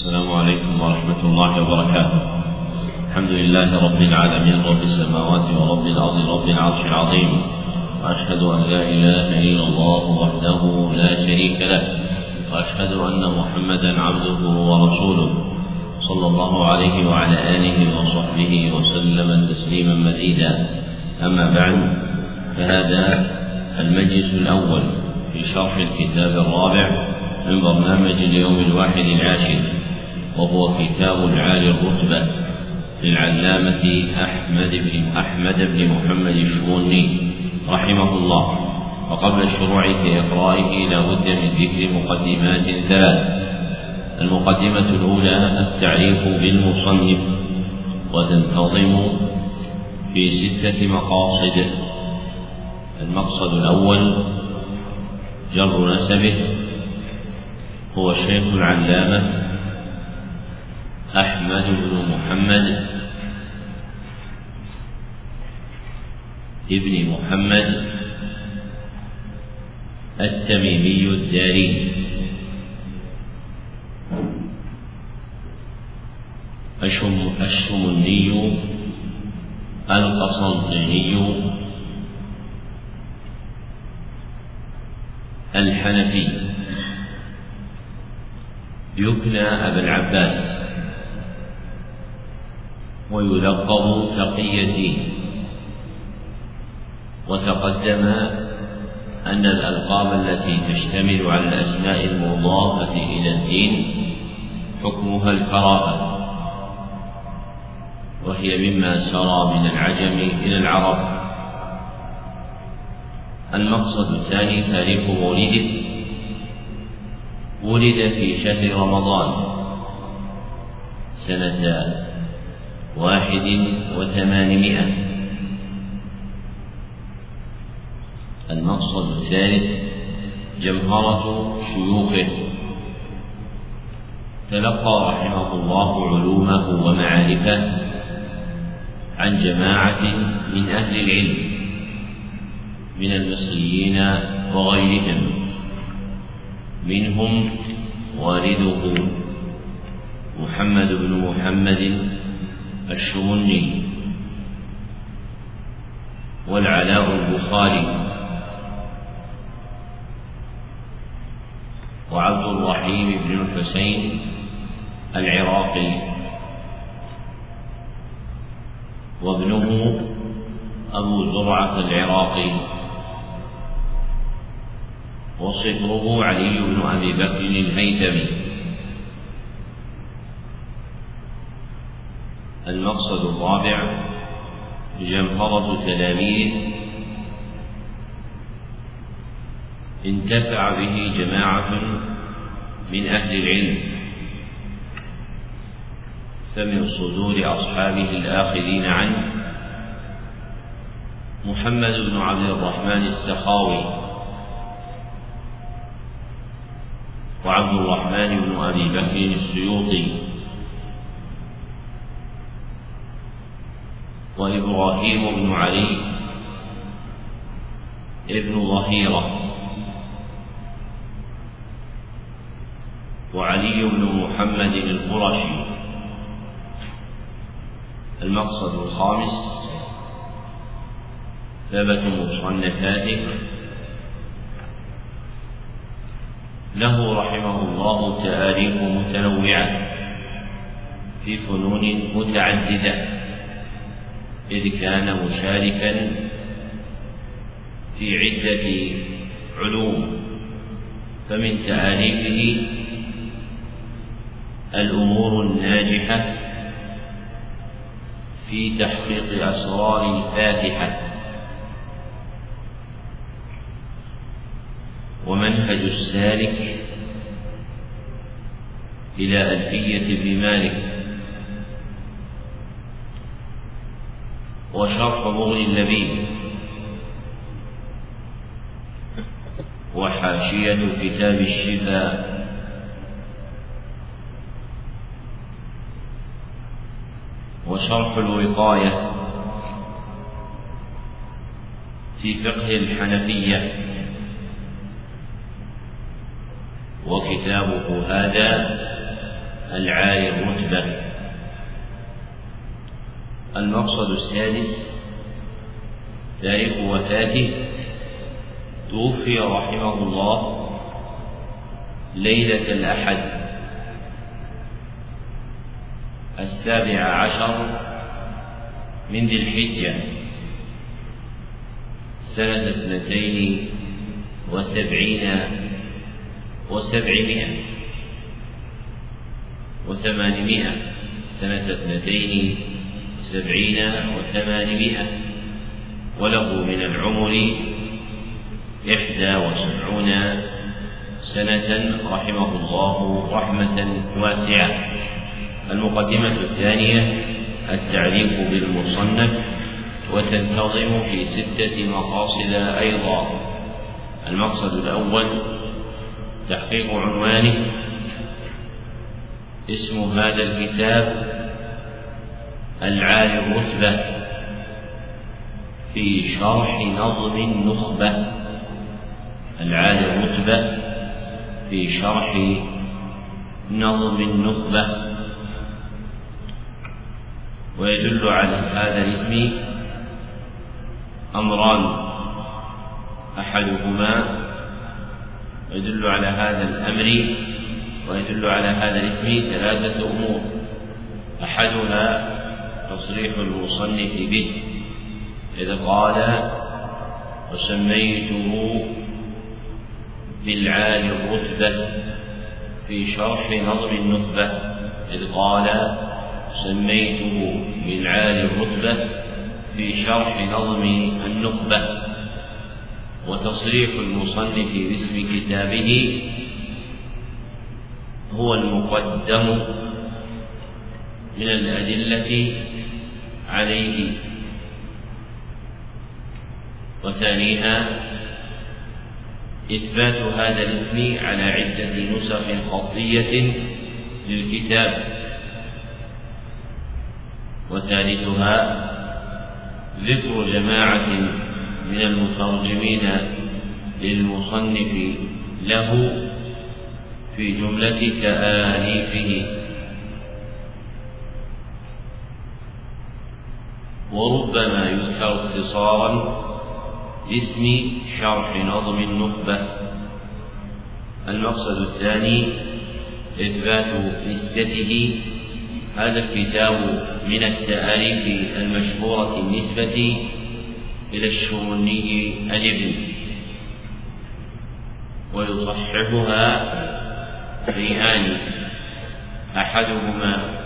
السلام عليكم ورحمة الله وبركاته. الحمد لله رب العالمين رب السماوات ورب الأرض رب العرش العظيم. وأشهد أن لا إله إلا الله وحده لا شريك له. وأشهد أن محمدا عبده ورسوله. صلى الله عليه وعلى آله وصحبه وسلم تسليما مزيدا. أما بعد فهذا المجلس الأول في شرح الكتاب الرابع من برنامج اليوم الواحد العاشر وهو كتاب العالي الرتبة للعلامة أحمد بن أحمد بن محمد الشوني رحمه الله. وقبل الشروع في إقرائه لا بد من ذكر مقدمات ثلاث. المقدمة الأولى التعريف بالمصنف وتنتظم في ستة مقاصد. المقصد الأول جر نسبه هو الشيخ العلامة أحمد بن محمد ابن محمد التميمي الداري. الشم الشمني القسنطيني الحنفي. يكنى أبا العباس. ويلقب تقي الدين. وتقدم أن الألقاب التي تشتمل على الأسماء المضافة إلى الدين حكمها الكراهة وهي مما سرى من العجم إلى العرب. المقصد الثاني تاريخ مولده. ولد في شهر رمضان سنة واحد وثمانمائة. المقصد الثالث جمهرة شيوخه. تلقى رحمه الله علومه ومعارفه عن جماعة من أهل العلم من المصريين وغيرهم. منهم والده محمد بن محمد الشمني والعلاء البخاري وعبد الرحيم بن الحسين العراقي وابنه أبو زرعة العراقي وصفره علي بن أبي بكر الهيثمي المقصد الرابع جمهرة تلاميذ انتفع به جماعة من أهل العلم فمن صدور أصحابه الآخذين عنه محمد بن عبد الرحمن السخاوي وعبد الرحمن بن أبي بكر السيوطي وإبراهيم بن علي ابن ظهيرة وعلي بن محمد القرشي. المقصد الخامس ثبت مصنفاته له رحمه الله تآليف متنوعة في فنون متعددة. إذ كان مشاركا في عدة علوم فمن تآليفه الأمور الناجحة في تحقيق أسرار الفاتحة ومنهج السالك إلى ألفية ابن مالك وشرح مغني اللبيب وحاشية كتاب الشفاء. وشرح الوقاية في فقه الحنفية. وكتابه هذا العالي الرتبة. المقصد السادس تاريخ وفاته توفي رحمه الله ليلة الأحد السابع عشر من ذي الحجة سنة اثنتين وسبعين وسبعمائة وثمانمائة سنة اثنتين وسبعين وثمانمائة وله من العمر إحدى وسبعون سنة رحمه الله رحمة واسعة. المقدمة الثانية التعريف بالمصنف وتنتظم في ستة مقاصد أيضا. المقصد الأول تحقيق عنوانه. اسم هذا الكتاب العالي الرتبة في شرح نظم النخبة. العالي الرتبة في شرح نظم النخبة. ويدل على هذا الاسم أمران أحدهما. يدل على هذا الأمر ويدل على هذا الاسم ثلاثة أمور. أحدها تصريح المصنف به. إذ قال وسميته بالعالي الرتبة في شرح نظم النخبة إذ قال سميته بالعالي الرتبة في شرح نظم النخبة وتصريح المصنف باسم كتابه هو المقدم من الأدلة عليه وثانيها إثبات هذا الاسم على عدة نسخ خطية للكتاب. وثالثها ذكر جماعة من المترجمين للمصنف له في جملة تآليفه وربما يذكر اختصارا باسم شرح نظم النخبة المقصد الثاني إثبات نسبته. هذا الكتاب من التآليف المشهورة النسبة إلى الشرني الإبن. ويصححها شيئان أحدهما.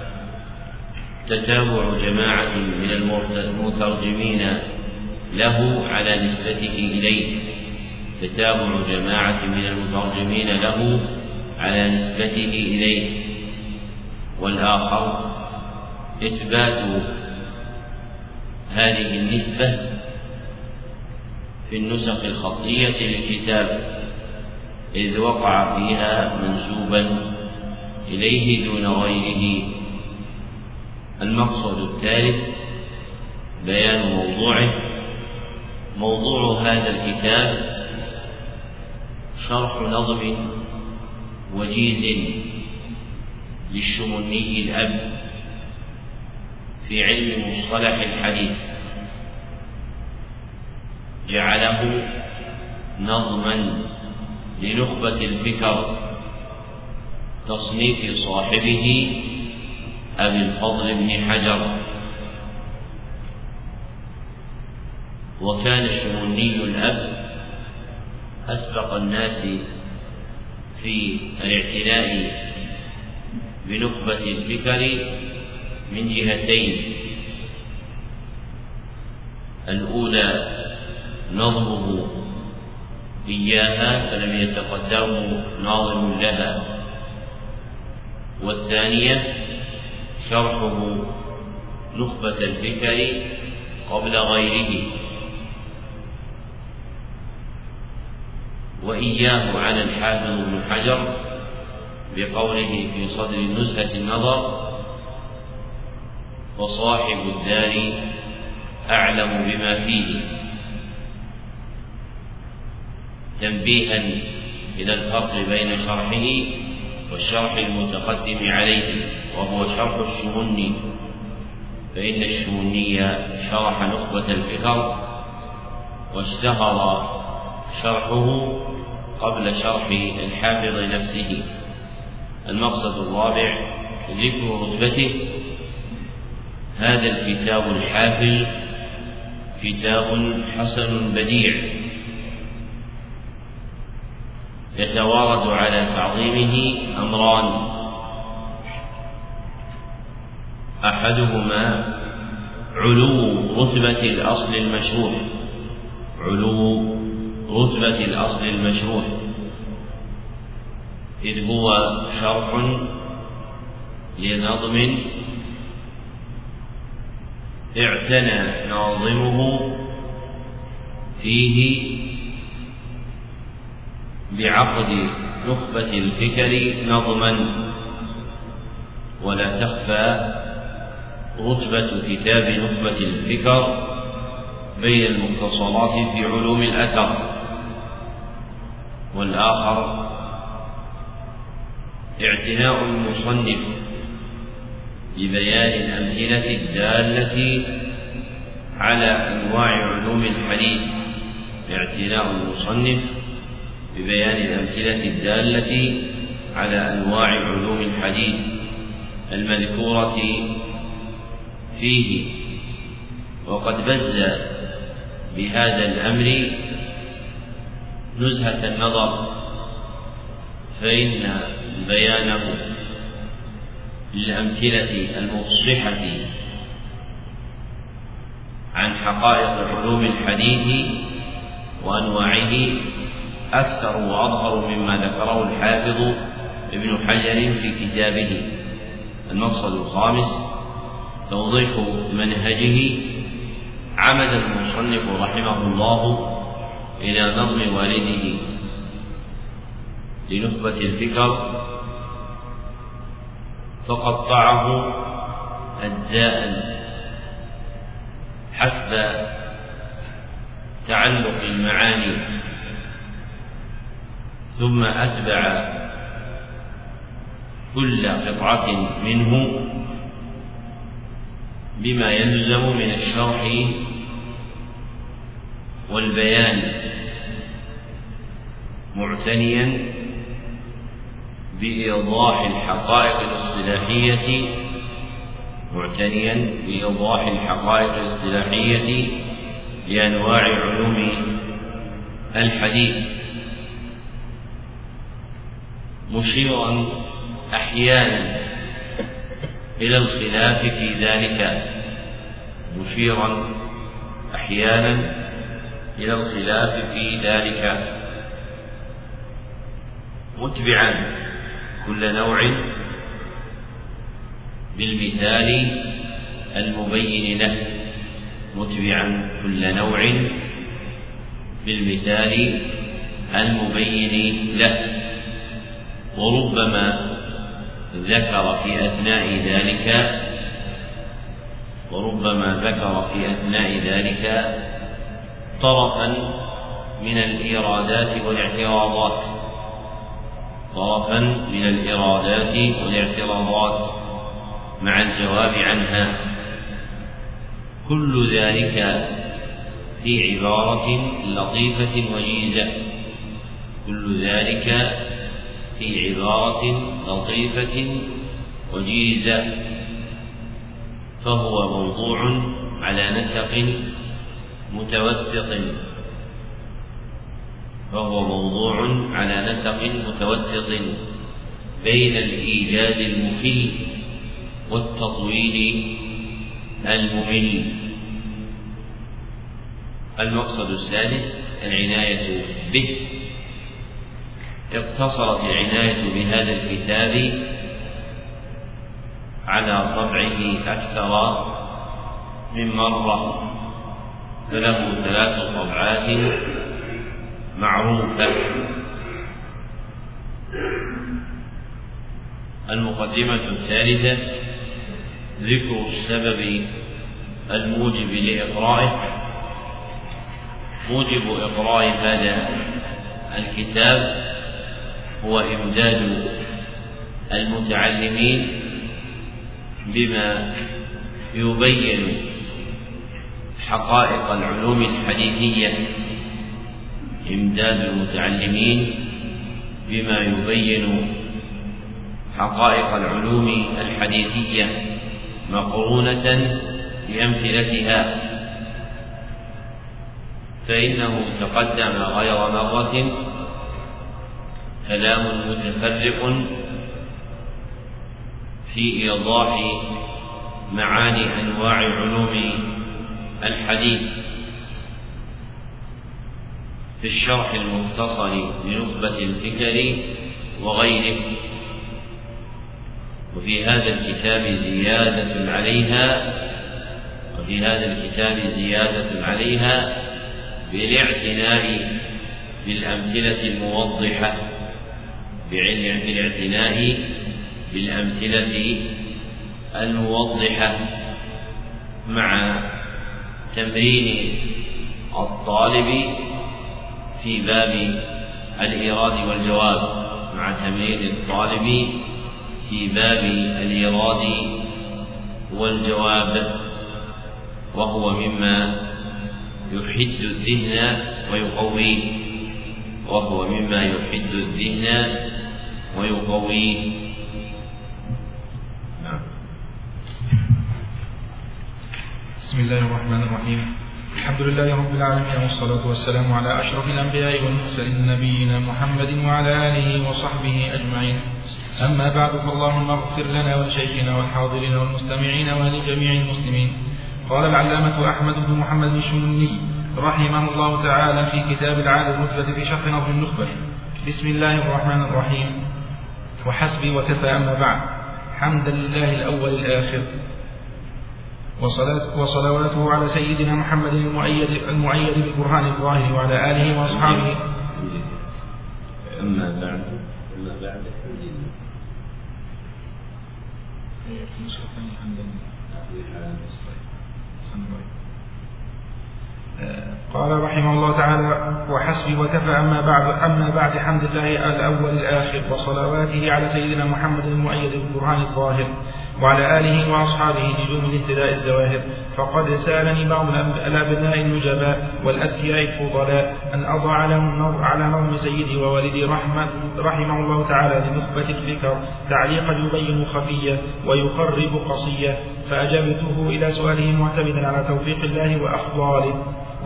تتابع جماعة من المترجمين له على نسبته إليه. تتابع جماعة من المترجمين له على نسبته إليه. والآخر إثبات هذه النسبة في النسخ الخطية للكتاب إذ وقع فيها منسوبا إليه دون غيره. المقصد الثالث بيان موضوعه. موضوع هذا الكتاب شرح نظم وجيز للشمني الأب في علم مصطلح الحديث. جعله نظما لنخبة الفكر تصنيف صاحبه أبي الفضل بن حجر. وكان الشموني الأب أسبق الناس في الاعتناء بنخبة الفكر من جهتين. الأولى نظمه إياها فلم يتقدمه ناظم لها. والثانية شرحه نخبة الفكر قبل غيره. وإياه عن الحافظ بن حجر بقوله في صدر نزهة النظر وصاحب الدار أعلم بما فيه. تنبيها إلى الفرق بين شرحه والشرح المتقدم عليه. شرح الشمني. فإن الشمني شرح نخبة الفكر واشتهر شرحه قبل شرح الحافظ نفسه. المقصد الرابع ذكر رتبته. هذا الكتاب الحافل كتاب حسن بديع. يتوارد على تعظيمه أمران. أحدهما علو رتبة الأصل المشروح علو رتبة الأصل المشروح إذ هو شرح لنظم اعتنى ناظمه فيه بعقد نخبة الفكر نظما. ولا تخفى رتبة كتاب نخبة الفكر بين المختصرات في علوم الأثر. والآخر اعتناء المصنف ببيان الأمثلة الدالة على أنواع علوم الحديث. اعتناء المصنف ببيان الأمثلة الدالة على أنواع علوم الحديث. المذكورة فيه. وقد بز بهذا الأمر نزهة النظر فإن بيانه للأمثلة المفصحة عن حقائق علوم الحديث وأنواعه أكثر وأظهر مما ذكره الحافظ ابن حجر في كتابه المقصد الخامس توضيح منهجه عمد المصنف رحمه الله إلى نظم والده. لنخبة الفكر فقطعه أجزاء حسب تعلق المعاني ثم أتبع كل قطعة منه بما يلزم من الشرح والبيان. معتنيا بإيضاح الحقائق الاصطلاحية. معتنيا بإيضاح الحقائق الاصطلاحية لأنواع علوم الحديث. مشيرا أحيانا إلى الخلاف في ذلك مشيرا أحيانا إلى الخلاف في ذلك متبعا كل نوع بالمثال المبين له متبعا كل نوع بالمثال المبين له وربما ذكر في أثناء ذلك وربما ذكر في أثناء ذلك طرفا من الإيرادات والاعتراضات. طرفا من الإرادات والاعتراضات مع الجواب عنها. كل ذلك في عبارة لطيفة وجيزة. كل ذلك في عبارة لطيفة وجيزة فهو موضوع على نسق متوسط. فهو موضوع على نسق متوسط بين الإيجاز المخل والتطويل الممل. المقصد السادس العناية به. اقتصرت العناية بهذا الكتاب على طبعه أكثر من مرة فله ثلاث طبعات معروفة. المقدمة الثالثة ذكر السبب الموجب لإقرائه. موجب إقراء هذا الكتاب هو إمداد المتعلمين بما يبين حقائق العلوم الحديثية. إمداد المتعلمين بما يبين حقائق العلوم الحديثية مقرونة بأمثلتها. فإنه تقدم غير مرة كلام متفرق في إيضاح معاني أنواع علوم الحديث. في الشرح المختصر لنخبة الفكر وغيره. وفي هذا الكتاب زيادة عليها وفي هذا الكتاب زيادة عليها بالاعتناء بالأمثلة الموضحة. بالاعتناء بالأمثلة الموضحة مع تمرين الطالب في باب الإيراد والجواب مع تمرين الطالب في باب الإيراد والجواب وهو مما يحد الذهن ويقويه وهو مما يحد الذهن ويقويه نعم. بسم الله الرحمن الرحيم. الحمد لله رب العالمين والصلاة والسلام على أشرف الأنبياء والمرسلين نبينا محمد وعلى آله وصحبه أجمعين. أما بعد فاللهم اغفر لنا ولشيخنا والحاضرين والمستمعين ولجميع المسلمين. قال العلامة أحمد بن محمد الشنوني رحمه الله تعالى في كتاب العالم المثبت في شرح نظم النخبة. بسم الله الرحمن الرحيم. وحسبي وكفى أما بعد. حمدا لله الأول الآخر. وصلواته على سيدنا محمد المؤيد المؤيد بالبرهان الظاهر وعلى آله وأصحابه. أما بعد. أما بعد. قال رحمه الله تعالى وحسبي وكفى أما بعد أما بعد حمد الله الأول الآخر وصلواته على سيدنا محمد المؤيد بالبرهان الظاهر وعلى آله وأصحابه نجوم الاهتداء الزواهر. فقد سألني بعض الأبناء النجباء والأذكياء الفضلاء أن أضع لهم على نظم سيدي ووالدي رحمة رحمه الله تعالى لنخبة الفكر تعليقا يبين خفية ويقرب قصية فأجبته إلى سؤاله معتمدا على توفيق الله وأفضاله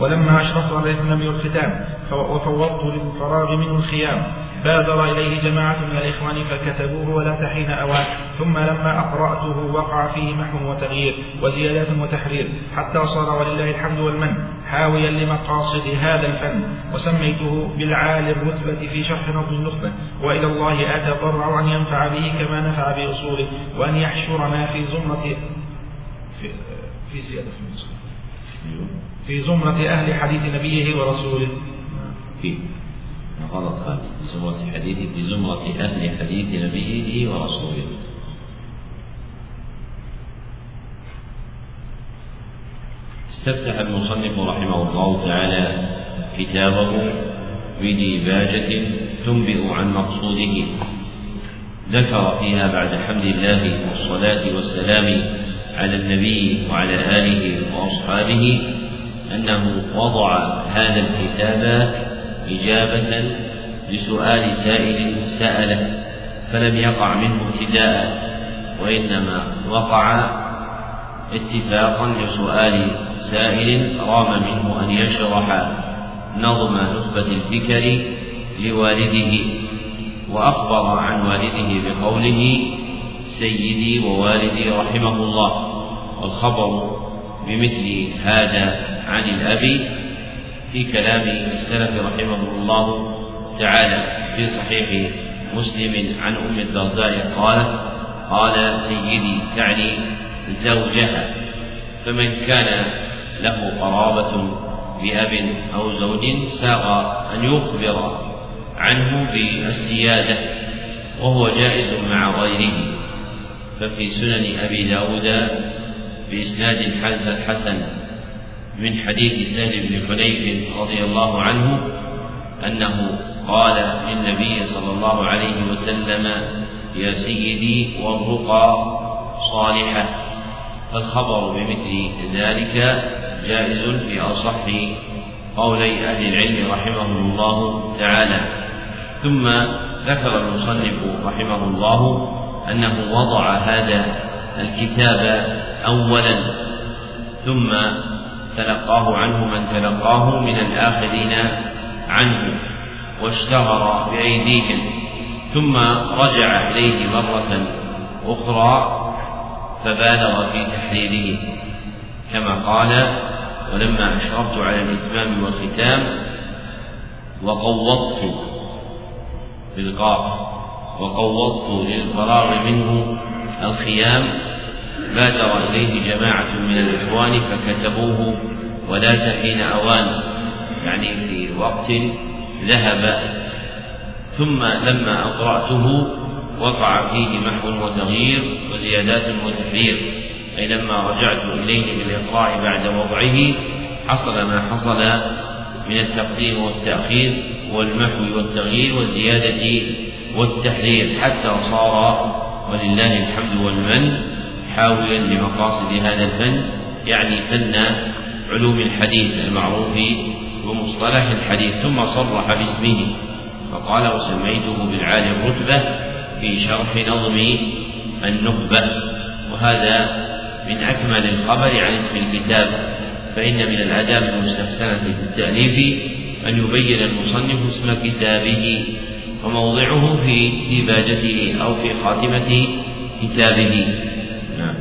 ولما أشرفت على الإتمام والختام وفوضت للفراغ منه الخيام. بادر إليه جماعة من الإخوان فكتبوه ولا تحين أوان. ثم لما أقرأته وقع فيه محو وتغيير وزيادات وتحرير. حتى صار ولله الحمد والمن حاويا لمقاصد هذا الفن. وسميته بالعالي الرتبة في شرح نظم النخبة. وإلى الله أتضرع أن ينفع به كما نفع بأصوله. وأن يحشرنا في زمرة في, في زيادة في في زمرة أهل حديث نبيه ورسوله. في غلط هذه زمرة حديث في زمرة أهل حديث نبيه ورسوله. استفتح المصنف رحمه الله تعالى كتابه بديباجة تنبئ عن مقصوده. ذكر فيها بعد حمد الله والصلاة والسلام على النبي وعلى آله وأصحابه أنه وضع هذا الكتاب إجابة لسؤال سائل سأله فلم يقع منه ابتداء وإنما وقع اتفاقا لسؤال سائل رام منه أن يشرح نظم نخبة الفكر لوالده وأخبر عن والده بقوله سيدي ووالدي رحمه الله والخبر بمثل هذا عن الأب في كلام السلف رحمه الله تعالى في صحيح مسلم عن أم الدرداء قالت قال سيدي تعني زوجها فمن كان له قرابة بأب أو زوج ساغ أن يخبر عنه بالسيادة وهو جائز مع غيره. ففي سنن أبي داود بإسناد حسن من حديث سهل بن حنيف رضي الله عنه أنه قال للنبي صلى الله عليه وسلم يا سيدي والرقى صالحة. فالخبر بمثل ذلك جائز في أصح قولي أهل العلم رحمهم الله تعالى. ثم ذكر المصنف رحمه الله أنه وضع هذا الكتاب أولا ثم تلقاه عنه من تلقاه من الآخذين عنه واشتهر بأيديهم ثم رجع إليه مرة أخرى فبالغ في تحريره. كما قال ولما أشرفت على الإتمام والختام وقوضت بالقاف وقوضت للفراغ منه الخيام بادر إليه جماعة من الإخوان فكتبوه ولا حين أوان يعني في وقت ذهب. ثم لما أقرأته وقع فيه محو وتغيير وزيادات وتحرير أي لما رجعت إليه بالإقراء بعد وضعه حصل ما حصل من التقديم والتأخير والمحو والتغيير والزيادة والتحرير حتى صار ولله الحمد والمن حاويا لمقاصد هذا الفن يعني فن علوم الحديث المعروف ومصطلح الحديث ثم صرح باسمه. فقال وسميته بالعالي الرتبة في شرح نظم النخبة وهذا من أكمل الخبر عن اسم الكتاب. فإن من الآداب المستحسنة في التأليف أن يبين المصنف اسم كتابه وموضعه في ديباجته أو في خاتمة كتابه. نعم.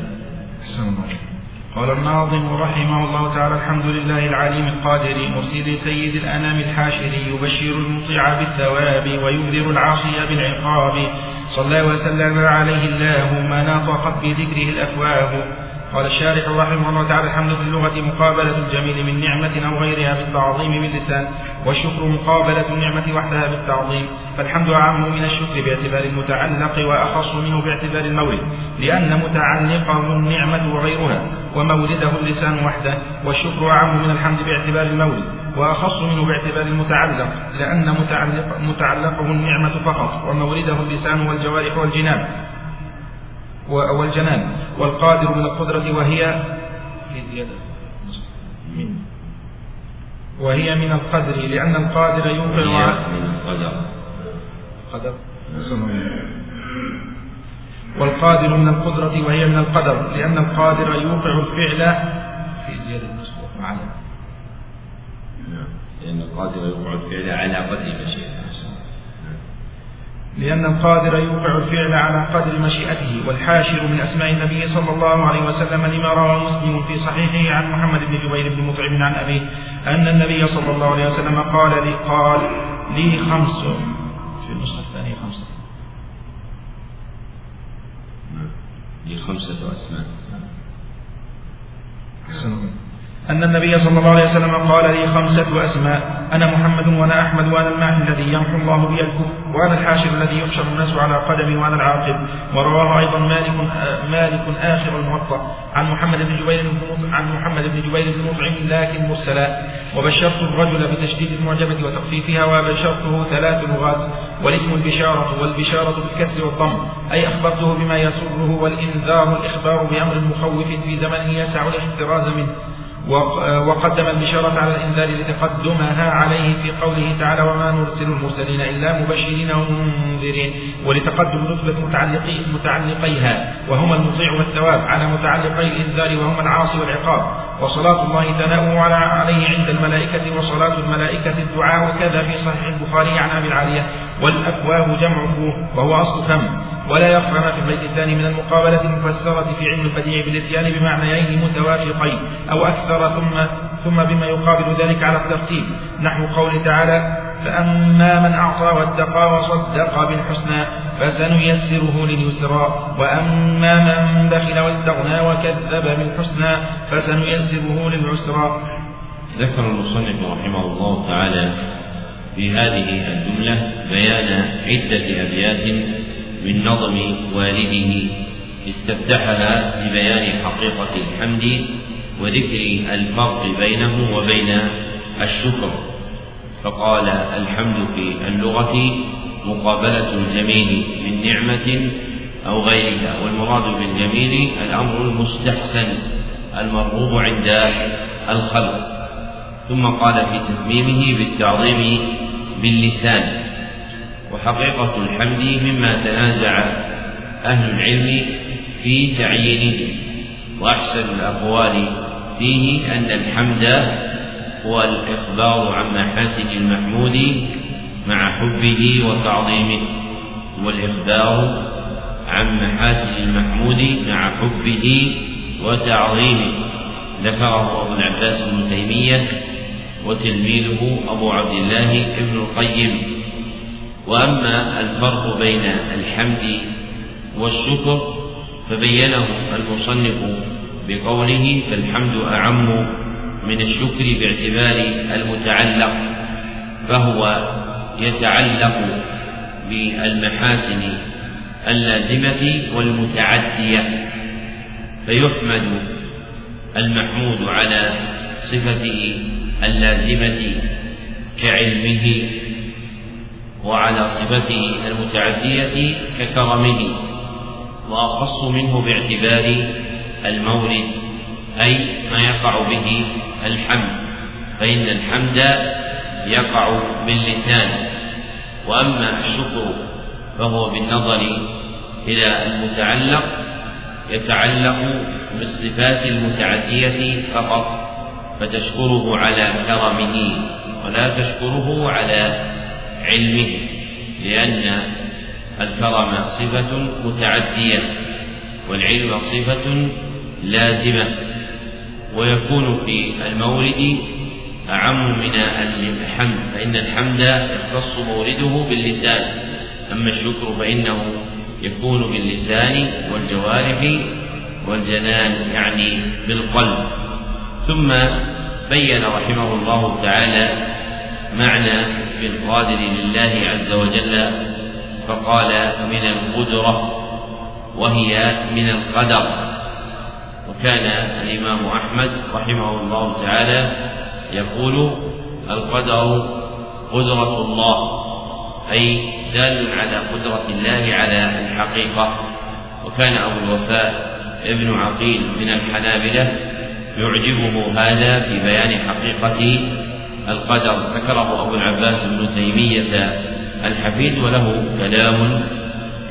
قال الناظم رحمه الله تعالى الحمد لله العليم القادر مرسل سيد الأنام الحاشر يبشر المطيع بالثواب ويبذر العاصي بالعقاب. صلى وسلم عليه الله ما ناطقت بذكره الأفواه. قال الشارح رحمه الله تعالى الحمد في اللغة مقابلة الجميل من نعمة أو غيرها بالتعظيم باللسان والشكر مقابلة النعمة وحدها بالتعظيم. فالحمد أعم من الشكر باعتبار المتعلق وأخص منه باعتبار المورد لأن متعلقه النعمة وغيرها ومورده اللسان وحده والشكر أعم من الحمد باعتبار المورد وأخص منه باعتبار المتعلق لأن متعلق متعلقه النعمة فقط ومورده اللسان والجوارح والجنان والجنان والقادر من القدرة وهي في زيادة. من. وهي من القدر لأن القادر يوقع من القدر. قدر. والقادر من القدرة وهي من القدر لأن القادر يوقع الفعل في زيادة النصف على نعم. لأن القادر يوقع الفعل على قدر مشيئته لأن القادر يوقع الفعل على قدر مشيئته والحاشر من أسماء النبي صلى الله عليه وسلم لما روى مسلم في صحيحه عن محمد بن جبير بن مطعم عن أبيه أن النبي صلى الله عليه وسلم قال لي قال لي خمس. في النسخة الثانية خمسة. لي خمسة أسماء أن النبي صلى الله عليه وسلم قال لي خمسة أسماء. أنا محمد وأنا أحمد وأنا الماحي الذي يمحو الله بي الكفر وأنا الحاشر الذي يحشر الناس على قدمي وأنا العاقب. ورواه أيضا مالك مالك آخر الموطأ. عن محمد بن جبير عن محمد بن جبير بن مطعم لكن مرسلا. وبشرت الرجل بتشديد المعجمة وتخفيفها وبشرته ثلاث لغات. والاسم البشارة والبشارة بالكسر والضم. أي أخبرته بما يسره والإنذار الإخبار بأمر مخوف في زمن يسع الاحتراز منه. وقدم البشارة على الإنذار لتقدمها عليه في قوله تعالى وما نرسل المرسلين إلا مبشرين ومنذرين ولتقدم رتبة متعلقي متعلقيها وهما المطيع والثواب على متعلقي الإنذار وهما العاصي والعقاب وصلاة الله ثناؤه عليه عند الملائكة وصلاة الملائكة الدعاء وكذا في صحيح البخاري عن أبي العالية والأفواه جمع وهو أصل فم ولا ما في البيت الثاني من المقابلة المفسرة في علم البديع بالإتيان بمعنيين متوافقين أو أكثر ثم ثم بما يقابل ذلك على الترتيب. نحو قول تعالى فأما من أعطى واتقى وصدق بالحسنى فسنيسره لليسرى وأما من بخل واستغنى وكذب بالحسنى فسنيسره للعسرى. ذكر المصنف رحمه الله تعالى في هذه الجملة بيان عدة أبيات من نظم والده. استفتحها ببيان حقيقة الحمد وذكر الفرق بينه وبين الشكر. فقال الحمد في اللغة مقابلة الجميل من نعمة أو غيرها والمراد بالجميل الأمر المستحسن المرغوب عند الخلق. ثم قال في تتميمه بالتعظيم باللسان. وحقيقة الحمد مما تنازع أهل العلم في تعيينه وأحسن الأقوال فيه أن الحمد هو الإخبار عن محاسن المحمود مع حبه وتعظيمه والإخبار عن محاسن المحمود مع حبه وتعظيمه. ذكره أبو العباس بن تيمية وتلميذه أبو عبد الله ابن القيم. وأما الفرق بين الحمد والشكر فبينه المصنف بقوله فالحمد أعم من الشكر باعتبار المتعلق فهو يتعلق بالمحاسن اللازمة والمتعدية فيحمد المحمود على صفته اللازمة كعلمه وعلى صفته المتعدية ككرمه وأخص منه باعتبار المورد أي ما يقع به الحمد فإن الحمد يقع باللسان وأما الشكر فهو بالنظر إلى المتعلق يتعلق بالصفات المتعدية فقط فتشكره على كرمه ولا تشكره على علمه لأن الكرم صفة متعدية والعلم صفة لازمة ويكون في المورد أعم من الحمد فإن الحمد يختص مورده باللسان أما الشكر فإنه يكون باللسان والجوارح والجنان يعني بالقلب. ثم بين رحمه الله تعالى معنى اسم القادر لله عز وجل فقال من القدرة وهي من القدر. وكان الإمام أحمد رحمه الله تعالى يقول القدر قدرة الله أي دال على قدرة الله على الحقيقة. وكان أبو الوفاء ابن عقيل من الحنابلة يعجبه هذا في بيان حقيقة القدر ذكره أبو العباس بن تيمية الحفيد وله كلام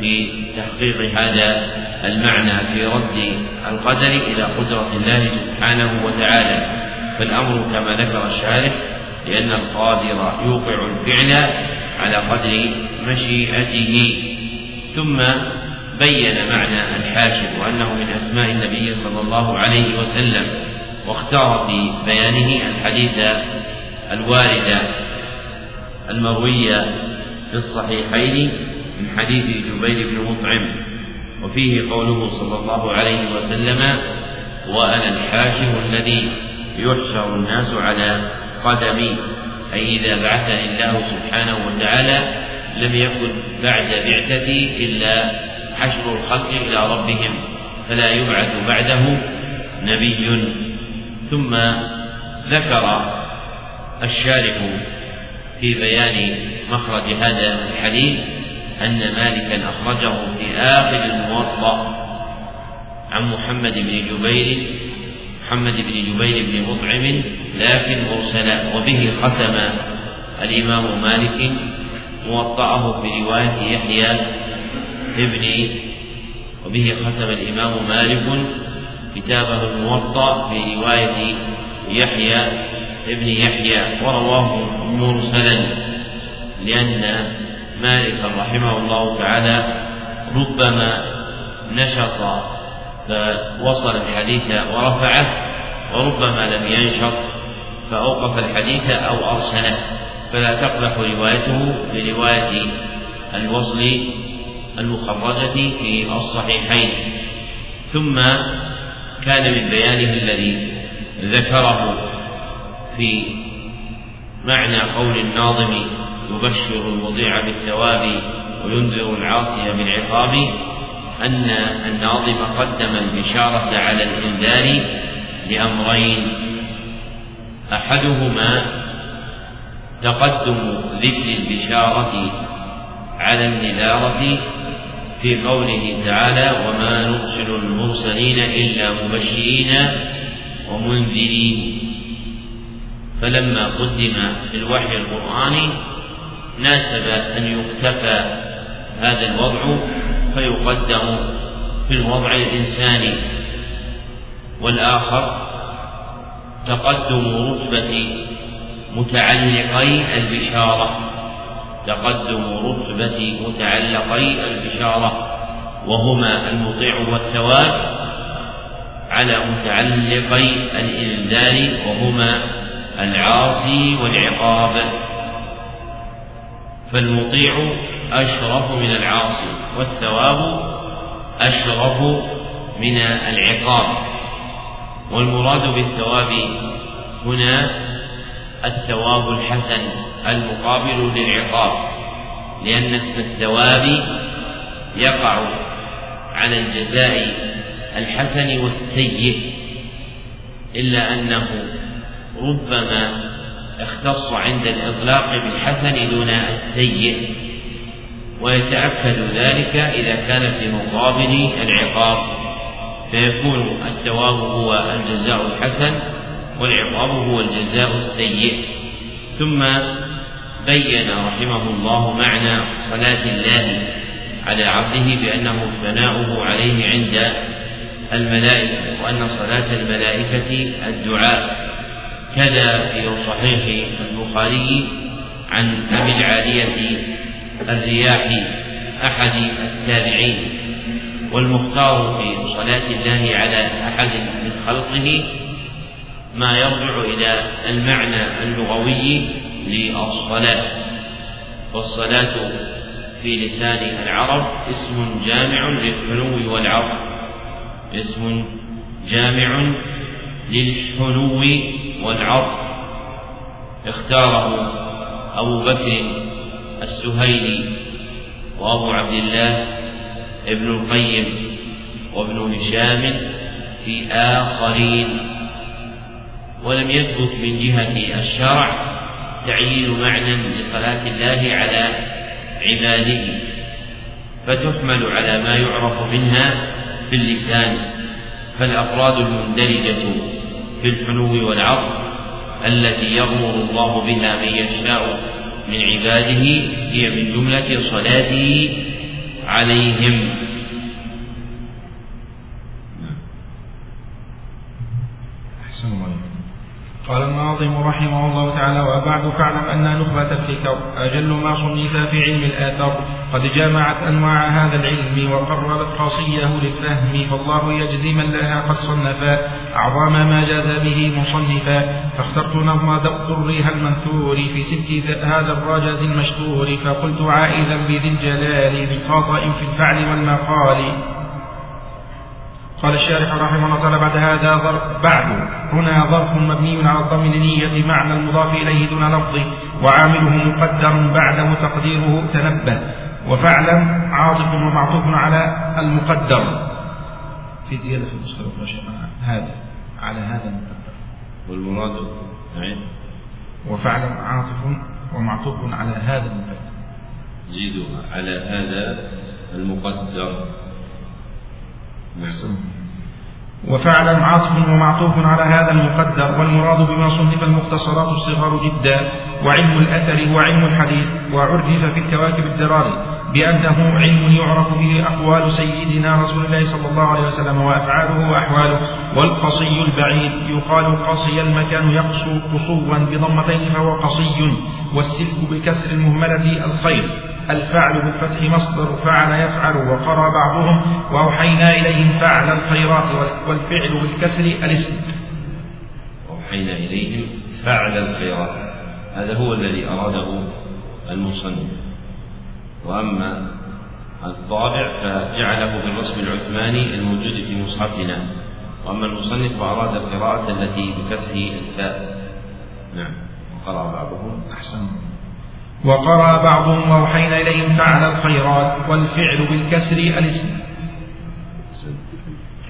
في تحقيق هذا المعنى في رد القدر إلى قدرة الله سبحانه وتعالى. فالأمر كما ذكر الشارح لأن القادر يوقع الفعل على قدر مشيئته. ثم بين معنى الحاشر وأنه من أسماء النبي صلى الله عليه وسلم واختار في بيانه الحديث الوارد المروي في الصحيحين من حديث جبير بن مطعم وفيه قوله صلى الله عليه وسلم وأنا الحاشر الذي يحشر الناس على قدمي أي إذا بعثني الله سبحانه وتعالى لم يكن بعد بعثتي إلا حشر الخلق إلى ربهم فلا يبعث بعده نبي. ثم ذكر الشارح في بيان مخرج هذا الحديث أن مالكا أخرجه في آخر الموطأ عن محمد بن جبير محمد بن جبير بن مطعم لكن مرسلا وبه ختم الإمام مالك موطأه في رواية يحيى ابن وبه ختم الإمام مالك كتابه الموطأ في رواية يحيى ابن يحيى ورواه مرسلا لأن مالك رحمه الله تعالى ربما نشط فوصل الحديث ورفعه وربما لم ينشط فأوقف الحديث أو أرسله. فلا تقبح روايته برواية الوصل المخرجة في الصحيحين. ثم كان من بيانه الذي ذكره في معنى قول الناظم يبشر المضيع بالثواب وينذر العاصي بالعقاب أن الناظم قدم البشارة على الإنذار لأمرين. أحدهما تقدم ذكر البشارة على النذارة في قوله تعالى وما نرسل المرسلين إلا مبشرين ومنذرين فلما قدم الوحي القرآني ناسب أن يكتفى هذا الوضع فيقدم في الوضع الإنساني. والآخر تقدم رتبة متعلقي البشارة. تقدم رتبة متعلقي البشارة. وهما المطيع والثواب على متعلقي الإنذار وهما العاصي والعقاب. فالمطيع أشرف من العاصي والثواب أشرف من العقاب. والمراد بالثواب هنا الثواب الحسن المقابل للعقاب لأن اسم الثواب يقع على الجزاء الحسن والسيء إلا أنه ربما اختص عند الإطلاق بالحسن دون السيء. ويتأكد ذلك إذا كان في مقابل العقاب. فيكون الثواب هو الجزاء الحسن والعقاب هو الجزاء السيء. ثم بين رحمه الله معنى صلاة الله على عبده بأنه ثناؤه عليه عند الملائكة وأن صلاة الملائكة الدعاء. كذا في صحيح البخاري عن أبي العالية الرياح أحد التابعين والمختار في صلاة الله على أحد من خلقه ما يرجع إلى المعنى اللغوي للصلاة والصلاة في لسان العرب اسم جامع للحنو والعرض اسم جامع للحنو والعرض اختاره أبو بكر السهيلي وأبو عبد الله ابن القيم وابن هشام في آخرين. ولم يثبت من جهة الشرع تعيين معنى لصلاة الله على عباده فتحمل على ما يعرف منها في اللسان فالأفراد المندرجة في الحنو والعطف التي يغمر الله بها من يشاء من عباده هي من جملة صلاته عليهم. أحسن الله قال الناظم رحمه الله تعالى وبعد فاعلم أن نخبة الفكر أجل ما صنف في علم الآثار. قد جمعت أنواع هذا العلم وقربت قصيه للفهم. فالله يجزي من لها قد صنفا. أعظم ما جاز به مصنفا. فاخترت نظم درها المنثور في ست هذا الرجز المشهور فقلت عائذا بذي الجلال من خاطئ في الفعل والمقال. قال الشارح رحمه الله تعالى بعد هذا ظرف بعد. هنا ظرف مبني على الضم لنية معنى المضاف إليه دون لفظ وعامله مقدر بعده تقديره تنبه. وفعلا عاطف ومعطوف على المقدر. في زيادة في النسخة هذا على هذا المقدر. والمراد وفعلا عاطف ومعطوف على هذا المقدر. زيدوا على هذا المقدر. وفعلا عاطف ومعطوف على هذا المقدر والمراد بما صنف المختصرات الصغار جدا وعلم الأثر وعلم الحديث وعرف في الكواكب الدراري بأنه علم يعرف به أقوال سيدنا رسول الله صلى الله عليه وسلم وأفعاله وأحواله والقصي البعيد يقال قصي المكان يقصو قصوا بضمتين فهو قصي والسلك بكسر المهملة الخير. الفعل بالفتح مصدر فعل يفعل وقرأ بعضهم وأوحينا إليهم فعل الخيرات والفعل بالكسر الاسم. أوحينا إليهم فعل الخيرات. هذا هو الذي أراده المصنف. وأما الطابع فجعله بالرسم العثماني الموجود في مصحفنا. وأما المصنف فأراد القراءة التي بفتح الفاء نعم. وقرأ بعضهم. أحسن وقرأ بعضهم وأوحينا إليهم فعل الخيرات والفعل بالكسر الاسم.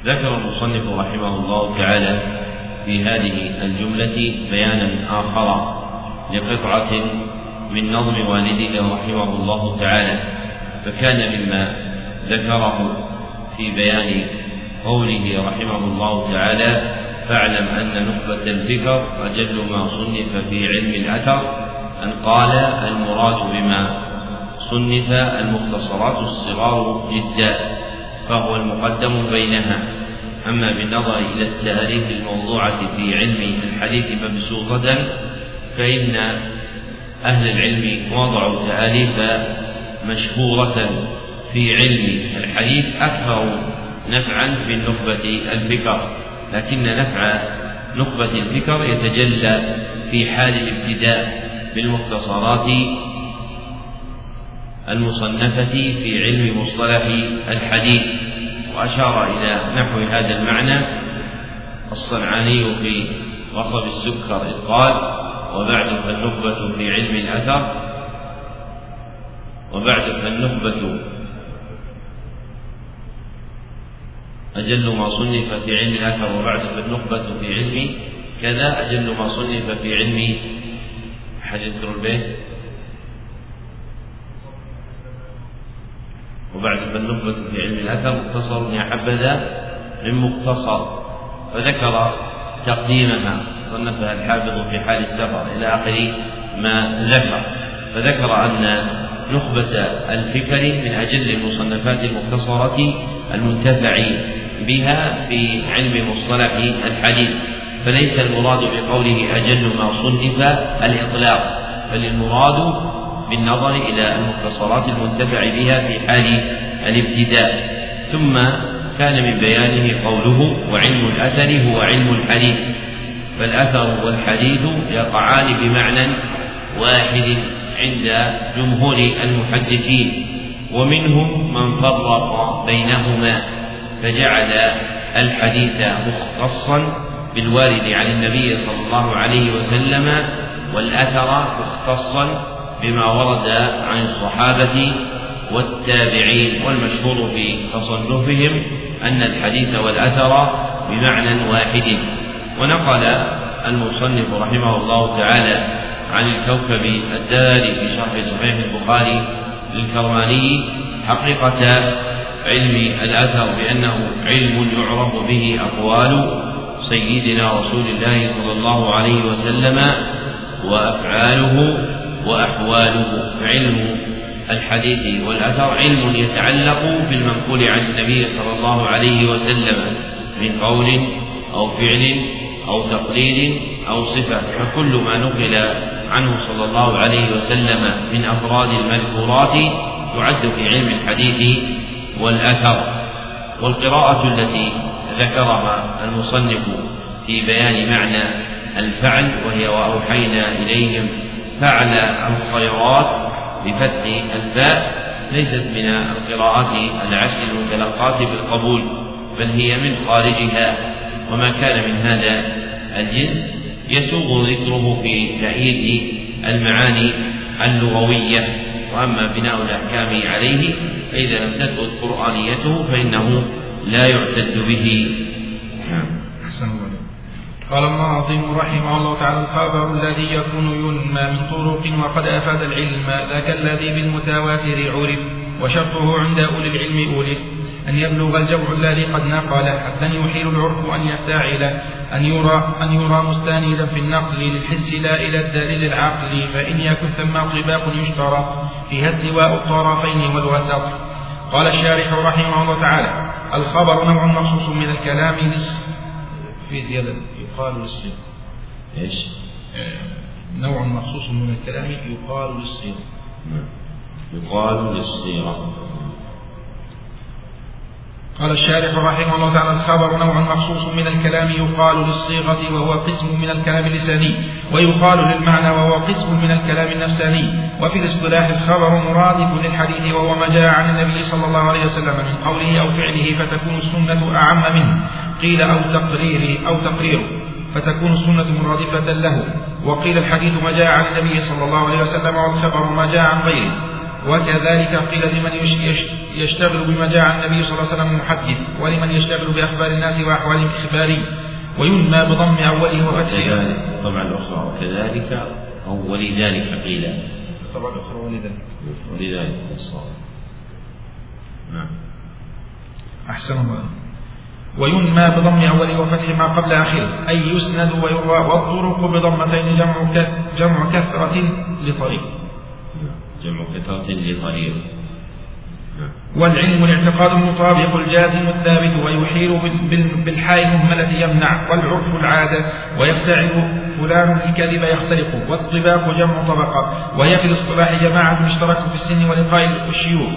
ذكر المصنف رحمه الله تعالى في هذه الجملة بيانا آخر لقطعة من نظم والده رحمه الله تعالى فكان مما ذكره في بيان قوله رحمه الله تعالى فاعلم أن نخبة الفكر أجل ما صنف في علم الأثر أن قال المراد بما صنف المختصرات الصغار جدا فهو المقدم بينها. أما بالنظر إلى التأليف الموضوعة في علم الحديث مبسوطة فإن أهل العلم وضعوا تأليف مشهورة في علم الحديث أكثر نفعا من نخبة الفكر لكن نفع نخبة الفكر يتجلى في حال الابتداء. بالمختصرات المصنفة في علم مصطلح الحديث وأشار إلى نحو هذا المعنى الصنعاني في وصف السكر إذ قال وبعد فالنخبة في علم الأثر وبعد فالنخبة أجل ما صنف في علم الأثر وبعد فالنخبة في علم كذا أجل ما صنف في علم حديث البيت وبعد فالنخبة في علم الأثر مختصر يا حبذا من مختصر فذكر تقديمها صنفها الحافظ في حال السفر إلى آخر ما ذكر فذكر أن نخبة الفكر من أجل المصنفات المختصرة المنتفع بها في علم مصطلح الحديث. فليس المراد بقوله أجل ما صنف الإطلاق بل المراد بالنظر إلى المختصرات المنتفع بها في حال الابتداء. ثم كان من بيانه قوله وعلم الأثر هو علم الحديث فالأثر والحديث يقعان بمعنى واحد عند جمهور المحدثين ومنهم من فرق بينهما فجعل الحديث مختصا بالوارد عن النبي صلى الله عليه وسلم والأثر مختصا بما ورد عن الصحابة والتابعين والمشهور في تصنفهم أن الحديث والأثر بمعنى واحد. ونقل المصنف رحمه الله تعالى عن الكوكب الداري في شرح صحيح البخاري للكرماني حقيقة علم الأثر بأنه علم يعرف به أقوال سيدنا رسول الله صلى الله عليه وسلم وأفعاله وأحواله علم الحديث والأثر علم يتعلق بالمنقول عن النبي صلى الله عليه وسلم من قول أو فعل أو تقرير أو صفة فكل ما نقل عنه صلى الله عليه وسلم من أفراد المذكورات يعد في علم الحديث والأثر. والقراءة التي ذكرها المصنف في بيان معنى الفعل وهي وأوحينا إليهم فعل الخيرات بفتح الفاء ليست من القراءات العشر المتلقاة بالقبول بل هي من خارجها. وما كان من هذا الجنس يسوغ ذكره في تأييد المعاني اللغوية. وأما بناء الأحكام عليه فإذا لم تثبت قرآنيته فإنه لا يعتد به. نعم. قال الناظم رحمه الله تعالى الخبر الذي يكون ينمى من طرق وقد أفاد العلم ذاك الذي بالمتواتر عرف وشرطه عند أولي العلم أولف أن يبلغ الجمع الذي قد نقل حتى يحيل العرف أن يفتعل أن يرى أن يرى مستندا في النقل للحس لا إلى الدليل العقلي فإن يكن ثم طباق يشترى فيها التواء الطرفين والوسط. قال الشارح رحمه الله تعالى الخبر نوع مخصوص من الكلام في زيادة يقال للصيغة إيش؟ نوع مخصوص من الكلام يقال للصيغة نعم. يقال للصيغة قال الشارح رحمه الله تعالى الخبر نوع مخصوص من الكلام يقال للصيغة وهو قسم من الكلام اللساني ويقال للمعنى وهو قسم من الكلام النفساني. وفي الاصطلاح الخبر مرادف للحديث وهو ما جاء عن النبي صلى الله عليه وسلم من قوله أو فعله فتكون السنة أعم منه قيل أو تقرير أو تقرير فتكون السنة مرادفة له. وقيل الحديث ما جاء عن النبي صلى الله عليه وسلم والخبر ما جاء عن غيره. وكذلك قيل لمن يشتغل بما جاء عن النبي صلى الله عليه وسلم محدث ولمن يشتغل بأخبار الناس وأحوالهم إخباري وينمى بضم أوله وفتحه. طبعا الأخرى وكذلك أو ولذلك قيل. طبعا الأخرى ولذلك. ولذلك. الصواب نعم. أحسن الله وينمى بضم أوله وفتح ما قبل آخره أي يسند ويروى والطرق بضمتين جمع جمع كثرة لطريق. جمع كثرة لطريق. والعلم الاعتقاد المطابق الجازم الثابت ويحيل بالحاء المهملة يمنع والعرف العادة ويفتعل فلان الكذب يختلق والطباق جمع طبقة وهي في الاصطلاح جماعة مشترك في السن ولقاء الشيوخ.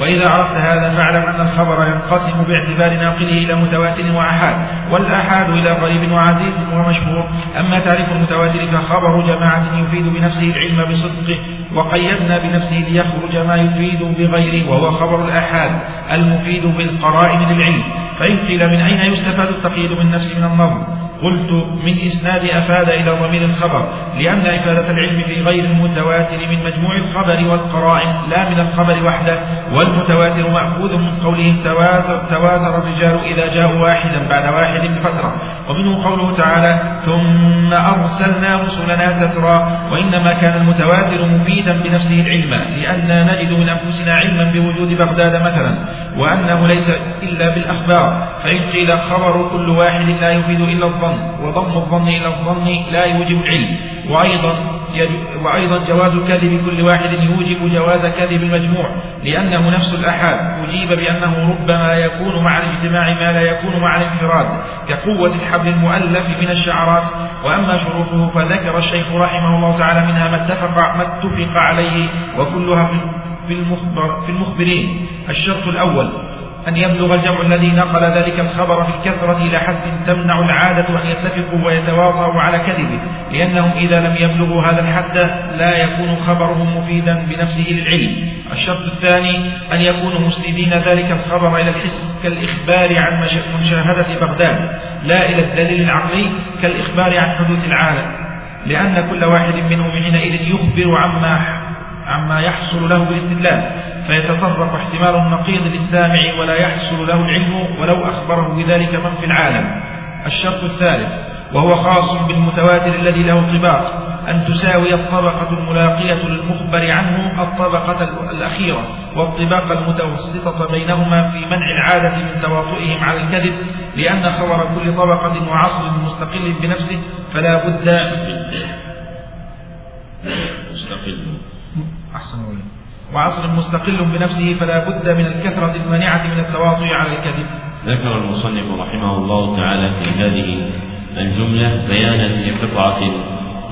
وإذا عرفت هذا فاعلم أن الخبر ينقسم باعتبار ناقله إلى متواتر وأحاد والآحاد إلى غريب وعزيز ومشهور. أما تعريف المتواتر فخبر جماعة يفيد بنفسه العلم بصدقه وقيدنا بنفسه ليخرج ما يفيد بغيره وهو خبر الآحاد المفيد بالقرائن للعلم. فإن قيل من أين يستفاد التقييد من نفس من النظم؟ قلت من إسناد أفاد إلى ضمير الخبر لأن إفادة العلم في غير المتواتر من مجموع الخبر والقرائن لا من الخبر وحده والمتواتر مأخوذ من قولهم تواتر, تواتر الرجال إذا جاءوا واحدا بعد واحد بفترة. ومنه قوله تعالى ثم أرسلنا رسلنا تترى وإنما كان المتواتر مفيدا بنفسه العلم لأننا نجد من أنفسنا علما بوجود بغداد مثلا وأنه ليس إلا بالأخبار فإن قيل خبر كل واحد لا يفيد إلا الظن وضم الظن إلى الظن لا يوجب العلم وأيضا وأيضا جواز كذب كل واحد يوجب جواز كذب المجموع لأنه نفس الأحاد. أجيب بأنه ربما يكون مع الاجتماع ما لا يكون مع الانفراد كقوة الحبل المؤلف من الشعرات. وأما شروطه فذكر الشيخ رحمه الله تعالى منها ما اتفق ما اتفق عليه وكلها في المخبر في المخبرين. الشرط الأول أن يبلغ الجمع الذي نقل ذلك الخبر في الكثرة إلى حد تمنع العادة أن يتفقوا ويتواطؤوا على كذبه لأنهم إذا لم يبلغوا هذا الحد لا يكون خبرهم مفيدا بنفسه للعلم. الشرط الثاني أن يكونوا مسندين ذلك الخبر إلى الحس كالإخبار عن مشاهدة بغداد لا إلى الدليل العقلي كالإخبار عن حدوث العالم. لأن كل واحد منهم حينئذ يخبر عما عما يحصل له بالاستدلال فيتطرق احتمال النقيض للسامع ولا يحصل له العلم ولو أخبره بذلك من في العالم. الشرط الثالث وهو خاص بالمتواتر الذي له طباق أن تساوي الطبقة الملاقية للمخبر عنه الطبقة الأخيرة والطباق المتوسطة بينهما في منع العادة من تواطؤهم على الكذب لأن خبر كل طبقة وعصر مستقل بنفسه فلا بد مستقل. أحسن وعصر مستقل بنفسه فلا بد من الكثرة المانعة من التواطؤ على الكذب. ذكر المصنف رحمه الله تعالى في هذه الجملة بيانا لقطعة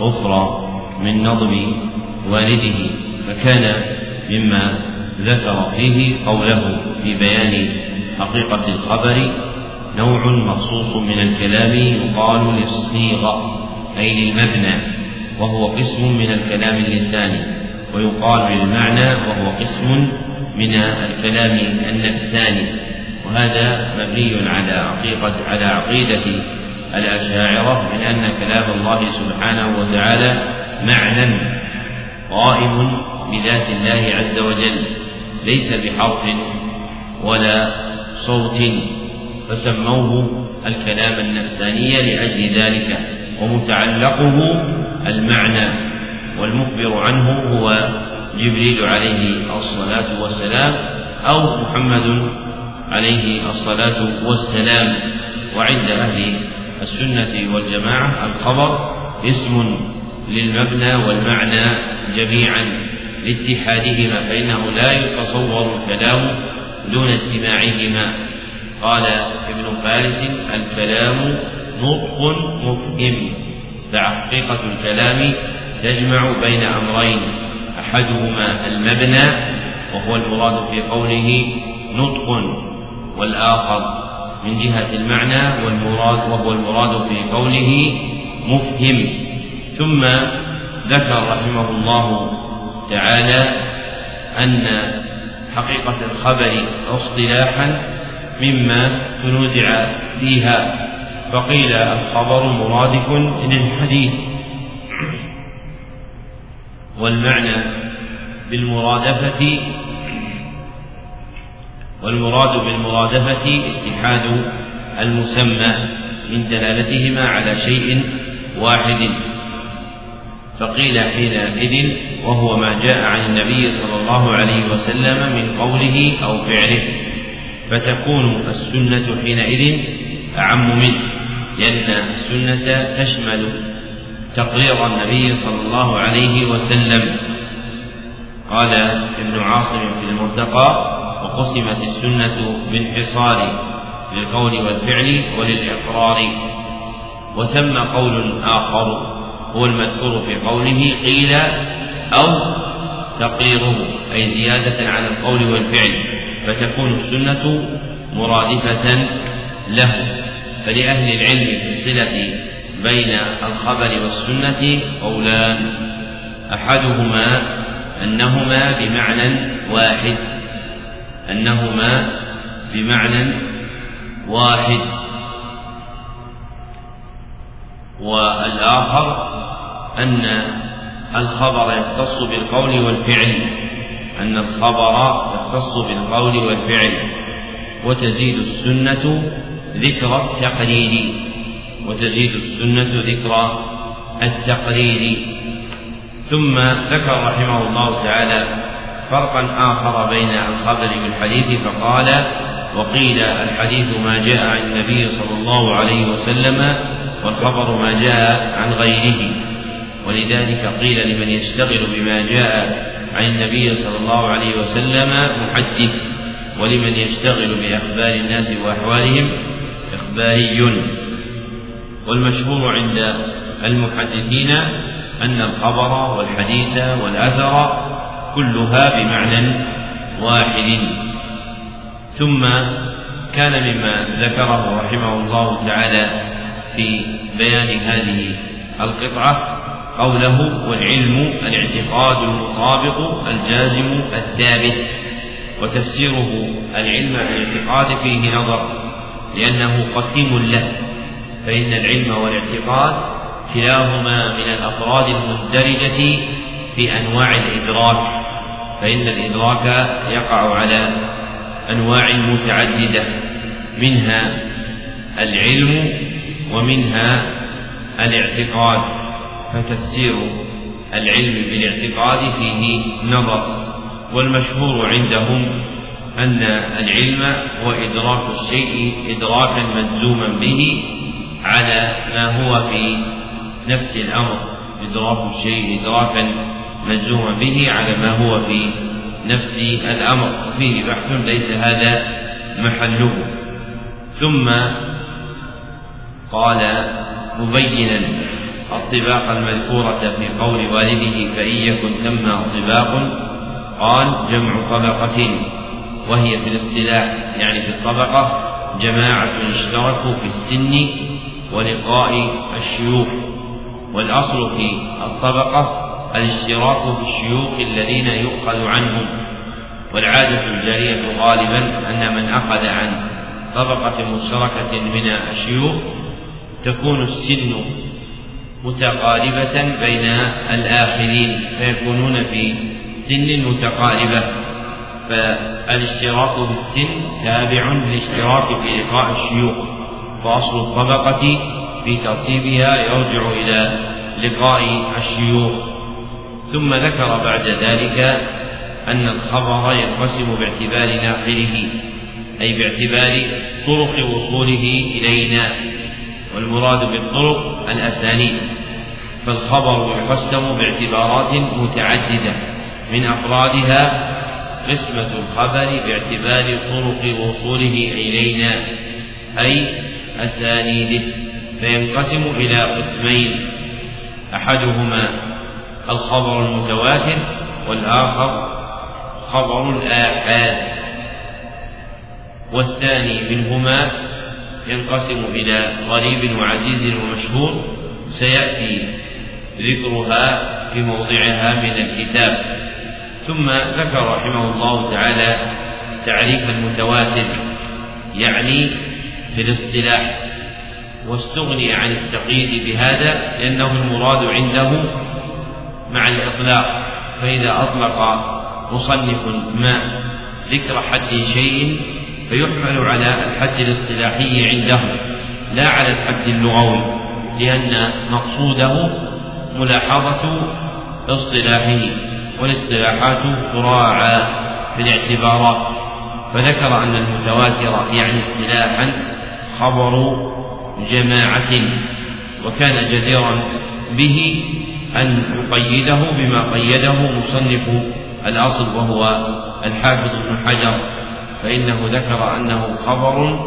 أخرى من نظم والده فكان مما ذكر فيه قوله في بيان حقيقة الخبر نوع مخصوص من الكلام يقال للصيغة أي للمبنى وهو قسم من الكلام اللساني. ويقال للمعنى وهو قسم من الكلام النفساني وهذا مبني على عقيدة على عقيدة الأشاعرة من أن كلام الله سبحانه وتعالى معنى قائم بذات الله عز وجل ليس بحرف ولا صوت فسموه الكلام النفساني لأجل ذلك ومتعلقه المعنى. والمخبر عنه هو جبريل عليه الصلاة والسلام أو محمد عليه الصلاة والسلام. وعند أهل السنة والجماعة الخبر اسم للمبنى والمعنى جميعا لاتحادهما فإنه لا يتصور الكلام دون اجتماعهما. قال ابن فارس الكلام نطق مفهم فحقيقة الكلام تجمع بين أمرين. أحدهما المبنى وهو المراد في قوله نطق والآخر من جهة المعنى والمراد وهو المراد في قوله مفهم. ثم ذكر رحمه الله تعالى أن حقيقة الخبر اصطلاحا مما تنوزع فيها. فقيل الخبر مرادف للحديث. والمعنى بالمرادفة والمراد بالمرادفة اتحاد المسمى من دلالتهما على شيء واحد. فقيل حينئذ وهو ما جاء عن النبي صلى الله عليه وسلم من قوله أو فعله. فتكون السنة حينئذ أعم منه لأن السنة تشمل تقرير النبي صلى الله عليه وسلم. قال ابن عاصم في المرتقى وقسمت السنة بانحصار للقول والفعل وللإقرار. وثم قول آخر هو المذكور في قوله قيل أو تقريره أي زيادة على القول والفعل فتكون السنة مرادفة له. فلأهل العلم في الصلة بين الخبر والسنة قولان أحدهما أنهما بمعنى واحد. أنهما بمعنى واحد. والآخر أن الخبر يختص بالقول والفعل. أن الخبر يختص بالقول والفعل. وتزيد السنة ذكر التقرير وتزيد السنة ذكر التقرير. ثم ذكر رحمه الله تعالى فرقا آخر بين الخبر والحديث فقال وقيل الحديث ما جاء عن النبي صلى الله عليه وسلم والخبر ما جاء عن غيره. ولذلك قيل لمن يشتغل بما جاء عن النبي صلى الله عليه وسلم محدث ولمن يشتغل بأخبار الناس وأحوالهم إخباري. والمشهور عند المحدثين أن الخبر والحديث والأثر كلها بمعنى واحد. ثم كان مما ذكره رحمه الله تعالى في بيان هذه القطعة قوله والعلم الاعتقاد المطابق الجازم الثابت وتفسيره العلم الاعتقاد فيه نظر لأنه قسيم له. فإن العلم والاعتقاد كلاهما من الأفراد المندرجة في أنواع الإدراك فإن الإدراك يقع على أنواع متعددة منها العلم ومنها الاعتقاد فتفسير العلم بالاعتقاد فيه نظر والمشهور عندهم أن العلم هو إدراك الشيء إدراكا مجزوما به على ما هو في نفس الأمر إدراك الشيء إدراكا مجزوما به على ما هو في نفس الأمر. فيه بحث ليس هذا محله. ثم قال مبينا الطباق المذكورة في قول والده فإن يكن ثم طباق قال جمع طبقة وهي في الاصطلاح يعني في الطبقة جماعة اشتركوا في السن ولقاء الشيوخ والأصل في الطبقة الاشتراك في الشيوخ الذين يؤخذ عنهم والعادة الجارية غالبا أن من أخذ عن طبقة مشتركة من الشيوخ تكون السن متقاربة بين الآخرين فيكونون في سن متقاربة. فالاشتراك في السن تابع للاشتراك في لقاء الشيوخ فأصل الطبقة في ترتيبها يرجع إلى لقاء الشيوخ. ثم ذكر بعد ذلك أن الخبر ينقسم باعتبار ناقله أي باعتبار طرق وصوله إلينا والمراد بالطرق الأسانيد. فالخبر يقسم باعتبارات متعددة من أفرادها قسمة الخبر باعتبار طرق وصوله إلينا أي أسانيده. فينقسم إلى قسمين أحدهما الخبر المتواتر والآخر خبر الآحاد. والثاني منهما ينقسم إلى غريب وعزيز ومشهور سيأتي ذكرها في موضعها من الكتاب. ثم ذكر رحمه الله تعالى تعريف المتواتر يعني في الاصطلاح واستغني عن التقييد بهذا لأنه المراد عنده مع الإطلاق فإذا أطلق مصنف ما ذكر حد شيء فيحمل على الحد الاصطلاحي عنده لا على الحد اللغوي لأن مقصوده ملاحظة اصطلاحه والاصطلاحات تراعى في الاعتبارات. فذكر أن المتواتر يعني اصطلاحا خبر جماعة وكان جديرا به أن يقيده بما قيده مصنف الأصل وهو الحافظ ابن حجر. فإنه ذكر أنه خبر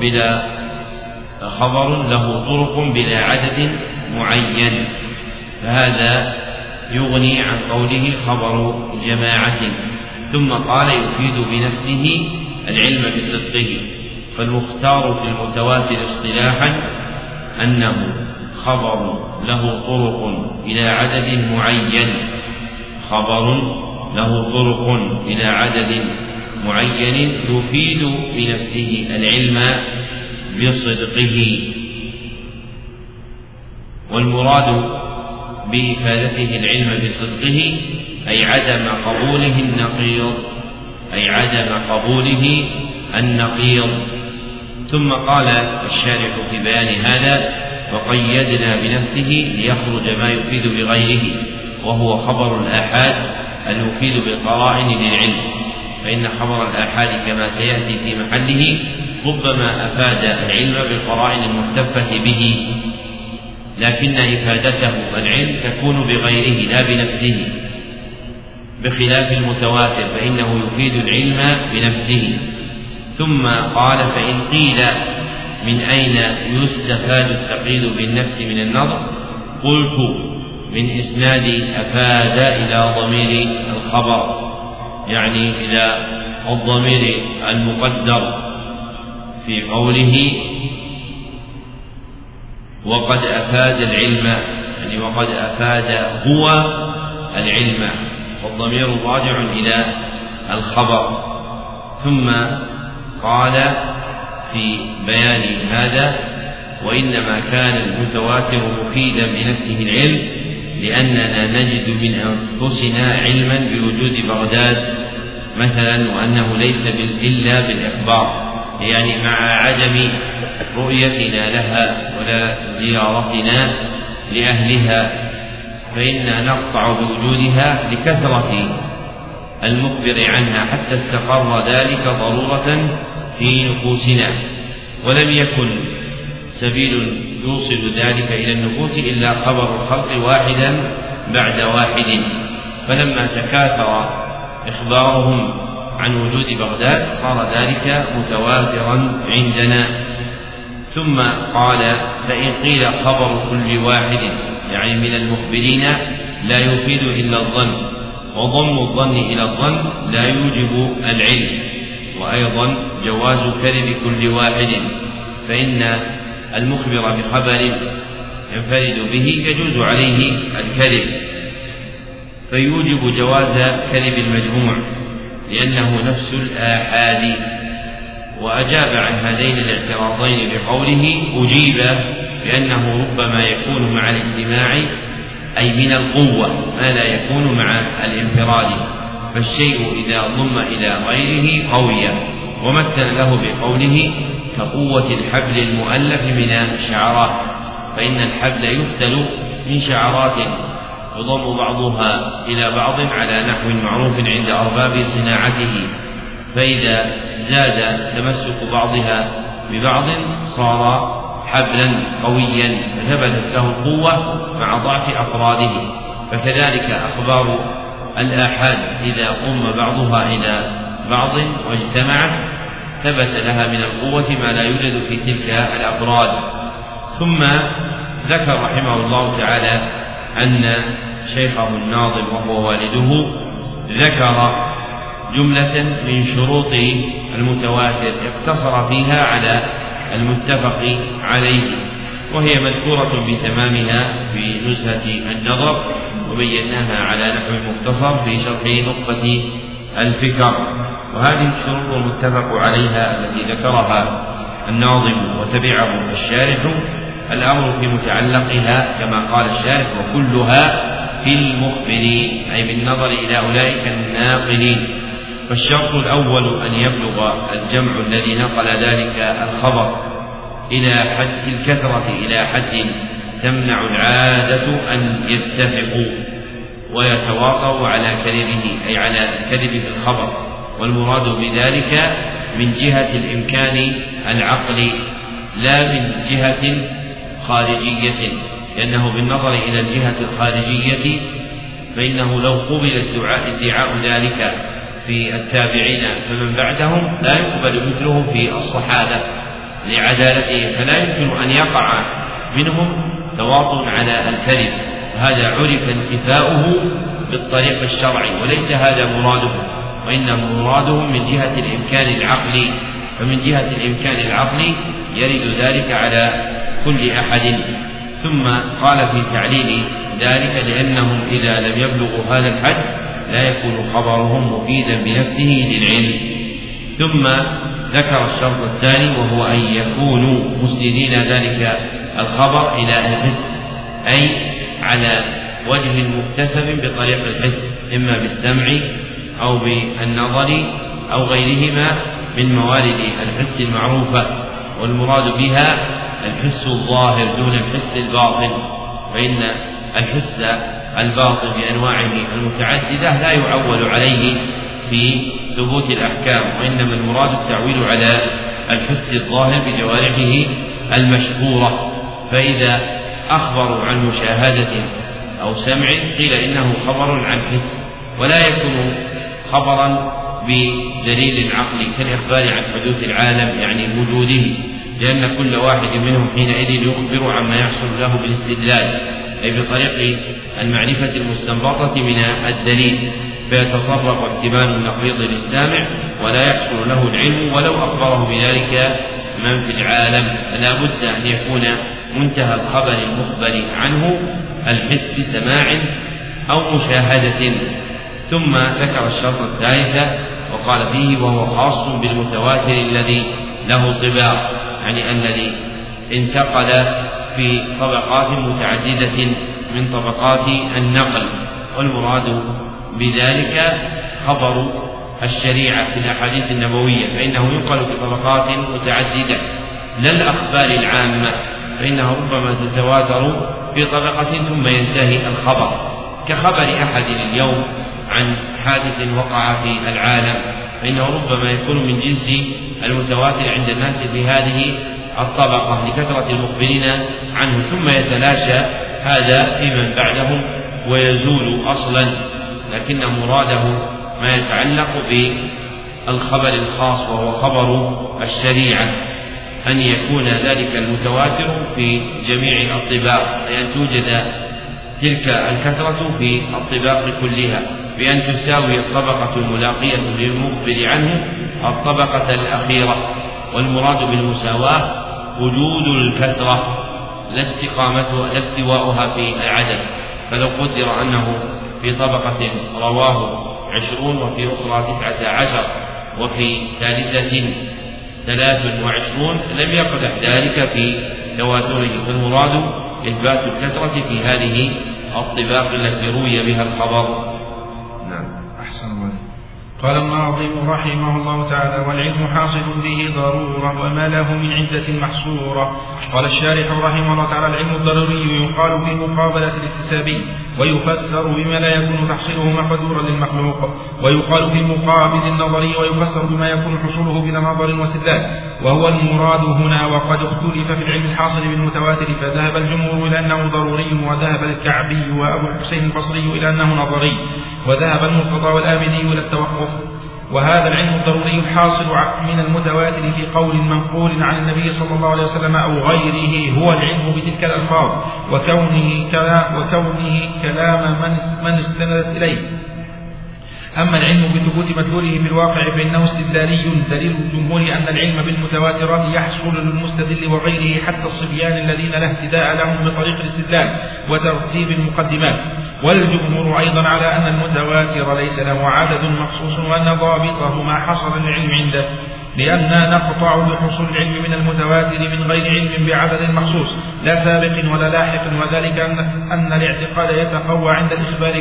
بلا خبر له طرق بلا عدد معين. فهذا يغني عن قوله خبر جماعة ثم قال يفيد بنفسه العلم بصدقه فالمختار في المتواتر اصطلاحا أنه خبر له طرق إلى عدد معين خبر له طرق إلى عدد معين يفيد بنفسه العلم بصدقه. والمراد بإفادته العلم بصدقه أي عدم قبوله النقيض أي عدم قبوله النقيض. ثم قال الشارح في بيان هذا وقيدنا بنفسه ليخرج ما يفيد بغيره وهو خبر الآحاد المفيد بالقرائن للعلم. فإن خبر الآحاد كما سيأتي في محله ربما أفاد العلم بالقرائن المحتفة به. لكن إفادته العلم تكون بغيره لا بنفسه. بخلاف المتواتر فإنه يفيد العلم بنفسه. ثم قال فإن قيل من أين يستفاد التقييد بالنفس من النظر قلت من إسناد أفاد إلى ضمير الخبر يعني إلى الضمير المقدر في قوله وقد أفاد العلم يعني وقد أفاد هو العلم والضمير راجع إلى الخبر. ثم قال في بيان هذا وإنما كان المتواتر مفيدا بنفسه العلم لأننا نجد من أنفسنا علما بوجود بغداد مثلا وأنه ليس إلا بالإخبار يعني مع عدم رؤيتنا لها ولا زيارتنا لأهلها فإنا نقطع بوجودها لكثرة المخبر عنها حتى استقر ذلك ضرورة في نفوسنا. ولم يكن سبيل يوصل ذلك إلى النفوس إلا خبر الخلق واحدا بعد واحد. فلما تكاثر إخبارهم عن وجود بغداد صار ذلك متواترا عندنا. ثم قال فإن قيل خبر كل واحد يعني من المخبرين لا يفيد إلا الظن وضم الظن إلى الظن لا يوجب العلم وأيضا جواز كذب كل واحد فإن المخبر بخبر ينفرد به يجوز عليه الكذب فيوجب جواز كذب المجموع لأنه نفس الآحاد. وأجاب عن هذين الاعتراضين بقوله أجيب بأنه ربما يكون مع الاجتماع أي من القوة ما لا يكون مع الانفراد. فالشيء إذا ضم إلى غيره قوي ومثل له بقوله كقوة الحبل المؤلف من الشعرات فإن الحبل يفتل من شعرات. يضم بعضها إلى بعض على نحو معروف عند أرباب صناعته. فإذا زاد تمسك بعضها ببعض صار حبلا قويا فثبتت له القوة مع ضعف أفراده. فكذلك أخبار الآحاد إذا ضم بعضها إلى بعض واجتمعت ثبت لها من القوة ما لا يوجد في تلك الأفراد. ثم ذكر رحمه الله تعالى أن شيخه الناظم وهو والده ذكر جملة من شروط المتواتر اقتصر فيها على المتفق عليه وهي مذكورة بتمامها في نزهة النظر وبيناها على نحو مختصر في شرح نقطة الفكر. وهذه الشروط المتفق عليها التي ذكرها الناظم وتبعه الشارح. الأمر في متعلقها كما قال الشارح وكلها في المخبرين أي بالنظر إلى أولئك الناقلين. فالشرط الأول أن يبلغ الجمع الذي نقل ذلك الخبر إلى حد الكثرة إلى حد تمنع العادة أن يتفقوا ويتواطوا على كذبه أي على في الخبر والمراد بذلك من جهة الإمكان العقلي لا من جهة خارجية. لأنه بالنظر إلى الجهة الخارجية فإنه لو قبل الدعاء ادعاء ذلك في التابعين فمن بعدهم لا يقبل مثله في الصحابة. لعدالته فلا يمكن أن يقع منهم تواطؤ على الكذب. هذا عرف انتفاؤه بالطريق الشرعي وليس هذا مراده وإنما مرادهم من جهة الإمكان العقلي فمن جهة الإمكان العقلي يرد ذلك على كل أحد. ثم قال في تعليل ذلك لأنهم إذا لم يبلغوا هذا الحد لا يكون خبرهم مفيدا بنفسه للعلم. ثم ذكر الشرط الثاني وهو أن يكونوا مسندين ذلك الخبر إلى الحس أي على وجه مكتسب بطريق الحس إما بالسمع أو بالنظر أو غيرهما من موارد الحس المعروفة والمراد بها الحس الظاهر دون الحس الباطن فإن الحس الباطن بأنواعه المتعددة لا يعول عليه في ثبوت الأحكام وإنما المراد التعويل على الحس الظاهر بجوارحه المشهورة. فإذا أخبروا عن مشاهدة أو سمع قيل إنه خبر عن حس ولا يكون خبرا بدليل عقلي كالإخبار عن حدوث العالم يعني وجوده لأن كل واحد منهم حينئذ يخبر عما يحصل له بالاستدلال. أي بطريق المعرفة المستنبطة من الدليل فيتطرق احتمال النقيض للسامع ولا يحصل له العلم ولو أخبره بذلك من في العالم. فلا بد أن يكون منتهى الخبر المخبر عنه الحس بسماع أو مشاهدة. ثم ذكر الشرط الثالث وقال فيه وهو خاص بالمتواتر الذي له طباع يعني الذي انتقل في طبقات متعددة من طبقات النقل والمراد بذلك خبر الشريعة في الأحاديث النبوية فإنه ينقل في طبقات متعددة. لا الأخبار العامة فإنها ربما تتواتر في طبقة ثم ينتهي الخبر. كخبر أحد اليوم عن حادث وقع في العالم فإنه ربما يكون من جنس المتواتر عند الناس في هذه الطبقة لكثرة المخبرين عنه ثم يتلاشى هذا في من بعدهم ويزول أصلا لكن مراده ما يتعلق بالخبر الخاص وهو خبر الشريعة أن يكون ذلك المتواتر في جميع الطباق أي أن توجد تلك الكثرة في الطباق كلها بأن تساوي الطبقة الملاقية للمخبر عنه الطبقة الأخيرة والمراد بالمساواة وجود الكثرة لا استقامتها لا استواؤها في العدد فلو قدر أنه في طبقة رواه عشرون وفي أخرى تسعة عشر وفي ثالثة ثلاث وعشرون لم يقدح ذلك في تواتره فالمراد إثبات الكثرة في هذه الطباق التي روي بها الخبر. نعم. أحسن الله قال الناظم رحمه الله تعالى والعلم حاصل به ضرورة وما له من عدة محصورة. قال الشارح رحمه الله تعالى العلم الضروري يقال في مقابلة الاكتسابي ويفسر بما لا يكون تحصيله مقدورا للمخلوق ويقال في مقابل النظري ويفسر بما يكون حصوله بلا نظر واستدلال. وهو المراد هنا وقد اختلف في العلم الحاصل بالمتواتر فذهب الجمهور إلى أنه ضروري وذهب الكعبي وأبو الحسين البصري إلى أنه نظري وذهب المرتضى والآمني إلى التوقف. وهذا العلم الضروري الحاصل من المتواتر في قول منقول عن النبي صلى الله عليه وسلم أو غيره هو العلم بتلك الألفاظ وكونه كلام, وكونه كلام من من استندت إليه. أما العلم بثبوت مدلوله في الواقع فإنه استدلالي دليل الجمهور أن العلم بالمتواترات يحصل للمستدل وغيره حتى الصبيان الذين لا اهتداء لهم بطريق الاستدلال وترتيب المقدمات. والجمهور أيضا على أن المتواتر ليس له عدد مخصوص وأن ضابطه ما حصل العلم عنده. لأننا نقطع بحصول العلم من المتواتر من غير علم بعدد مخصوص لا سابق ولا لاحق وذلك أن, أن الاعتقاد يتقوى عند الإخبار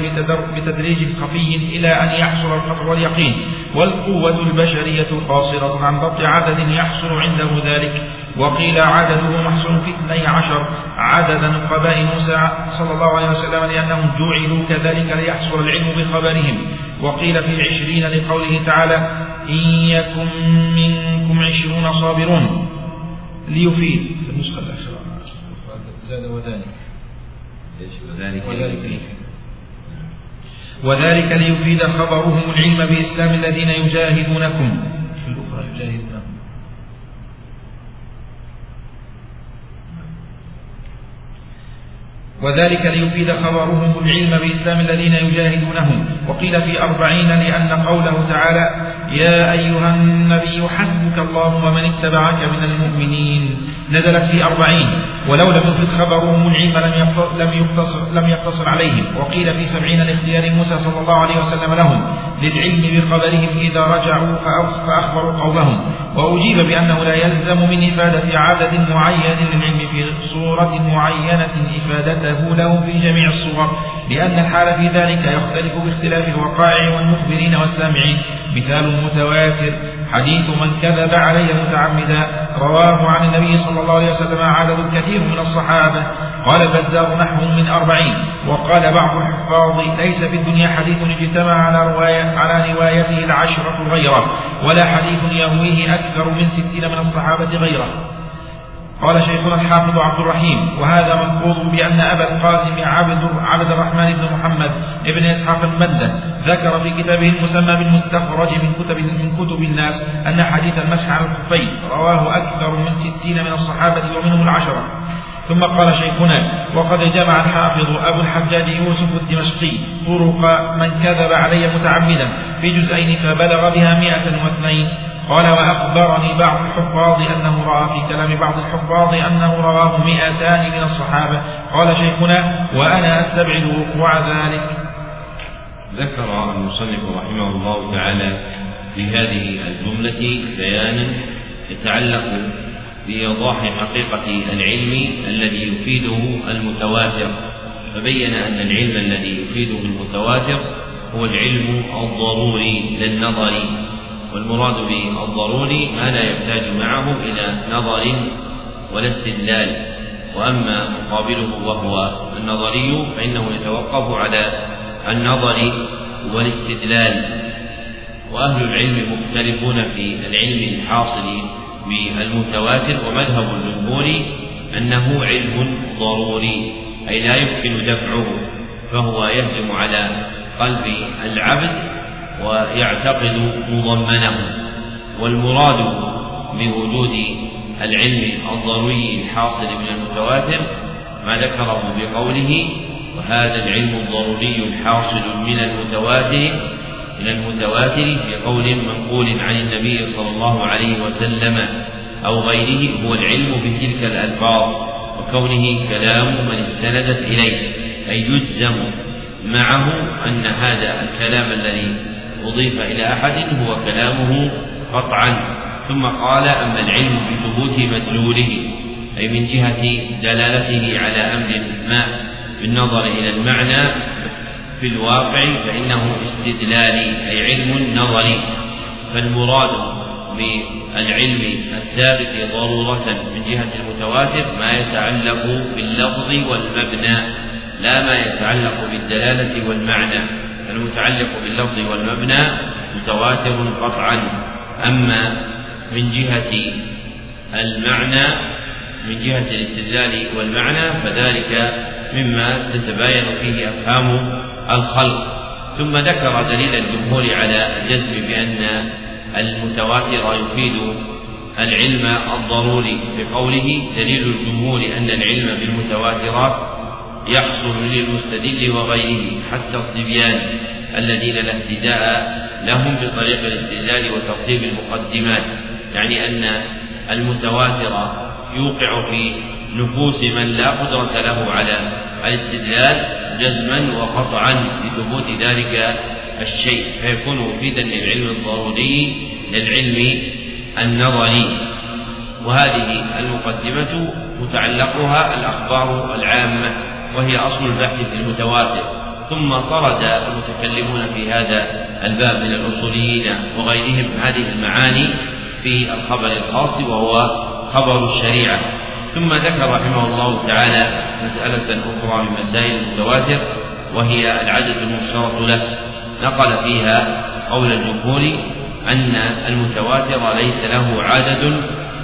بتدريج خفي إلى أن يحصل القطع واليقين والقوة البشرية قاصرة عن ضبط عدد يحصل عنده ذلك. وقيل عدده محصور في اثني عشر عدد نقباء موسى صلى الله عليه وسلم لأنهم جعلوا كذلك ليحصل العلم بخبرهم. وقيل في عشرين لقوله تعالى إن يكن منكم عشرون صابرون. ليفيد. في النسخة الأخيرة. زاد وذلك. وذلك ليفيد. وذلك ليفيد خبرهم العلم بإسلام الذين يجاهدونكم. في الأخرى يجاهدونكم. وذلك ليفيد خبرهم العلم بإسلام الذين يجاهدونهم. وقيل في أربعين لأن قوله تعالى يا أيها النبي حسبك الله ومن اتبعك من المؤمنين. نزلت في أربعين ولو لم يفرد خبرهم العلم لم يقتصر, لم يقتصر عليهم. وقيل في سبعين لاختيار موسى صلى الله عليه وسلم لهم للعلم بخبرهم إذا رجعوا فأخبروا قومهم. وأجيب بأنه لا يلزم من إفادة عدد معين للعلم في صورة معينة إفادته له في جميع الصور لأن الحال في ذلك يختلف باختلاف الوقائع والمخبرين والسامعين. مثال المتواتر حديث من كذب علي متعمدا رواه عن النبي صلى الله عليه وسلم عدد كثير من الصحابة. قال البزار نحو من أربعين. وقال بعض الحفاظ ليس في الدنيا حديث اجتمع على رواية على روايته العشرة غيره ولا حديث يرويه أكثر من ستين من الصحابة غيره. قال شيخنا الحافظ عبد الرحيم وهذا منقوض بأن أبا القاسم عبد عبد الرحمن بن محمد ابن إسحاق المدة ذكر في كتابه المسمى بالمستخرج من كتب من كتب الناس أن حديث المسح على الخفين رواه أكثر من ستين من الصحابة ومنهم العشرة. ثم قال شيخنا وقد جمع الحافظ أبو الحجاج يوسف الدمشقي طرق من كذب علي متعمدا في جزئين فبلغ بها مئة واثنين قال وأخبرني بعض الحفاظ أنه رأى في كلام بعض الحفاظ أنه رواه مئتان من الصحابة. قال شيخنا وأنا أستبعد وقوع ذلك. ذكر المصنف رحمه الله تعالى في هذه الجملة بيانا يتعلق بإيضاح حقيقة العلم الذي يفيده المتواتر. فبين أن العلم الذي يفيده المتواتر هو العلم الضروري للنظر. والمراد بالضروري ما لا يحتاج معه إلى نظر ولا استدلال. وأما مقابله وهو النظري فإنه يتوقف على النظر والاستدلال. وأهل العلم مختلفون في العلم الحاصل بالمتواتر ومذهب الجمهور أنه علم ضروري أي لا يمكن دفعه فهو يهجم على قلب العبد ويعتقد مضمنه. والمراد بوجود العلم الضروري الحاصل من المتواتر ما ذكره بقوله وهذا العلم الضروري الحاصل من المتواتر من المتواتر في قول منقول عن النبي صلى الله عليه وسلم أو غيره هو العلم بتلك الألفاظ وكونه كلام من استندت إليه أي يجزم معه أن هذا الكلام الذي أضيف إلى أحد هو كلامه قطعا ثم قال أما العلم بثبوت مدلوله أي من جهة دلالته على أمر ما بالنظر إلى المعنى في الواقع فإنه استدلالي أي علم نظري. فالمراد بالعلم الثابت ضرورة من جهة المتواتر ما يتعلق باللفظ والمبنى لا ما يتعلق بالدلالة والمعنى. المتعلق باللفظ والمبنى متواتر قطعا. أما من جهة المعنى من جهة الاستدلال والمعنى فذلك مما تتباين فيه أفهام الخلق. ثم ذكر دليل الجمهور على الجزم بأن المتواتر يفيد العلم الضروري بقوله. دليل الجمهور أن العلم بالمتواترات يحصل للمستدل وغيره حتى الصبيان الذين لا ابتداء لهم بطريق الاستدلال وترتيب المقدمات يعني أن المتواتر يوقع في نفوس من لا قدرة له على الاستدلال جزما وقطعا لثبوت ذلك الشيء فيكون مفيدا للعلم الضروري للعلم النظري. وهذه المقدمة متعلقها الأخبار العامة. وهي أصل البحث المتواتر ثم طرد المتكلمون في هذا الباب من الأصوليين وغيرهم هذه المعاني في الخبر الخاص وهو خبر الشريعة. ثم ذكر رحمه الله تعالى مسألة أخرى من مسائل المتواتر وهي العدد المشترط له. نقل فيها قول الجمهور أن المتواتر ليس له عدد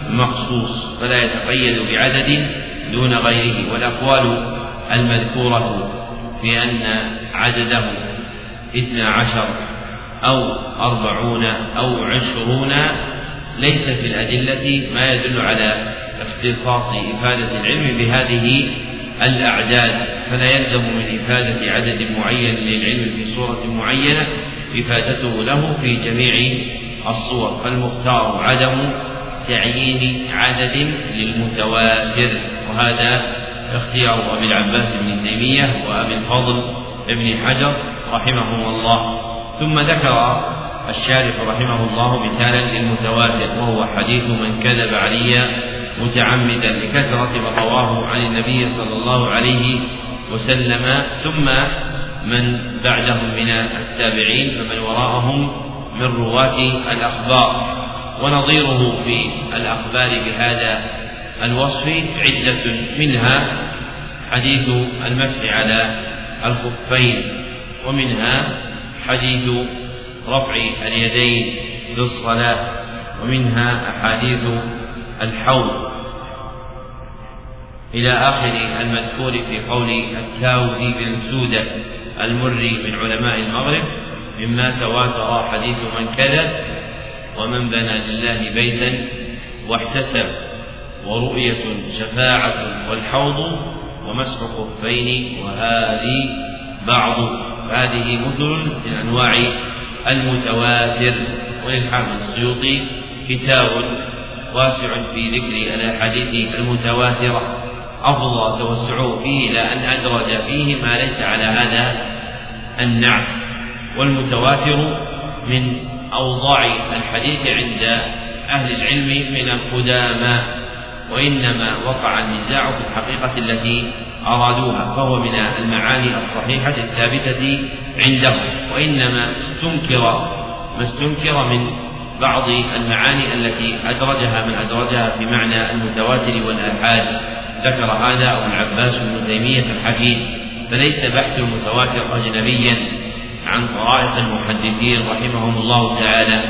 مخصوص فلا يتقيد بعدد دون غيره والأقوال المذكورة في أن عدده اثنا عشر أو أربعون أو عشرون ليس في الأدلة ما يدل على اختصاص إفادة العلم بهذه الأعداد فلا يلزم من إفادة عدد معين للعلم في صورة معينة إفادته له في جميع الصور فالمختار عدم تعيين عدد للمتواتر وهذا اختيار أبي العباس بن تيمية وأبي الفضل بن حجر رحمهم الله ثم ذكر الشارح رحمه الله مثالا للمتواتر وهو حديث من كذب علي متعمدا لكثرة ما رواه عن النبي صلى الله عليه وسلم. ثم من بعدهم من التابعين فمن وراءهم من رواة الأخبار. ونظيره في الأخبار بهذا الوصف عدة منها حديث المسح على الخفين ومنها حديث رفع اليدين في الصلاة ومنها أحاديث الحوض إلى آخر المذكور في قول التاوذي بن سودة المري من علماء المغرب مما تواتر حديث من كذب ومن بنى لله بيتا واحتسب. ورؤية شفاعة والحوض ومسح خفين وهذه بعض هذه مثل من أنواع المتواتر. وللحافظ السيوطي كتاب واسع في ذكر الأحاديث المتواترة. أفضل توسعه فيه إلى أن أدرج فيه ما ليس على هذا النعت. والمتواتر من أوضاع الحديث عند أهل العلم من القدامى. وإنما وقع النزاع في الحقيقة التي أرادوها فهو من المعاني الصحيحة الثابتة عندهم. وإنما استنكر ما استنكر من بعض المعاني التي أدرجها من أدرجها في معنى المتواتر والآحاد ذكر هذا أبو العباس بن تيمية الحفيد فليس بحث المتواتر أجنبيا عن طرائق المحدثين رحمهم الله تعالى.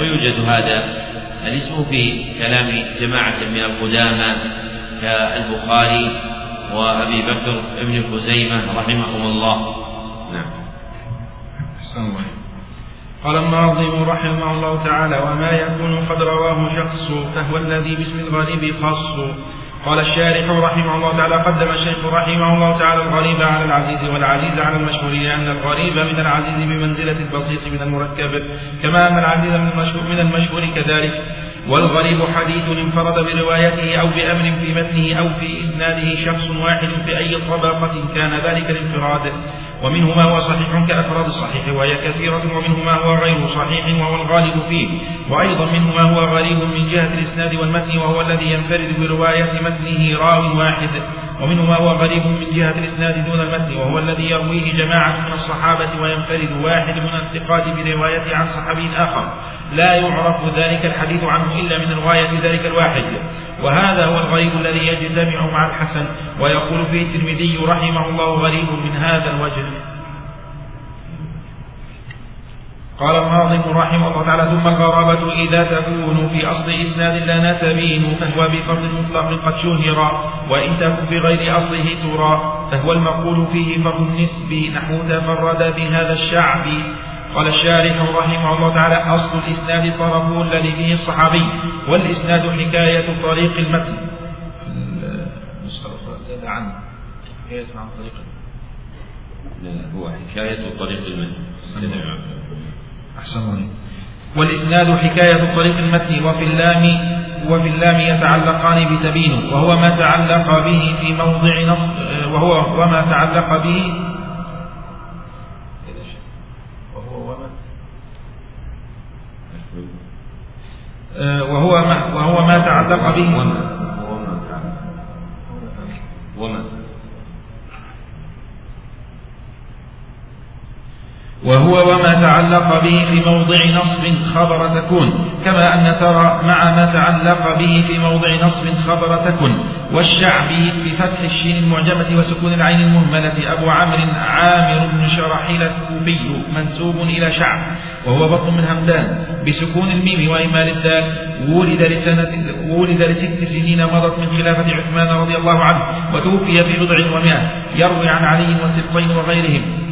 ويوجد هذا الاسم في كلام جماعة من القدامى كالبخاري وأبي بكر بن خزيمة رحمهم الله. نعم. قال الناظم رحمه الله تعالى وما يكون قد رواه شخص فهو الذي باسم الغريب خاص قال الشارح رحمه الله تعالى قدم الشيخ رحمه الله تعالى الغريب على العزيز والعزيز على المشهور لأن الغريب من العزيز بمنزلة البسيط من المركب كما أن العزيز من المشهور, من المشهور كذلك. والغريب حديث انفرد بروايته أو بأمر في متنه أو في إسناده شخص واحد في أي طبقة كان ذلك الانفراد. ومنه ما هو صحيح كأفراد الصحيح وهي كثيرة ومنه ما هو غير صحيح وهو الغالب فيه. وأيضا منه ما هو غريب من جهة الإسناد والمتن وهو الذي ينفرد برواية متنه راو واحد. ومنه ما هو غريب من جهة الإسناد دون المتن وهو الذي يرويه جماعة من الصحابة وينفرد واحد من الثقات بروايته عن صحابي آخر. لا يعرف ذلك الحديث عنه إلا من رواية ذلك الواحد. وهذا هو الغريب الذي يجتمع مع الحسن ويقول فيه الترمذي رحمه الله غريب من هذا الوجه. قال الناظم رحمه الله تعالى ثم الغرابة إذا تكون في أصل إسناد لا نتبين فهو بفرض مطلق قد شهر وإن تكن بغير أصله ترى فهو المقول فيه فرض نسبي نحو تفرد بهذا الشعب. قال الشارح رحمه الله تعالى أصل الإسناد طرفه الذي فيه الصحابي والإسناد حكاية طريق المتن. زاد عن حكاية عن طريق لا هو حكاية طريق المتن. أحسن والإسناد حكاية طريق المتن وفي اللام وفي اللام يتعلقان بتبين وهو ما تعلق به في موضع نص وهو وما تعلق به وهو ما وهو ما تعلق به وما وما. وهو وما تعلق به في موضع نصب خبر تكون كما أن ترى مع ما تعلق به في موضع نصب خبر تكن والشعبي بفتح الشين المعجمة وسكون العين المهملة أبو عمرو عامر بن شرحيل الكوفي منسوب إلى شعب وهو بطن من همدان بسكون الميم وإمال الدال ولد لسنة ولد لست سنين مضت من خلافة عثمان رضي الله عنه وتوفي في بضع ومائة يروي عن علي وسبطين وغيرهم.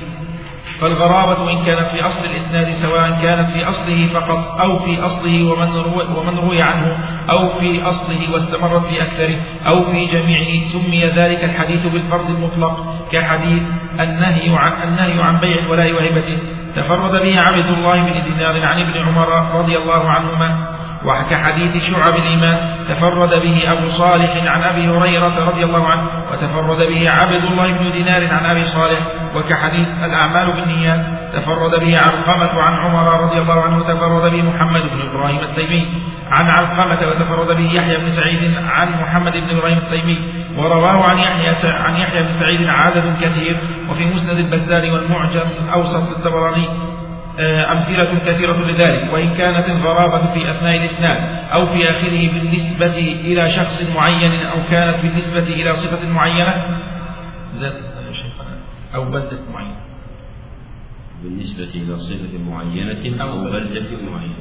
فالغرابة إن كانت في أصل الإسناد سواء كانت في أصله فقط أو في أصله ومن روي, ومن روي عنه أو في أصله واستمرت في أكثره أو في جميعه سمي ذلك الحديث بالفرد المطلق كحديث النهي عن النهي عن بيع الولاء وهبته تفرد به عبد الله بن دينار عن ابن عمر رضي الله عنهما وكحديث شعب الإيمان تفرد به أبو صالح عن أبي هريرة رضي الله عنه وتفرد به عبد الله بن دينار عن أبي صالح وكحديث الأعمال بالنيات تفرد به علقمة عن عمر رضي الله عنه وتفرد به محمد بن إبراهيم التيمي. عن علقمة وتفرد به يحيى بن سعيد عن محمد بن إبراهيم التيمي. ورواه عن يحيى عن يحيى بن سعيد عدد كثير. وفي مسند البزار والمعجم الأوسط للطبراني آه، أمثلة كثيرة لذلك. وإن كانت الغرابة في أثناء الإسناد أو في آخره بالنسبة إلى شخص معين أو كانت بالنسبة إلى صفة معينة زاد. أو بلدة معينة. بالنسبة إلى صفة معينة أو بلدة. معينة.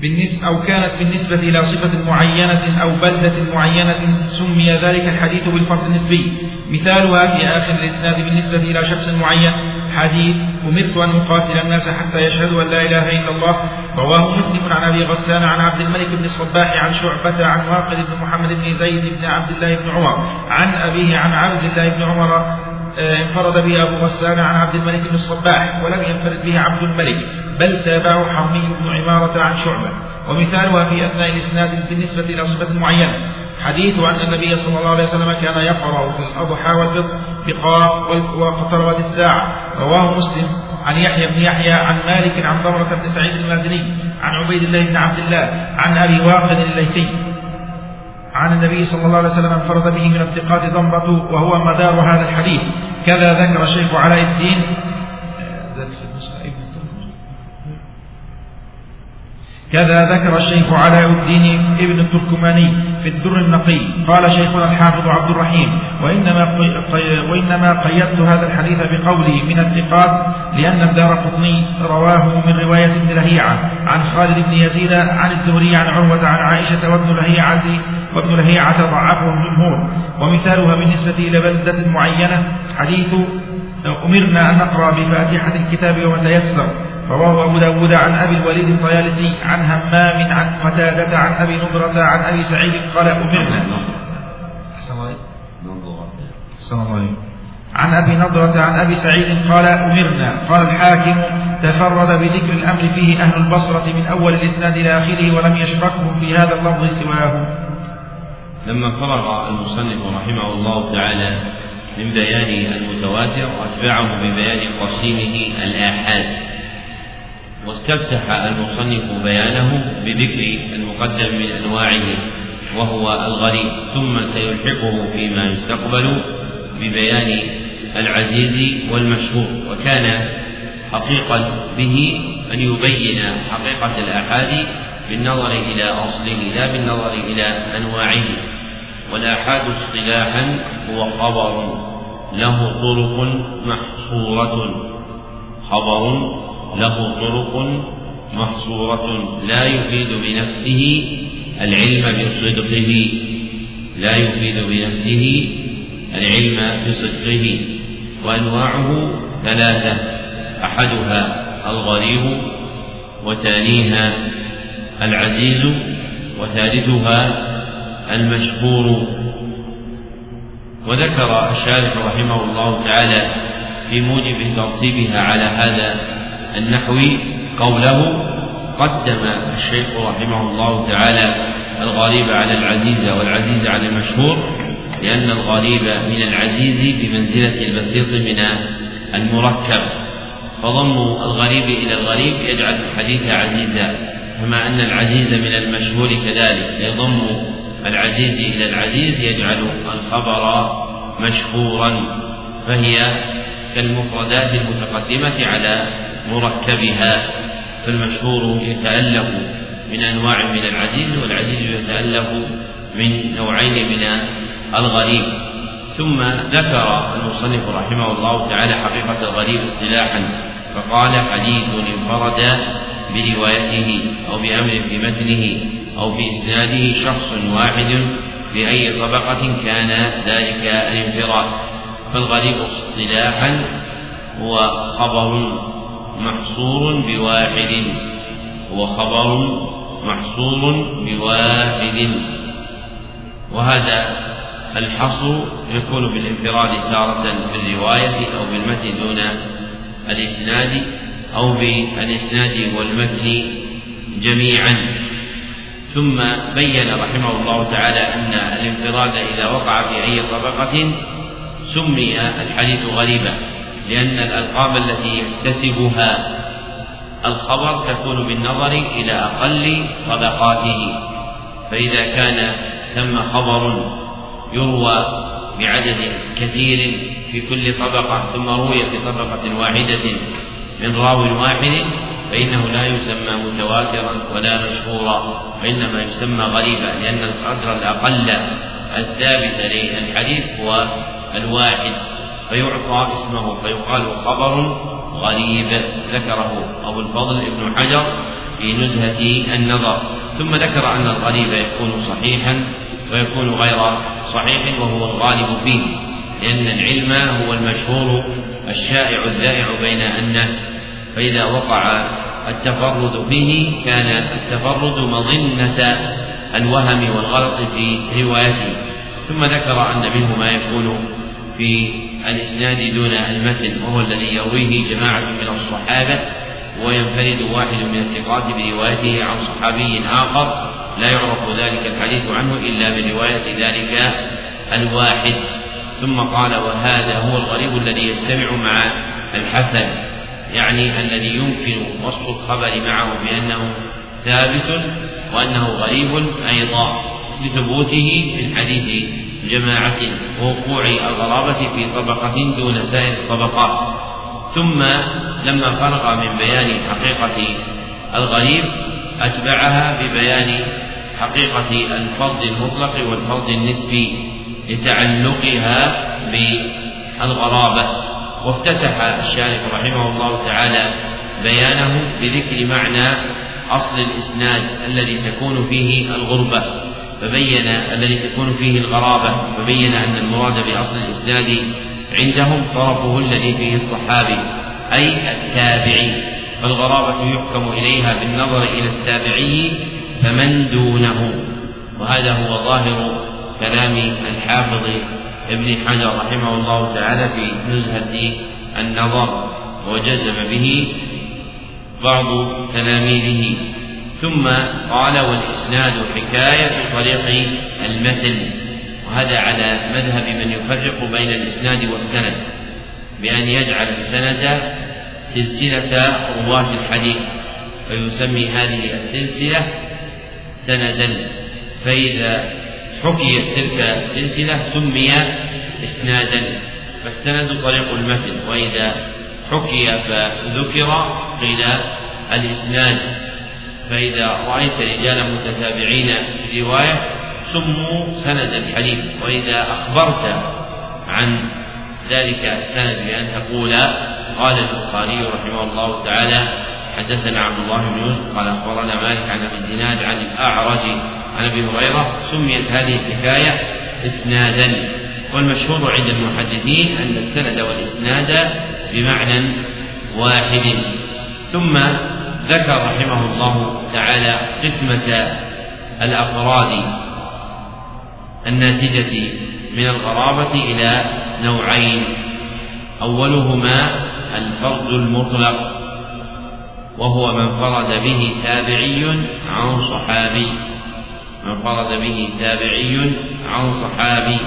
بالنسبة أو كانت بالنسبة إلى صفة معينة أو بلدة معينة سمي ذلك الحديث بالفرد النسبي. مثالها في آخر الإسناد بالنسبة إلى شخص معين. حديث أمرت أن أقاتل الناس حتى يشهدوا أن لا إله إلا الله. رواه مسلم عن أبي غسان عن عبد الملك بن الصباح عن شعبة عن واقد بن محمد بن زيد بن عبد الله بن عمر عن أبيه عن عبد الله بن عمر آه، انفرد به أبو غسان عن عبد الملك بن الصباح ولم ينفرد به عبد الملك بل تابعه حرمي بن عمارة عن شعبة. ومثالها في أثناء الإسناد بالنسبة إلى صفة معينة. حديث أن النبي صلى الله عليه وسلم كان يقرأ في الأضحى والفطر بقاف واقتربت الساعة. رواه مسلم عن يحيى بن يحيى عن مالك عن ضمرة بن سعيد المازني عن عبيد الله بن عبد الله عن أبي واقد الليثي. عن النبي صلى الله عليه وسلم انفرد به من الثقات ضمرة وهو مدار هذا الحديث. كذا ذكر الشيخ علاء الدين. زاد في كذا ذكر الشيخ علاء الدين ابن التركماني في الدر النقي. قال شيخنا الحافظ عبد الرحيم وإنما, وإنما قيدت هذا الحديث بقولي من الثقات لأن الدار قطني رواه من رواية ابن لهيعة عن خالد بن يزيد عن الزهري عن عروة عن عائشة وابن لهيعة وابن لهيعة ضعفه الجمهور ومثالها بالنسبة إلى بلدة معينة حديث أمرنا أن نقرأ بفاتحة الكتاب وما تيسر. رواه أبو داود عن أبي الوليد الطيالسي عن همام عن قتادة عن أبي نضرة عن أبي سعيد قال أمرنا. عن أبي نضرة عن أبي سعيد قال أمرنا. قال الحاكم تفرد بذكر الأمر فيه أهل البصرة من أول الإسناد إلى آخره ولم يشركهم في هذا اللفظ سواه. لما فرغ المصنف رحمه الله تعالى من بيان المتواتر أتبعه ببيان قسيمه الآحاد. واستفتح المصنف بيانه بذكر المقدم من أنواعه وهو الغريب ثم سيلحقه فيما يستقبل ببيان العزيز والمشهور. وكان حقيقا به أن يبين حقيقة الآحاد بالنظر إلى أصله لا بالنظر إلى أنواعه. والآحاد اصطلاحا هو خبر له طرق محصورة. خبر له طرق محصورة لا يفيد بنفسه العلم بصدقه. لا يفيد بنفسه العلم بصدقه. وأنواعه ثلاثة أحدها الغريب وثانيها العزيز وثالثها المشهور. وذكر الشارح رحمه الله تعالى في موجب ترتيبها على هذا النحوي قوله قدم الشيخ رحمه الله تعالى الغريب على العزيز والعزيز على المشهور لأن الغريب من العزيز بمنزلة البسيط من المركب. فضم الغريب إلى الغريب يجعل الحديث عزيزا كما أن العزيز من المشهور كذلك. يضم العزيز إلى العزيز يجعل الخبر مشهورا فهي كالمفردات المتقدمة على مركبها فالمشهور يتألف من أنواع من العديد والعديد يتألف من نوعين من الغريب. ثم ذكر المصنف رحمه الله تعالى حقيقة الغريب اصطلاحا فقال حديث انفرد بروايته أو بأمر في متنه أو في إسناده شخص واحد في أي طبقة كان ذلك الانفراد. فالغريب اصطلاحا هو خبر محصور بواحد. هو خبر محصور بواحد. وهذا الحصر يكون بالانفراد تارة في الرواية أو بالمتن دون الإسناد أو بالإسناد والمتن جميعا. ثم بين رحمه الله تعالى أن الانفراد إذا وقع في أي طبقة سمي الحديث غريبا لأن الألقاب التي يكتسبها الخبر تكون بالنظر إلى أقل طبقاته فإذا كان ثم خبر يروى بعدد كثير في كل طبقة ثم روي في طبقة واحدة من راو واحد فإنه لا يسمى متواترا ولا مشهورا وإنما يسمى غريبا لأن القدر الأقل الثابت للحديث هو الواحد فيعطى اسمه فيقال خبر غريب. ذكره أبو الفضل ابن حجر في نزهة النظر. ثم ذكر أن الغريب يكون صحيحا ويكون غير صحيح وهو الغالب فيه لأن العلم هو المشهور الشائع الذائع بين الناس. فإذا وقع التفرد فيه كان التفرد مظنة الوهم والغلط في روايته. ثم ذكر أن منه ما يكون في الإسناد دون المتن وهو الذي يرويه جماعة من الصحابة وينفرد واحد من الثقات بروايته عن صحابي آخر. لا يعرف ذلك الحديث عنه إلا برواية ذلك الواحد. ثم قال وهذا هو الغريب الذي يجتمع مع الحسن يعني الذي يمكن وصف الخبر معه بأنه ثابت وأنه غريب أيضا. لثبوته من حديث جماعة ووقوع الغرابة في طبقة دون سائر الطبقات ثم لما فرغ من بيان حقيقة الغريب أتبعها ببيان حقيقة الفرد المطلق والفرد النسبي لتعلقها بالغرابة. وافتتح الشارح رحمه الله تعالى بيانه بذكر معنى أصل الإسناد الذي تكون فيه الغربة. فبين الذي تكون فيه الغرابة فبين أن المراد بأصل الإسناد عندهم طرفه الذي فيه الصحابي أي التابعي. فالغرابة يحكم إليها بالنظر إلى التابعي فمن دونه. وهذا هو ظاهر كلام الحافظ ابن حجر رحمه الله تعالى في نزهة النظر وجزم به بعض تلاميذه. ثم قال والإسناد حكاية طريق المثل وهذا على مذهب من يفرق بين الإسناد والسند بأن يجعل السند سلسلة رواة الحديث فيسمي هذه السلسلة سندا فإذا حكيت تلك السلسلة سمي إسنادا فالسند طريق المتن وإذا حكي فذكر قيل الإسناد. فإذا رأيت رجالا متتابعين في رواية سموا سند الحديث. وإذا أخبرت عن ذلك السند بأن تقول قال البخاري رحمه الله تعالى حدثنا عبد الله بن يوسف قال أخبرنا مالك عن أبي الزناد عن الأعرج عن أبي هريرة سميت هذه الحكاية إسنادا. والمشهور عند المحدثين أن السند والإسناد بمعنى واحد. ثم ذكر رحمه الله تعالى قسمة الأفراد الناتجة من الغرابة إلى نوعين. أولهما الفرد المطلق وهو من فرد به تابعي عن صحابي. من فرد به تابعي عن صحابي.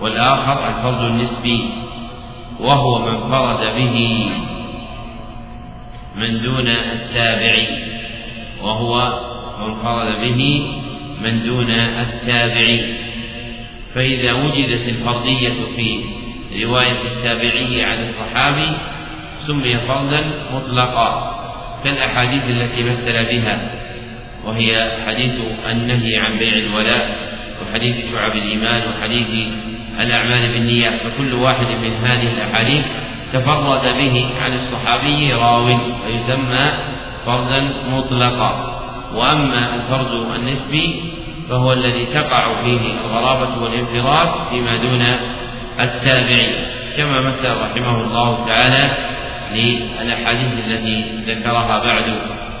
والآخر الفرد النسبي وهو من فرد به من دون التابعي وهو من فرد به من دون التابعي فإذا وجدت الفردية في رواية التابعي عن الصحابي سمي فردا مطلقا كالأحاديث التي مثل بها وهي حديث النهي عن بيع الولاء وحديث شعب الإيمان وحديث الأعمال بالنيات فكل واحد من هذه الأحاديث تفرد به عن الصحابي راو ويسمى فردا مطلقا. وأما الفرد النسبي فهو الذي تقع فيه الغرابة والانفراد فيما دون التابعين كما مثل رحمه الله تعالى للأحاديث التي ذكرها بعد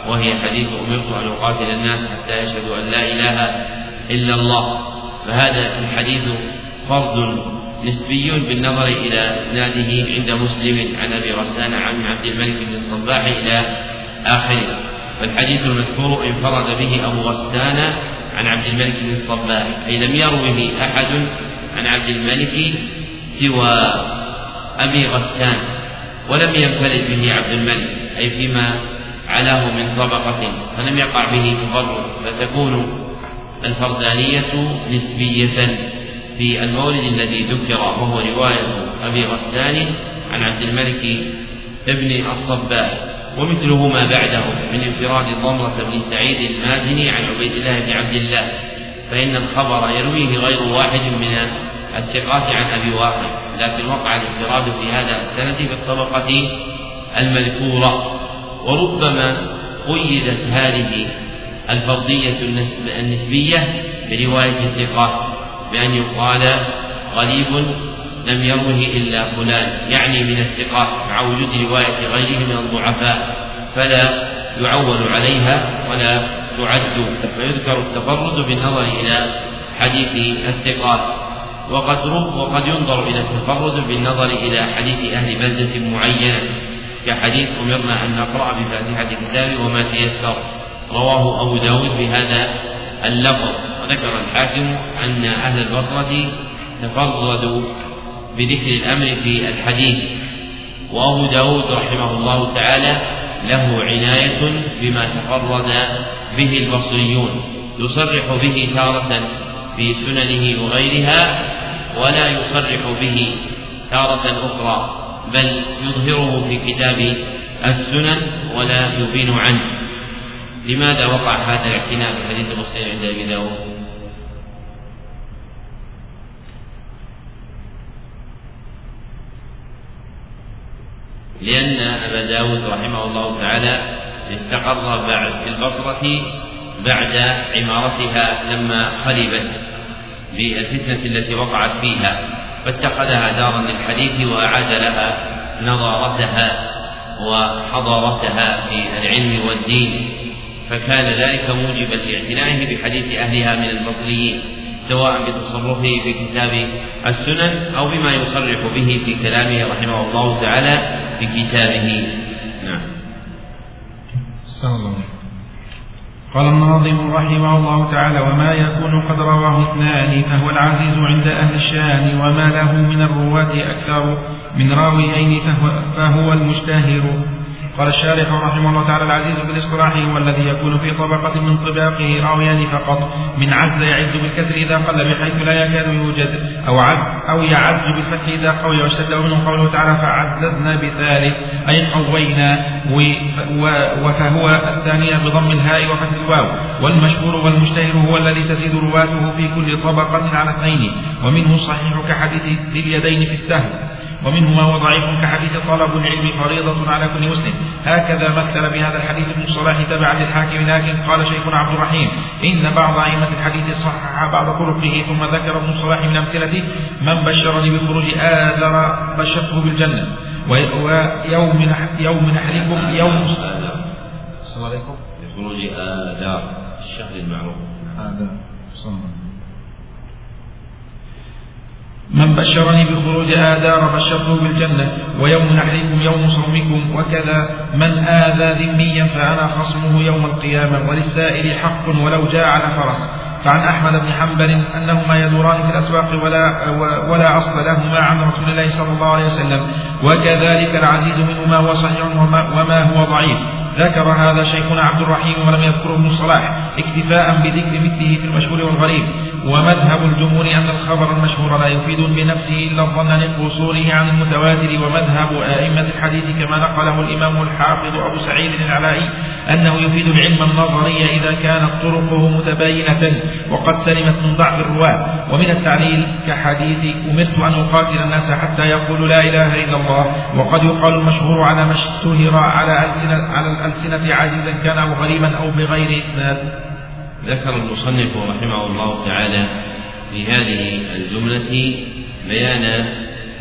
وهي حديث أمرت أن أقاتل الناس حتى يشهدوا أن لا إله إلا الله. فهذا الحديث فرد نسبي بالنظر إلى إسناده عند مسلم عن أبي غسان عن عبد الملك بن الصباح إلى آخره. فالحديث المذكور انفرد به أبو غسان عن عبد الملك بن الصباح. أي لم يروه أحد عن عبد الملك سوى أبي غسان ولم ينفرد به عبد الملك أي فيما علاه من طبقة فلم يقع به تفرد فتكون الفردانية نسبية. في المولد الذي ذكر وهو رواية أبي غسان عن عبد الملك ابن الصباح ومثله ما بعده من انفراد ضمرة بن سعيد المازني عن عبيد الله بن عبد الله فإن الخبر يرويه غير واحد من الثقات عن أبي واقد لكن وقع الانفراد في هذا السند في الطبقة المذكورة وربما قيدت هذه الفرضية النسبية برواية الثقات. بأن يقال غريب لم يروه إلا فلان يعني من الثقات مع وجود رواية غيره من الضعفاء فلا يعول عليها ولا تعد فيذكر التفرد بالنظر إلى حديث الثقات وقد وقد ينظر إلى التفرد بالنظر إلى حديث أهل بلدة معينة كحديث أمرنا أن نقرأ بفاتحة الكتاب وما تيسر رواه أبو داود بهذا اللفظ. وذكر الحاكم أن أهل البصرة تفردوا بذكر الأمر في الحديث وأبو داود رحمه الله تعالى له عناية بما تفرد به البصريون يصرح به تارة في سننه وغيرها ولا يصرح به تارة أخرى بل يظهره في كتاب السنن ولا يبين عنه. لماذا وقع هذا الاعتناء بحديث مسلم عند أبي داود؟ لأن أبا داود رحمه الله تعالى استقر بعد البصرة بعد عمارتها لما خربت بالفتنة التي وقعت فيها فاتخذها دارا للحديث وأعاد لها نظارتها وحضارتها في العلم والدين فكان ذلك موجبا لاعتنائه بحديث أهلها من البصريين. سواء بتصرفه في كتاب السنن أو بما يصرح به في كلامه رحمه الله تعالى في كتابه. نعم. قال الناظم رحمه الله تعالى وما يكون قد رواه اثنان فهو العزيز عند أهل الشام وما له من الرواة أكثر من راويين فهو, فهو المشتهر. قال الشارح رحمه الله تعالى العزيز بالاصطلاح هو الذي يكون في طبقة من طباقه راويان فقط من عز يعز بالكسر إذا قل بحيث لا يكاد يوجد أو عز أو يعز بالفتح إذا قوي واشتد منه قوله تعالى فعززنا بثالث أي قوينا وفهو الثانية بضم الهاء وفتح الواو والمشهور والمشتهر هو الذي تزيد رواته في كل طبقة على اثنين ومنه الصحيح كحديث ذي اليدين في السهل ومنه ما هو ضعيف كحديث طلب العلم فريضة على كل مسلم هكذا مثل بهذا الحديث ابن الصلاح تبعا للحاكم لكن قال شيخنا عبد الرحيم إن بعض أئمة الحديث صحح بعض طرقه ثم ذكر ابن الصلاح من أمثلته من بشرني بخروج آذر بشرته بالجنة. ويوم يوم نحركم يوم السلام عليكم. بخروج آذار الشهر المعروف. آذار من بشرني بخروج آذار بشرته بالجنة ويوم نحركم يوم صومكم وكذا. من آذى ذميا فأنا خصمه يوم القيامة وللسائل حق ولو جاء على فرس. فعن أحمد بن حنبل أنهما يدوران في الأسواق ولا, ولا أصل لهما عن رسول الله صلى الله عليه وسلم. وكذلك العزيز منهما هو صحيح وما, وما هو ضعيف. ذكر هذا شيخنا عبد الرحيم ولم يذكره ابن الصلاح اكتفاء بذكر مثله في المشهور والغريب. ومذهب الجمهور أن الخبر المشهور المشهور لا يفيد بنفسه إلا الظن لقصوره عن المتواتر. ومذهب أئمة الحديث كما نقله الإمام الحافظ أبو سعيد العلائي أنه يفيد العلم النظري إذا كانت طرقه متباينة وقد سلمت من ضعف الرواة. ومن التعليل كحديث أمرت أن أقاتل الناس حتى يقولوا لا إله إلا الله. وقد يقال المشهور على ما اشتهر على ألسنة, على الألسنة عزيزا كان أو غريبا أو بغير إسناد. ذكر المصنف رحمه الله تعالى في هذه الجملة بيان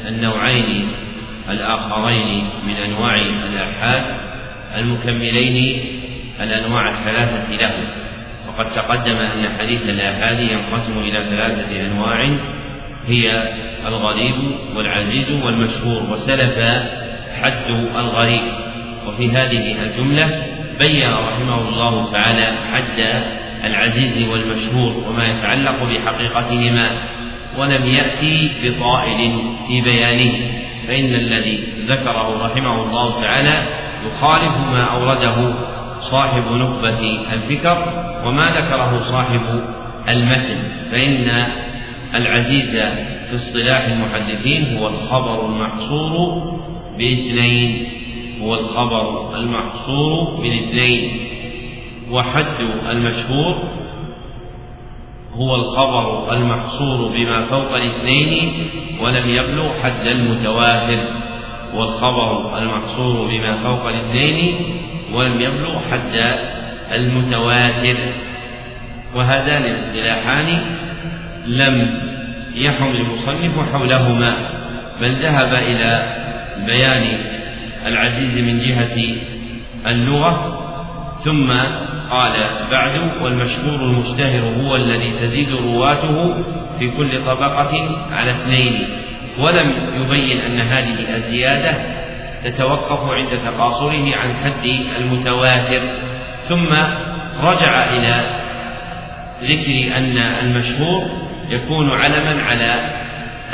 النوعين الآخرين من أنواع الآحاد المكملين الأنواع الثلاثة له. وقد تقدم أن حديث الآحاد ينقسم إلى ثلاثة أنواع هي الغريب والعزيز والمشهور وسلف حد الغريب. وفي هذه الجملة بين رحمه الله تعالى حد العزيز والمشهور وما يتعلق بحقيقتهما ولم يأتي بطائل في بيانه فإن الذي ذكره رحمه الله تعالى يخالف ما أورده صاحب نخبة الفكر وما ذكره صاحب المتن فإن العزيز في اصطلاح المحدثين هو الخبر المحصور باثنين. هو الخبر المحصور بالاثنين وحد المشهور هو الخبر المحصور بما فوق الاثنين ولم يبلغ حد المتواتر. والخبر المحصور بما فوق الاثنين ولم يبلغ حد المتواتر. وهذان الاصطلاحان لم يحم المصنف حولهما بل ذهب إلى بيان العزيز من جهة اللغة ثم قال بعد والمشهور المشتهر هو الذي تزيد رواته في كل طبقة على اثنين. ولم يبين أن هذه الزيادة تتوقف عند تقاصره عن حد المتواتر. ثم رجع إلى ذكر أن المشهور يكون علما على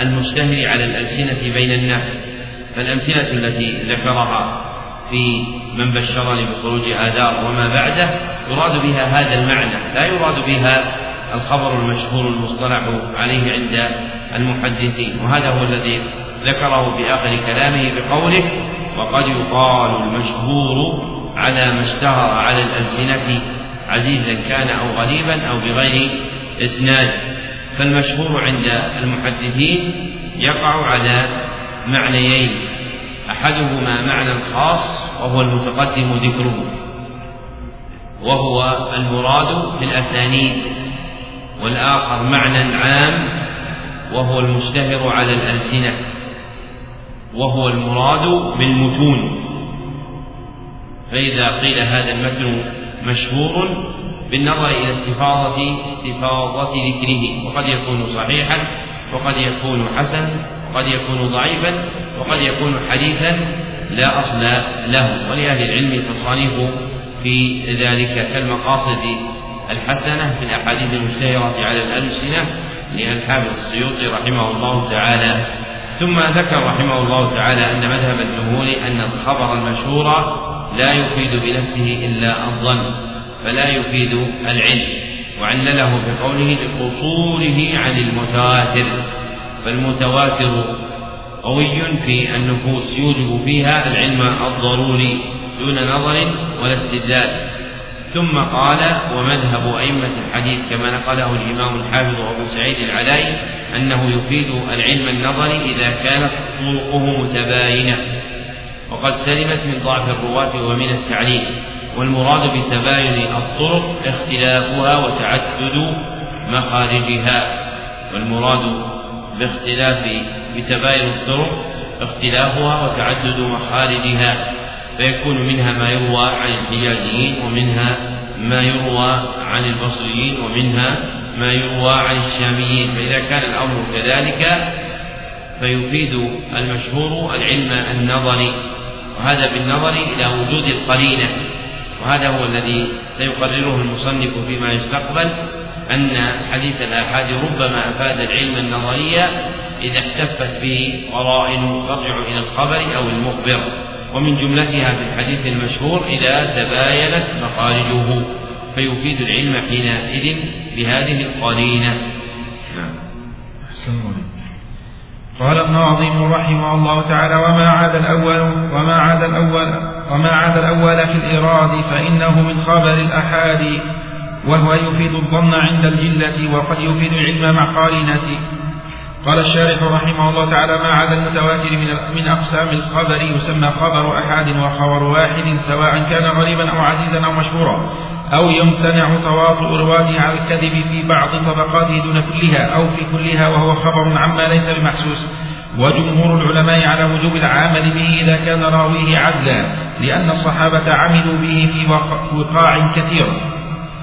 المشتهر على الألسنة بين الناس. فالأمثلة التي ذكرها في من بشرني بخروج آذار وما بعده يراد بها هذا المعنى لا يراد بها الخبر المشهور المصطلح عليه عند المحدثين وهذا هو الذي ذكره في آخر كلامه بقوله وقد يقال المشهور على ما اشتهر على الألسنة عزيزا كان أو غريبا أو بغير إسناد فالمشهور عند المحدثين يقع على معنيين. أحدهما معنى خاص وهو المتقدم ذكره وهو المراد في الأسانيد والآخر معنى عام وهو المشتهر على الألسنة وهو المراد بالمتون. فإذا قيل هذا المتن مشهور بالنظر إلى استفاضة استفاضة ذكره وقد يكون صحيحا وقد يكون حسن وقد يكون ضعيفا وقد يكون حديثا لا أصل له. ولأهل العلم تصانيف في ذلك كالمقاصد الحسنة في الأحاديث المشتهرة على الألسنة للحافظ السيوطي رحمه الله تعالى. ثم ذكر رحمه الله تعالى أن مذهب الجمهور أن الخبر المشهور لا يفيد بنفسه إلا الظن فلا يفيد العلم وعلله بقوله لقصوره عن المتواتر. فالمتواتر قوي في النفوس يوجب فيها العلم الضروري دون نظر ولا استدلال. ثم قال ومذهب أئمة الحديث كما نقله الإمام الحافظ أبو سعيد العلائي أنه يفيد العلم النظري إذا كانت طرقه متباينة. وقد سلمت من ضعف الرواة ومن التعليل. والمراد بتباين الطرق اختلافها وتعدد مخارجها. والمراد باختلاف بتباين الطرق اختلافها وتعدد مخارجها فيكون منها ما يروى عن الحجازيين ومنها ما يروى عن البصريين ومنها ما يروى عن الشاميين فإذا كان الأمر كذلك فيفيد المشهور العلم النظري وهذا بالنظر إلى وجود القرينة وهذا هو الذي سيقرره المصنف فيما يستقبل أن حديث الآحاد ربما أفاد العلم النظري إذا احتفت به قرائن ترجع إلى الخبر أو المخبر ومن جملتها في الحديث المشهور إذا تباينت مخارجه فيفيد العلم حينئذ بهذه القرينة. نعم. قال الناظم رحمه الله تعالى وما عاد الأول وما عاد الأول وما عاد الأول في الإراد فإنه من خبر الأحاد وهو يفيد الظن عند الجلة وقد يفيد العلم مع قارنة قال الشارح رحمه الله تعالى ما عدا المتواتر من من أقسام الخبر يسمى خبر احاد وخبر واحد سواء كان غريبا أو عزيزا أو مشهورا أو يمتنع تواطؤ رواته على الكذب في بعض طبقاته دون كلها أو في كلها وهو خبر عما ليس بمحسوس. وجمهور العلماء على وجوب العمل به إذا كان راويه عدلا لأن الصحابة عملوا به في وقاع كثير.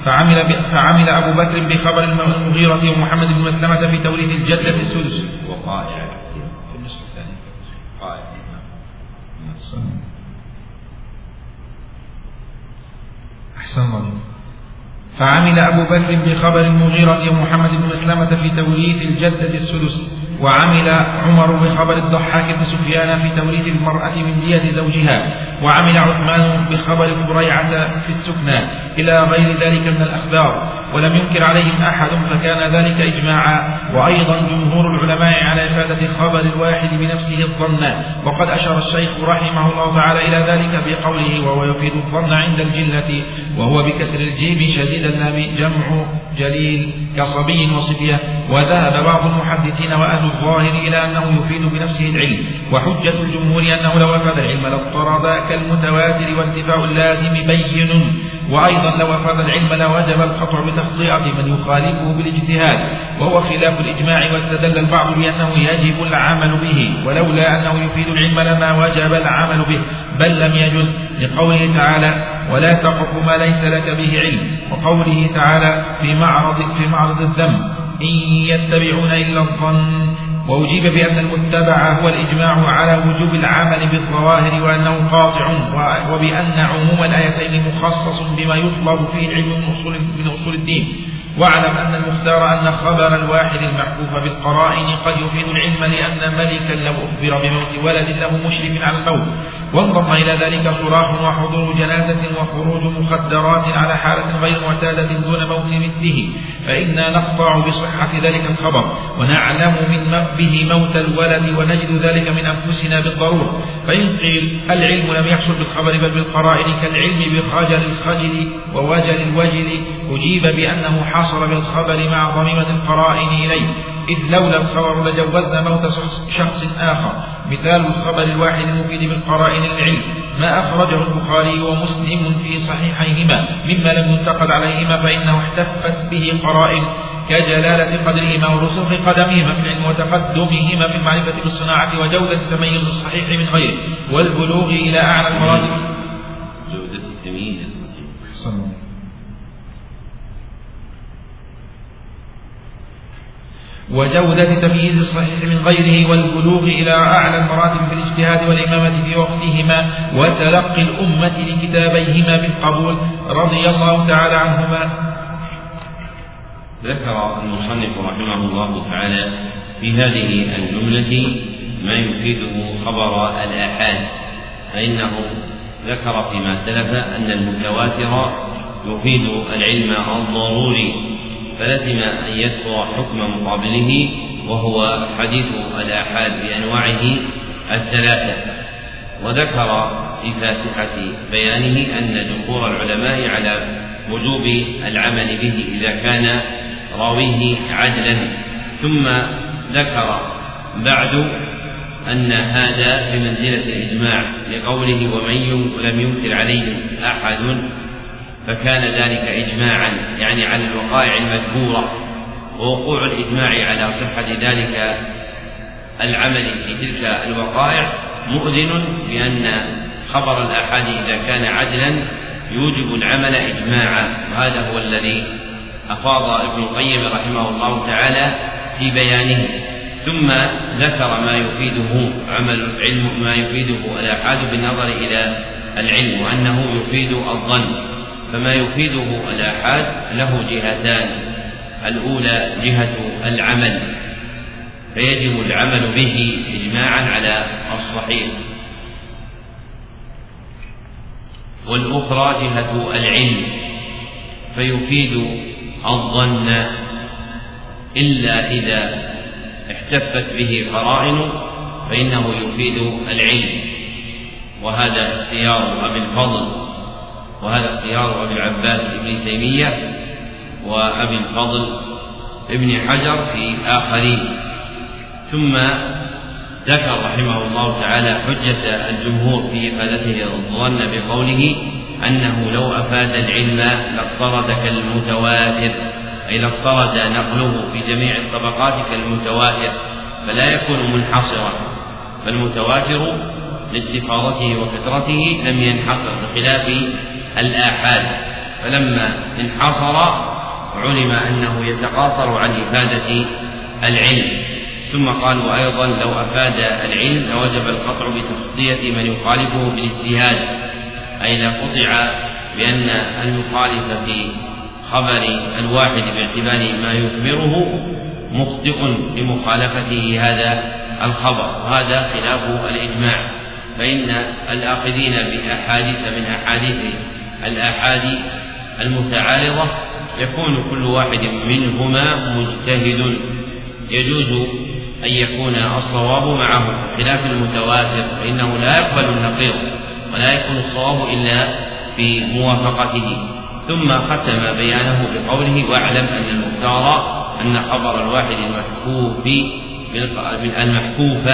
فعمل فعمل أبو بكر بخبر المغيرة ومحمد بن مسلمة في توريث الجدة السدس. وقائع في النصف الثاني. قائع. أحسن الله. فعمل أبو بكر بخبر المغيرة ومحمد بن مسلمة في توريث الجدة السدس. وعمل عمر بخبر الضحاك بن سفيان في توريث المرأة من دية زوجها. وعمل عثمان بخبر فريعة في السكنى. إلى غير ذلك من الأخبار. ولم ينكر عليهم أحد فكان ذلك إجماعا. وأيضا جمهور العلماء على إفادة الخبر الواحد بنفسه الظن. وقد أشار الشيخ رحمه الله تعالى إلى ذلك بقوله وهو يفيد الظن عند الجلة. وهو بكسر الجيم شديد اللام جمع جليل كصبي وصبية. وذهب بعض المحدثين وأهل الظاهر إلى أنه يفيد بنفسه العلم. وحجة الجمهور أنه لو أفاد العلم لاضطرب كالمتواتر وانتفاع اللازم بين وأيضا لو أفاد العلم لوجب القطع بتخطئة من يخالفه بالاجتهاد. وهو خلاف الإجماع واستدل البعض بأنه يجب العمل به. ولولا أنه يفيد العلم لما وجب العمل به. بل لم يجز لقوله تعالى ولا تقف ما ليس لك به علم وقوله تعالى في معرض في معرض الذنب إن يتبعون إلا الظن. وأجيب بأن المتبع هو الإجماع على وجوب العمل بالظواهر وأنه قاطع وبأن عموم الآيتين مخصص بما يطلب فيه العلم من أصول, من أصول الدين. واعلم أن المختار أن خبر الواحد المحفوف بالقرائن قد يفيد العلم لأن ملكا لو أخبر بموت ولد له مشرف على الموت. وانضم إلى ذلك صراخ وحضور جنازة وخروج مخدرات على حالة غير معتادة دون موت مثله. فإنا نقطع بصحة ذلك الخبر ونعلم من به موت الولد ونجد ذلك من أنفسنا بالضرورة. فإن قيل العلم لم يحصل بالخبر بل بالقرائن كالعلم بخجل الخجل ووجل الوجل أجيب بأنه حصل بالخبر مع ضميمة القرائن إليه. إذ لولا الخبر لجوزنا موت شخص آخر. مثال الخبر الواحد المفيد بالقرائن العلم. ما أخرجه البخاري ومسلم في صحيحيهما مما لم ينتقد عليهما فإنه احتفت به قرائن كجلالة قدرهما ورسوخ قدمهما في العلم وتقدمهما في المعرفة بالصناعة وجودة تميز الصحيح من غيره. والبلوغ إلى أعلى المراتب جودة تمييز الصحيح وجودة تمييز الصحيح من غيره والبلوغ إلى أعلى المراتب في الاجتهاد والإمامة في وقتهما وتلقي الأمة لكتابيهما بالقبول رضي الله تعالى عنهما. ذكر المصنف رحمه الله تعالى في هذه الجملة ما يفيده خبر الآحاد فإنه ذكر فيما سلف أن المتواتر يفيد العلم الضروري فلزم أن يذكر حكم مقابله وهو حديث الآحاد بأنواعه الثلاثة. وذكر في فاتحة بيانه أن جمهور العلماء على وجوب العمل به إذا كان راويه عدلا. ثم ذكر بعد أن هذا بمنزلة الإجماع لقوله ومن لم ينكر عليه أحد. فكان ذلك إجماعا يعني على الوقائع المذكورة. ووقوع الإجماع على صحة ذلك العمل في تلك الوقائع مؤذن بأن خبر الآحاد إذا كان عدلا يوجب العمل إجماعا. وهذا هو الذي أفاض ابن القيم رحمه الله تعالى في بيانه. ثم ذكر ما يفيده عمل العلم ما يفيده الآحاد بالنظر إلى العلم وأنه يفيد الظن. فما يفيده الآحاد له جهتان الأولى جهة العمل فيجب العمل به إجماعا على الصحيح. والأخرى جهة العلم فيفيد الظن إلا إذا التفت به قرائن فإنه يفيد العلم. وهذا اختيار أبي الفضل. وهذا اختيار أبي العباس ابن تيمية وأبي الفضل ابن حجر في آخرين ثم ذكر رحمه الله تعالى حجة الجمهور في إفادته الظن بقوله أنه لو أفاد العلم لاضطرد كالمتواتر أي لاضطرد نقله في جميع الطبقات كالمتواتر فلا يكون منحصرا فالمتواتر لاستفاضته وكثرته لم ينحصر بخلاف الآحاد. فلما انحصر علم أنه يتقاصر عن إفادة العلم. ثم قال وأيضا لو أفاد العلم لوجب القطع بتصدية من يخالفه بالاجتهاد أي لا قطع بأن المخالف في خبر الواحد باعتبار ما يخبره مخطئ لمخالفته هذا الخبر. وهذا خلاف الإجماع. فإن الآخذين بأحاديث من أحاديث الآحاد المتعارضة يكون كل واحد منهما مجتهد. يجوز أن يكون الصواب معه خلاف المتواتر فإنه لا يقبل النقيض ولا يكون الصواب إلا في موافقته. ثم ختم بيانه بقوله واعلم أن المختار أن خبر الواحد المحكوف المحكوف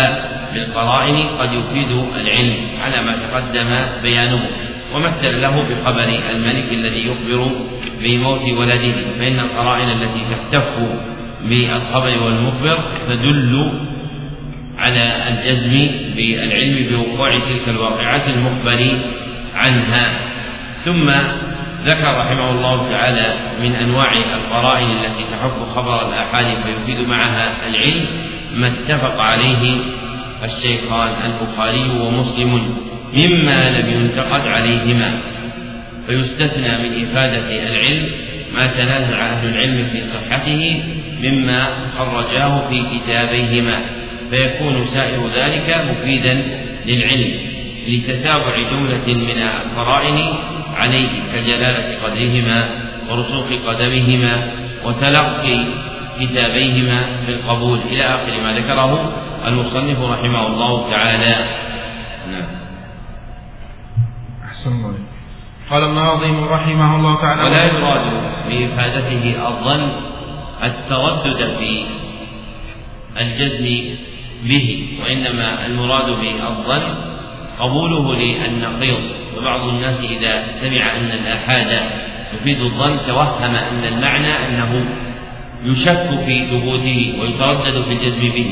بالقرائن قد يفيد العلم على ما تقدم بيانه. ومثل له بخبر الملك الذي يخبر بموت ولده فإن القرائن التي تختف بالخبر والمخبر تدل على الجزم بالعلم بوقوع تلك الواقعات المخبر عنها. ثم ذكر رحمه الله تعالى من أنواع القرائن التي تحب خبر الآحاد فيفيد معها العلم ما اتفق عليه الشيخان البخاري ومسلم. مما لم ينتقد عليهما. فيستثنى من إفادة العلم ما تنازع أهل العلم في صحته مما خرجاه في كتابيهما. فيكون سائر ذلك مفيدا للعلم لتتابع جملة من القرائن عليه كجلالة قدرهما ورسوخ قدمهما وتلقي كتابيهما بالقبول إلى آخر ما ذكره المصنف رحمه الله تعالى. نعم. أحسن الله قال الناظم رحمه الله تعالى ولا يراد بإفادته الظن التردد في الجزم به وإنما المراد بالظن قبوله للنقيض. وبعض الناس إذا سمع أن الآحاد يفيد الظن توهم أن المعنى أنه يشك في ثبوته ويتردد في الجزم به.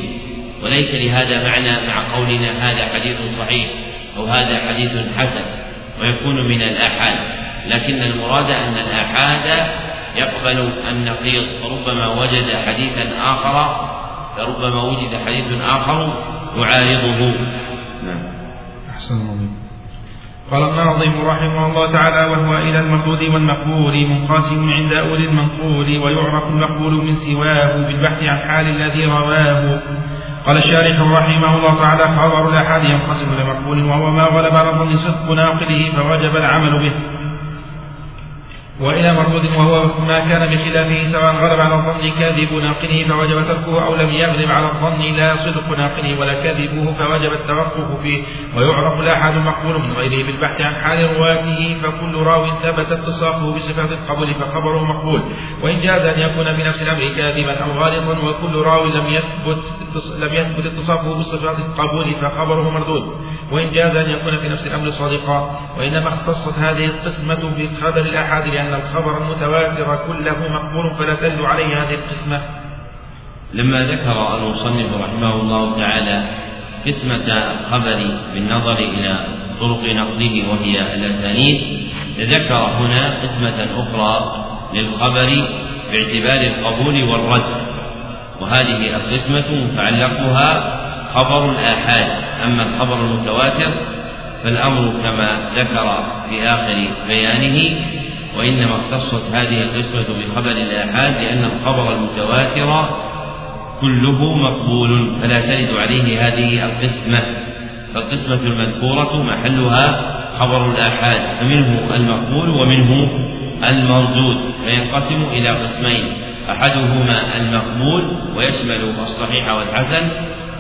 وليس لهذا معنى مع قولنا هذا حديث صحيح أو هذا حديث حسن. ويكون من الآحاد. لكن المراد أن الآحاد يقبل النقيض. فربما وجد حديثا آخر فربما وجد حديث آخر يعارضه. نعم. أحسن الله قال الناظم رحمه الله تعالى وهو إلى المردود والمقبول منقسم عند أولي المنقول ويعرف المقبول من سواه بالبحث عن حال الذي رواه. قال الشارح رحمه الله تعالى خبر الأحد ينقسم إلى مقبول وهو ما غلب على ظن صدق ناقله فوجب العمل به. وإلى مردود وهو ما كان بخلافه سواء غلب على الظن كاذب ناقله فوجب تركه أو لم يغلب على الظن لا صدق ناقله ولا كذبه فوجب التوقف فيه. ويعرف الآحاد المقبول من غيره بالبحث عن حال رواته فكل راو ثبت اتصافه بصفات القبول فخبره مقبول. وإن جاز أن يكون في نفس الأمر كاذبا أو غالطا وكل راو لم يثبت لم يثبت اتصافه بصفات القبول فخبره مردود. وإن جاز أن يكون في نفس الأمر صادقا وإنما اختصت هذه القسمة بخبر الآحاد لأن الخبر المتواتر كله مقبول فلا تدل عليه هذه القسمة. لما ذكر المصنف رحمه الله تعالى قسمة الخبر بالنظر إلى طرق نقله وهي الأسانيد ذكر هنا قسمة أخرى للخبر باعتبار القبول والرد. وهذه القسمة متعلقها خبر الآحاد. أما الخبر المتواتر فالأمر كما ذكر في آخر بيانه وإنما اختصت هذه القسمة بخبر الآحاد لأن الخبر المتواتر كله مقبول فلا ترد عليه هذه القسمة. فالقسمة المذكورة محلها خبر الآحاد فمنه المقبول ومنه المردود فينقسم إلى قسمين أحدهما المقبول ويشمل الصحيح والحسن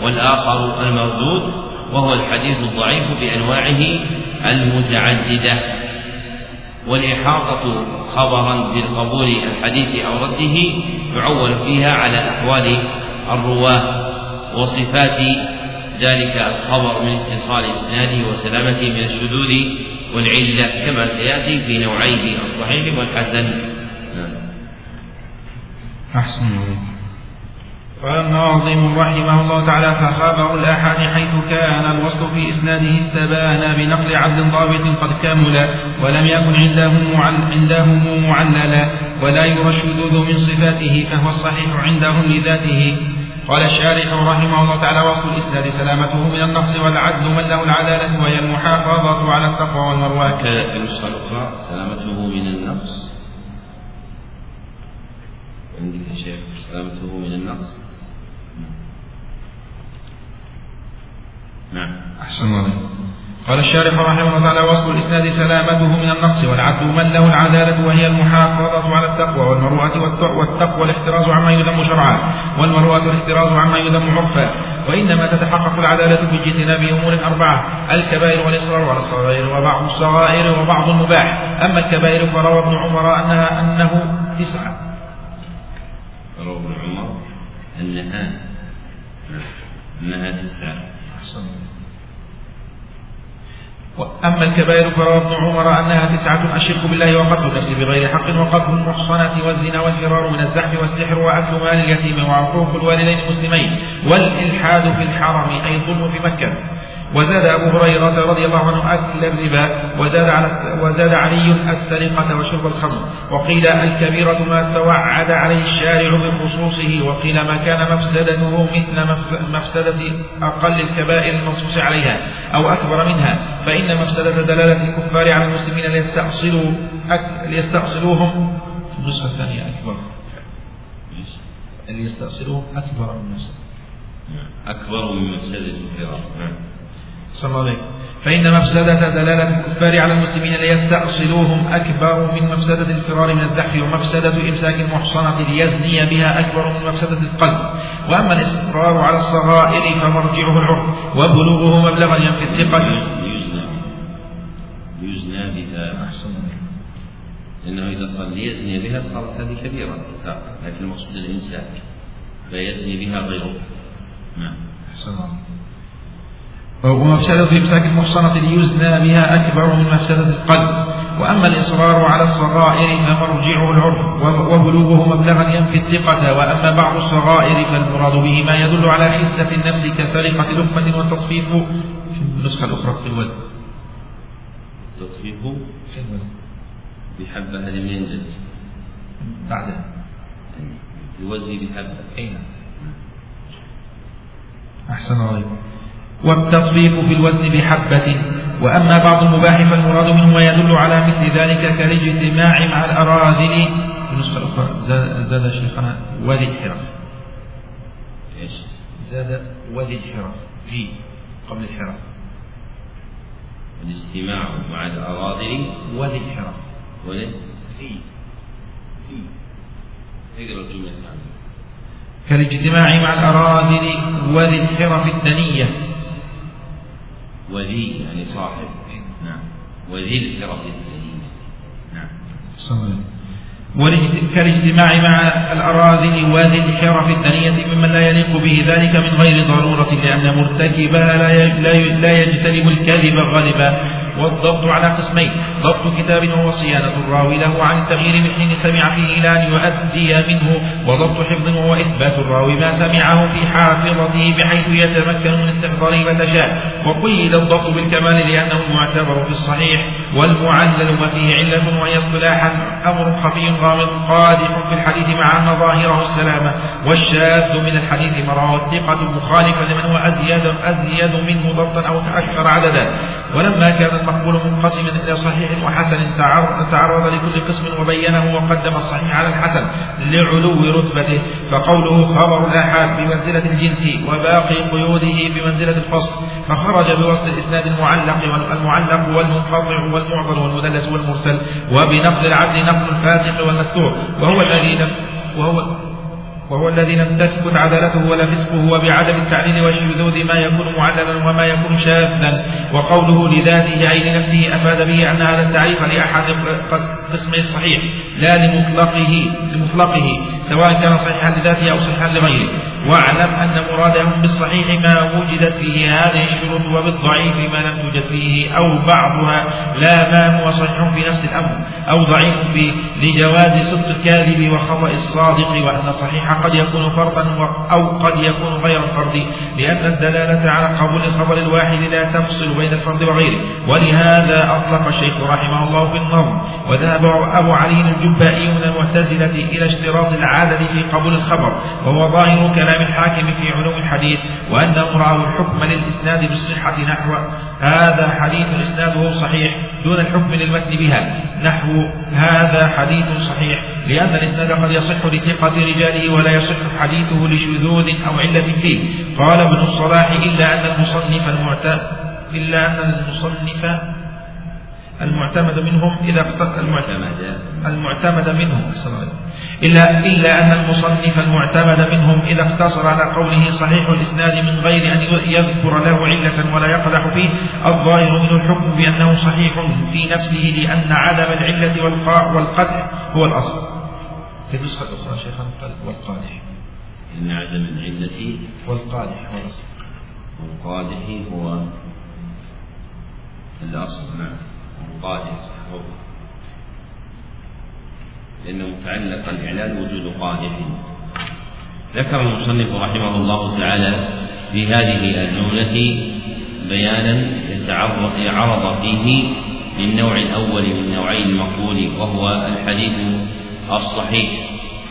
والآخر المردود وهو الحديث الضعيف بأنواعه المتعددة. والإحاطة خبرا بالقبول الحديث أو رده يعول فيها على أحوال الرواة وصفات ذلك الخبر من اتصال إسناده وسلامته من الشذوذ والعلة كما سيأتي في نوعيه الصحيح والحسن نعم. أحسن قال الناظم رحمه الله تعالى فخبر الآحاد حيث كان الوصل في إسناده استبان بنقل عبد ضابط قد كمل ولم يكن عندهم عندهم معللا ولا يرى الشذوذ من صفاته فهو الصحيح عندهم لذاته. قال الشارح رحمه الله تعالى وصل الإسناد سلامته من النقص والعدل من له العدالة وهي المحافظة على التقوى والمروءة. النسخة الأخرى سلامته من النقص. عندك يا شيخ سلامته من النقص. نعم. أحسن الله. قال الشارح رحمه الله تعالى وصف الإسناد سلامته من النقص والعدل من له العدالة وهي المحافظة على التقوى والمروءة والتقوى الاحتراز عما يذم شرعا والمروءة الاحتراز عما يذم عرفا. وإنما تتحقق العدالة باجتناب أمور أربعة الكبائر والإصرار على الصغائر وبعض الصغائر وبعض المباح. أما الكبائر فروى ابن عمر أنها أنه تسعة. روى ابن عمر أنها أنها تسعة. أما الكبائر فروى ابن عمر أنها تسعة الشرك بالله وقتل النفس بغير حق وقتل المحصنات والزنا والفرار من الزحف والسحر وأكل مال اليتيم وعقوق الوالدين المسلمين والإلحاد في الحرم أي الظلم في مكة. وزاد أبو هريرة رضي الله عنه أكل الربا وزاد على وزاد علي السرقة وشرب الخمر وقيل الكبيرة ما توعد عليه الشارع بخصوصه وقيل ما كان مفسدته مثل مفسدة أقل الكبائر المنصوص عليها أو أكبر منها فإن مفسدة دلالة الكفار على المسلمين ليستأصلوا ليستأصلوهم. النسخة الثانية أكبر. ليستأصلوهم أكبر من مفسدة. أكبر من مفسدة الفرار نعم. صلى الله عليه فإن مفسدة دلالة الكفار على المسلمين ليستأصلوهم أكبر من مفسدة الفرار من الزحف ومفسدة إمساك المحصنة ليزني بها أكبر من مفسدة القلب. وأما الإصرار على الصغائر فمرجعه العرف وبلوغه مبلغا ينفي الثقة يزنى يزنى بها. أحسن. لأنه إذا صار ليزني بها صارت هذه كبيرة. لكن المقصود الإمساك فيزني بها غيره. نعم. أحسن. الله ومفسدة إمساك المحصنة ليزنى بها أكبر من مفسدة القلب. وأما الإصرار على الصغائر فمرجعه العرف وبلوغه مبلغا ينفي الثقة. وأما بعض الصغائر فالمراد به ما يدل على خسة النفس كسرقة لقمة والتطفيف في النسخة الأخرى في الوزن. تطفيف في الوزن. بحبة هذه منين جت؟ بعدها. الوزن بحبة. أين أحسن الله والتطفيف في الوزن بحبة. وأما بعض المباح فالمراد منه ما يدل على مثل ذلك كالاجتماع مع الأراذل. في النسخة الأخرى زاد شيخنا وذي الحرف إيش؟ زاد وذي الحرف في قبل الحرف الاجتماع مع الأراذل. وذي الحرف وذي في في اقرأ الجملة كالاجتماع مع الأراذل وذي الحرف الدنية وذي يعني صاحب. نعم. وذي الحرف الدنية نعم. كالاجتماع مع الأراذل وذي الحرف الدنية ممن لا يليق به ذلك من غير ضرورة لأن مرتكبها لا يجتنب الكذب غالبا. والضبط على قسمين. ضبط كتاب وهو صيانة الراوي له عن التغيير من حين سمع فيه إلى أن يؤدي منه. وضبط حفظ وهو إثبات الراوي ما سمعه في حافظته بحيث يتمكن من استحضاره متى شاء وقيد الضبط بالكمال لأنه معتبر في الصحيح. والمعلل ما فيه علة وهي اصطلاحا أمر خفي غامض قادح في الحديث مع أن ظاهره السلامة والشاذ من الحديث ما رواه الثقة مخالفا لمن هو أزيد أزيد منه ضبطا أو أكثر عددا. ولما كان المقبول منقسما إلى صحيح وحسن تعرض لكل قسم وبينه وقدم الصحيح على الحسن لعلو رتبته. فقوله خبر الآحاد بمنزلة الجنس وباقي قيوده بمنزلة الفصل فخرج بوصل الإسناد المعلق والمعلق والمنقطع والمعضل والمدلس والمرسل وبنقل العدل نقل الفاسق والمستور وهو الذي وهو وهو الذي لم تثبت عدالته ولا فسقه وبعدم التعليل والشذوذ ما يكون معللا وما يكون شاذا. وقوله لذاته أي لنفسه أفاد به أن هذا التعريف لأحد قسمه الصحيح لا لمطلقه لمطلقه. سواء كان صحيحا لذاته أو صحيحا لغيره. واعلم أن مرادهم بالصحيح ما وجدت فيه هذه الشروط وبالضعيف ما لم توجد فيه أو بعضها لا ما هو صحيح في نفس الأمر أو ضعيف فيه لجواز صدق الكاذب وخطأ الصادق وأن صحيح قد يكون فرضا أو قد يكون غير الفرد لأن الدلالة على قبول الخبر الواحد لا تفصل بين الفرد وغيره. ولهذا أطلق الشيخ رحمه الله في النظم وذهب أبو علي الجبائي من المعتزلة إلى اشتراط العادة في قبول الخبر وهو ظاهر كلام الحاكم في علوم الحديث وأنه رأى الحكم للإسناد بالصحة نحو هذا حديث إسناده صحيح دون الحكم للمتن بها نحو هذا حديث صحيح لأن الإسناد قد يصح لثقة رجاله ولا يصح حديثه لشذوذ أو علة فيه. قال ابن الصلاح إلا أن المصنف المعتمد إلا أن المصنف المعتمد منهم إذا المعتمد المعتمد منهم إلا إلا أن المصنف المعتمد منهم إذا اقتصر على قوله صحيح الإسناد من غير أن يذكر له علة ولا يقدح فيه الظاهر من الحكم بأنه صحيح في نفسه لأن عدم العلة والقدح هو الأصل. في النسخة الأخرى شيخنا والقادح. إن عدم العلة والقادح هو الأصل. والقادح هو الأصل نعم القادح لأن متعلق الإعلان وجود قادح ذكر المصنف رحمه الله تعالى في هذه الجملة بيانا يتعرض فيه للنوع الأول من نوعي المقبول وهو الحديث الصحيح.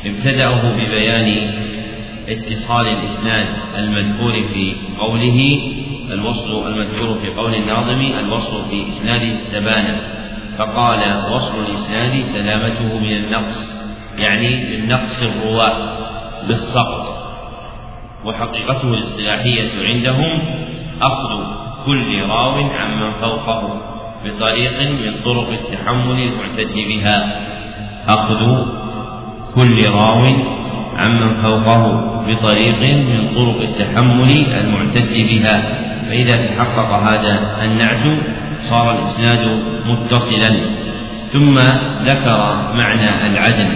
ابتدأه ببيان اتصال الإسناد المذكور في قوله الوصل المذكور في قول الناظم الوصل في إسناد التبانة فقال وصل الإسناد سلامته من النقص يعني من نقص الرواة بالسقط وحقيقته الاصطلاحية عندهم أخذ كل راو عمن فوقه بطريق من طرق التحمل المعتد بها. أخذ كل راو عمن فوقه بطريق من طرق التحمل المعتد بها. فإذا تحقق هذا النعت صار الإسناد متصلا. ثم ذكر معنى العدل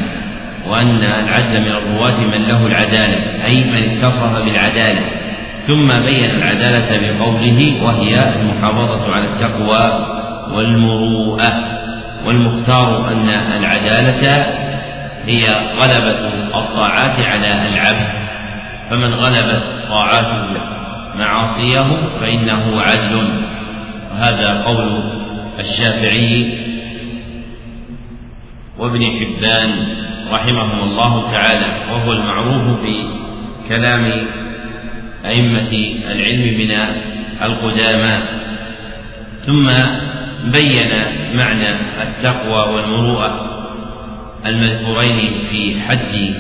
وأن العدل من الرواة من له العدالة أي من اتصف بالعدالة. ثم بين العدالة بقوله وهي المحافظة على التقوى والمروءة. والمختار أن العدالة هي غلبة الطاعات على العبد فمن غلبت طاعاته معاصيه فإنه عدل. وهذا قول الشافعي وابن حبان رحمهم الله تعالى وهو المعروف في كلام أئمة العلم من القدامى. ثم بين معنى التقوى والمروءة المذكورين في حد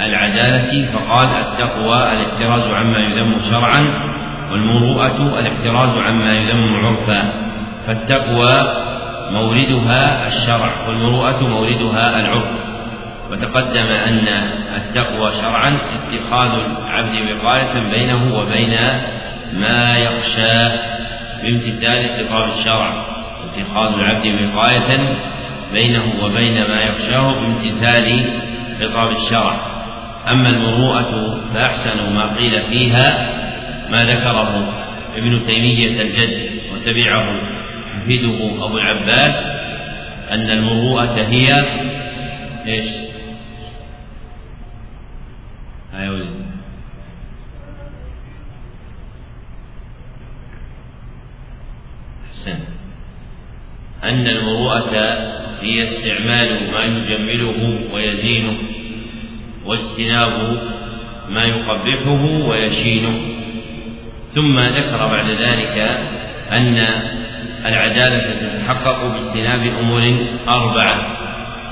العدالة فقال التقوى الاحتراز عما يذم شرعا والمروءة الاحتراز عما يذم عرفا. فالتقوى موردها الشرع والمروءة موردها العرف. وتقدم أن التقوى شرعا اتخاذ العبد وقاية بينه وبين ما يخشى بامتثال خطاب الشرع. اتخاذ العبد وقاية بينه وبين ما يخشاه بامتثال خطاب الشرع. أما المروءة فأحسن ما قيل فيها ما ذكره ابن تيمية الجد وتبعه حفيده أبو العباس أن المروءة هي إيش؟ أحسن. أن المروءة هي استعمال ما يجمله ويزينه. واجتناب ما يقبحه ويشينه. ثم ذكر بعد ذلك أن العدالة تتحقق باجتناب أمور أربعة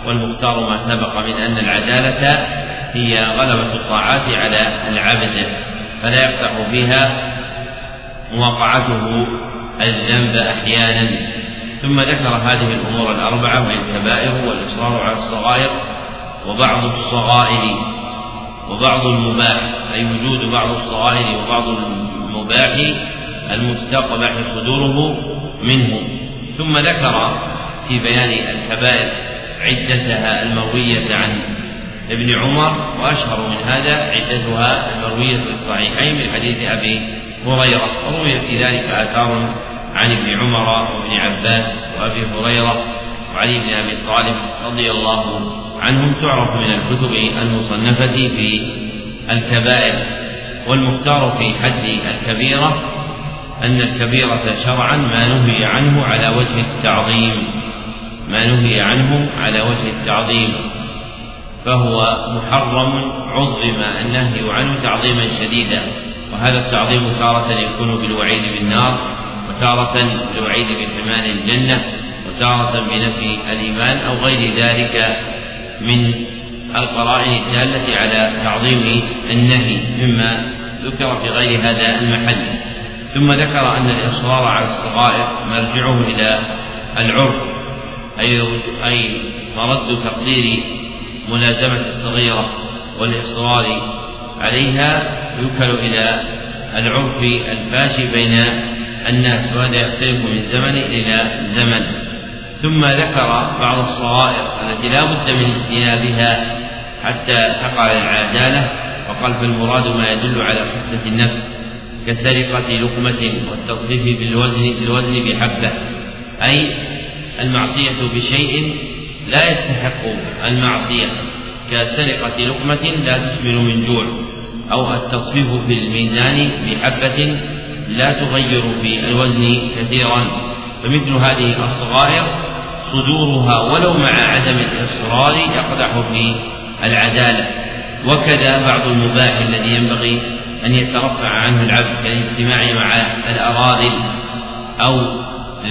والمختار ما سبق من أن العدالة هي غلبة الطاعات على العبد فلا يقطع فيها مواقعته الذنب أحيانا. ثم ذكر هذه الأمور الأربعة وهي الكبائر والإصرار على الصغائر وبعض الصغائر وبعض المباح أي وجود بعض الصغائر وبعض المباح المستقبح صدوره منه. ثم ذكر في بيان الكبائر عدتها المروية عن ابن عمر وأشهر من هذا عدتها المروية في الصحيحين من حديث أبي هريرة. وروي في ذلك آثار عن ابن عمر وابن عباس وأبي هريرة وعلي بن أبي طالب رضي الله عنهم تعرف من الكتب المصنفة في الكبائر والمختار في حد الكبيرة أن الكبيرة شرعا ما نهي عنه على وجه التعظيم ما نهي عنه على وجه التعظيم فهو محرم عظم النهي عنه تعظيما شديدا وهذا التعظيم تارة يكون بالوعيد بالنار وتارة بالوعيد بحرمان الجنة وتارة بنفي الإيمان أو غير ذلك من القرائن الدالة على تعظيم النهي مما ذكر في غير هذا المحل. ثم ذكر أن الإصرار على الصغائر مرجعه إلى العرف أي أي مرد تقدير ملازمة الصغيرة والإصرار عليها يوكل إلى العرف الفاشي بين الناس وهذا يختلف من زمن إلى زمن. ثم ذكر بعض الصغائر التي لا بد من اجتنابها حتى تقع العدالة وقال فالمراد ما يدل على حسة النفس كسرقة لقمة والتصريف بالوزن بالوزن بحبة. أي المعصية بشيء لا يستحق المعصية كسرقة لقمة لا تشمل من جوع أو التصفيف في الميزان بحبة لا تغير في الوزن كثيرا. فمثل هذه الصغائر صدورها ولو مع عدم الإصرار يقدح في العدالة. وكذا بعض المباح الذي ينبغي أن يترفع عنه العبد كالاجتماع مع الأراذل أو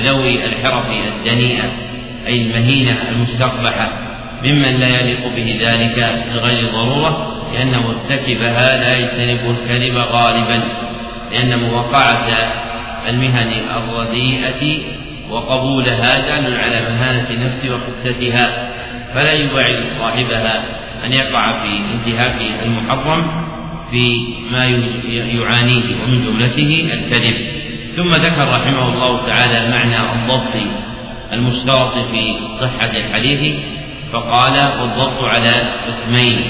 ذوي الحرف الدنيئة أي المهينة المستقبحة. ممن لا يليق به ذلك بغير ضرورة لأن مرتكبها لا يجتنب الكذب غالبا لأن مواقعة المهن الرديئة وقبولها دال على مهانة النفس وخستها فلا يبعد صاحبها أن يقع في انتهاك المحرم في ما يعانيه ومن جملته الكذب. ثم ذكر رحمه الله تعالى معنى الضبط المشترط في صحة الحديث فقال والضبط على اسمين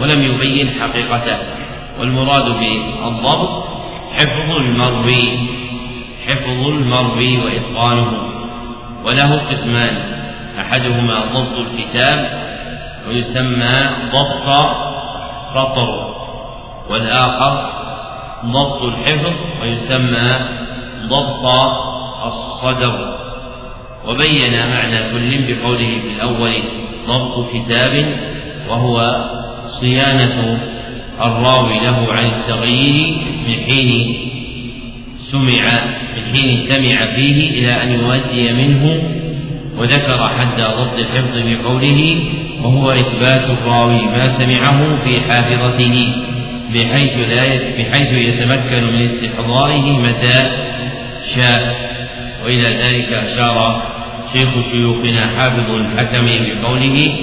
ولم يبين حقيقته. والمراد بالضبط حفظ المروي. حفظ المروي وإتقانه. وله قسمان أحدهما ضبط الكتاب ويسمى ضبط رطر والآخر ضبط الحفظ ويسمى ضبط الصدر. وبين معنى كل بقوله في الأول ضبط كتاب وهو صيانة الراوي له عن التغيير من حين سمع من حين سمع فيه إلى أن يؤدي منه وذكر حد ضبط الحفظ بقوله وهو إثبات الراوي ما سمعه في حافظته بحيث لا بحيث يتمكن من استحضاره متى شاء. وإلى ذلك أشار شيخ شيوخنا حافظ الحكم بقوله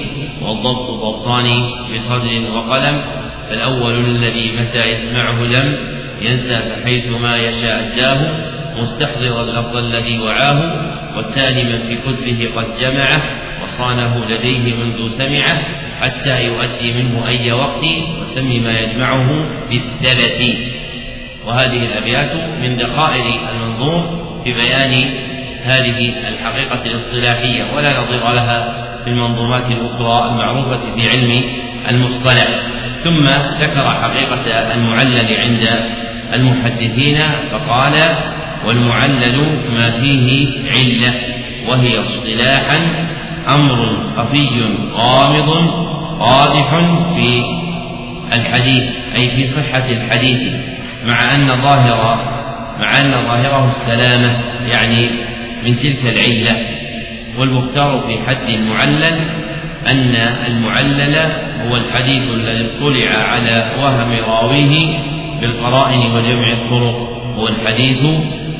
والضبط ضبطان بصدر وقلم فالأول الذي متى يسمعه لم ينسى فحيث ما يشاء أداه مستحضرا اللفظ الذي وعاه والثاني من في كتبه قد جمعه وصانه لديه منذ سمعه حتى يؤدي منه أي وقت وسمي ما يجمعه بالثبت وهذه الأبيات من دقائق المنظوم في بيان هذه الحقيقة الاصطلاحية ولا نظير لها في المنظومات الأخرى المعروفة في علم المصطلح. ثم ذكر حقيقة المعلل عند المحدثين فقال والمعلل ما فيه علة وهي اصطلاحا أمر خفي غامض قادح في الحديث أي في صحة الحديث مع أن ظاهر مع أن ظاهره السلامة يعني من تلك العلة. والمختار في حد المعلل أن المعلل هو الحديث الذي اطلع على وهم راويه بالقرائن وجمع الطرق. هو الحديث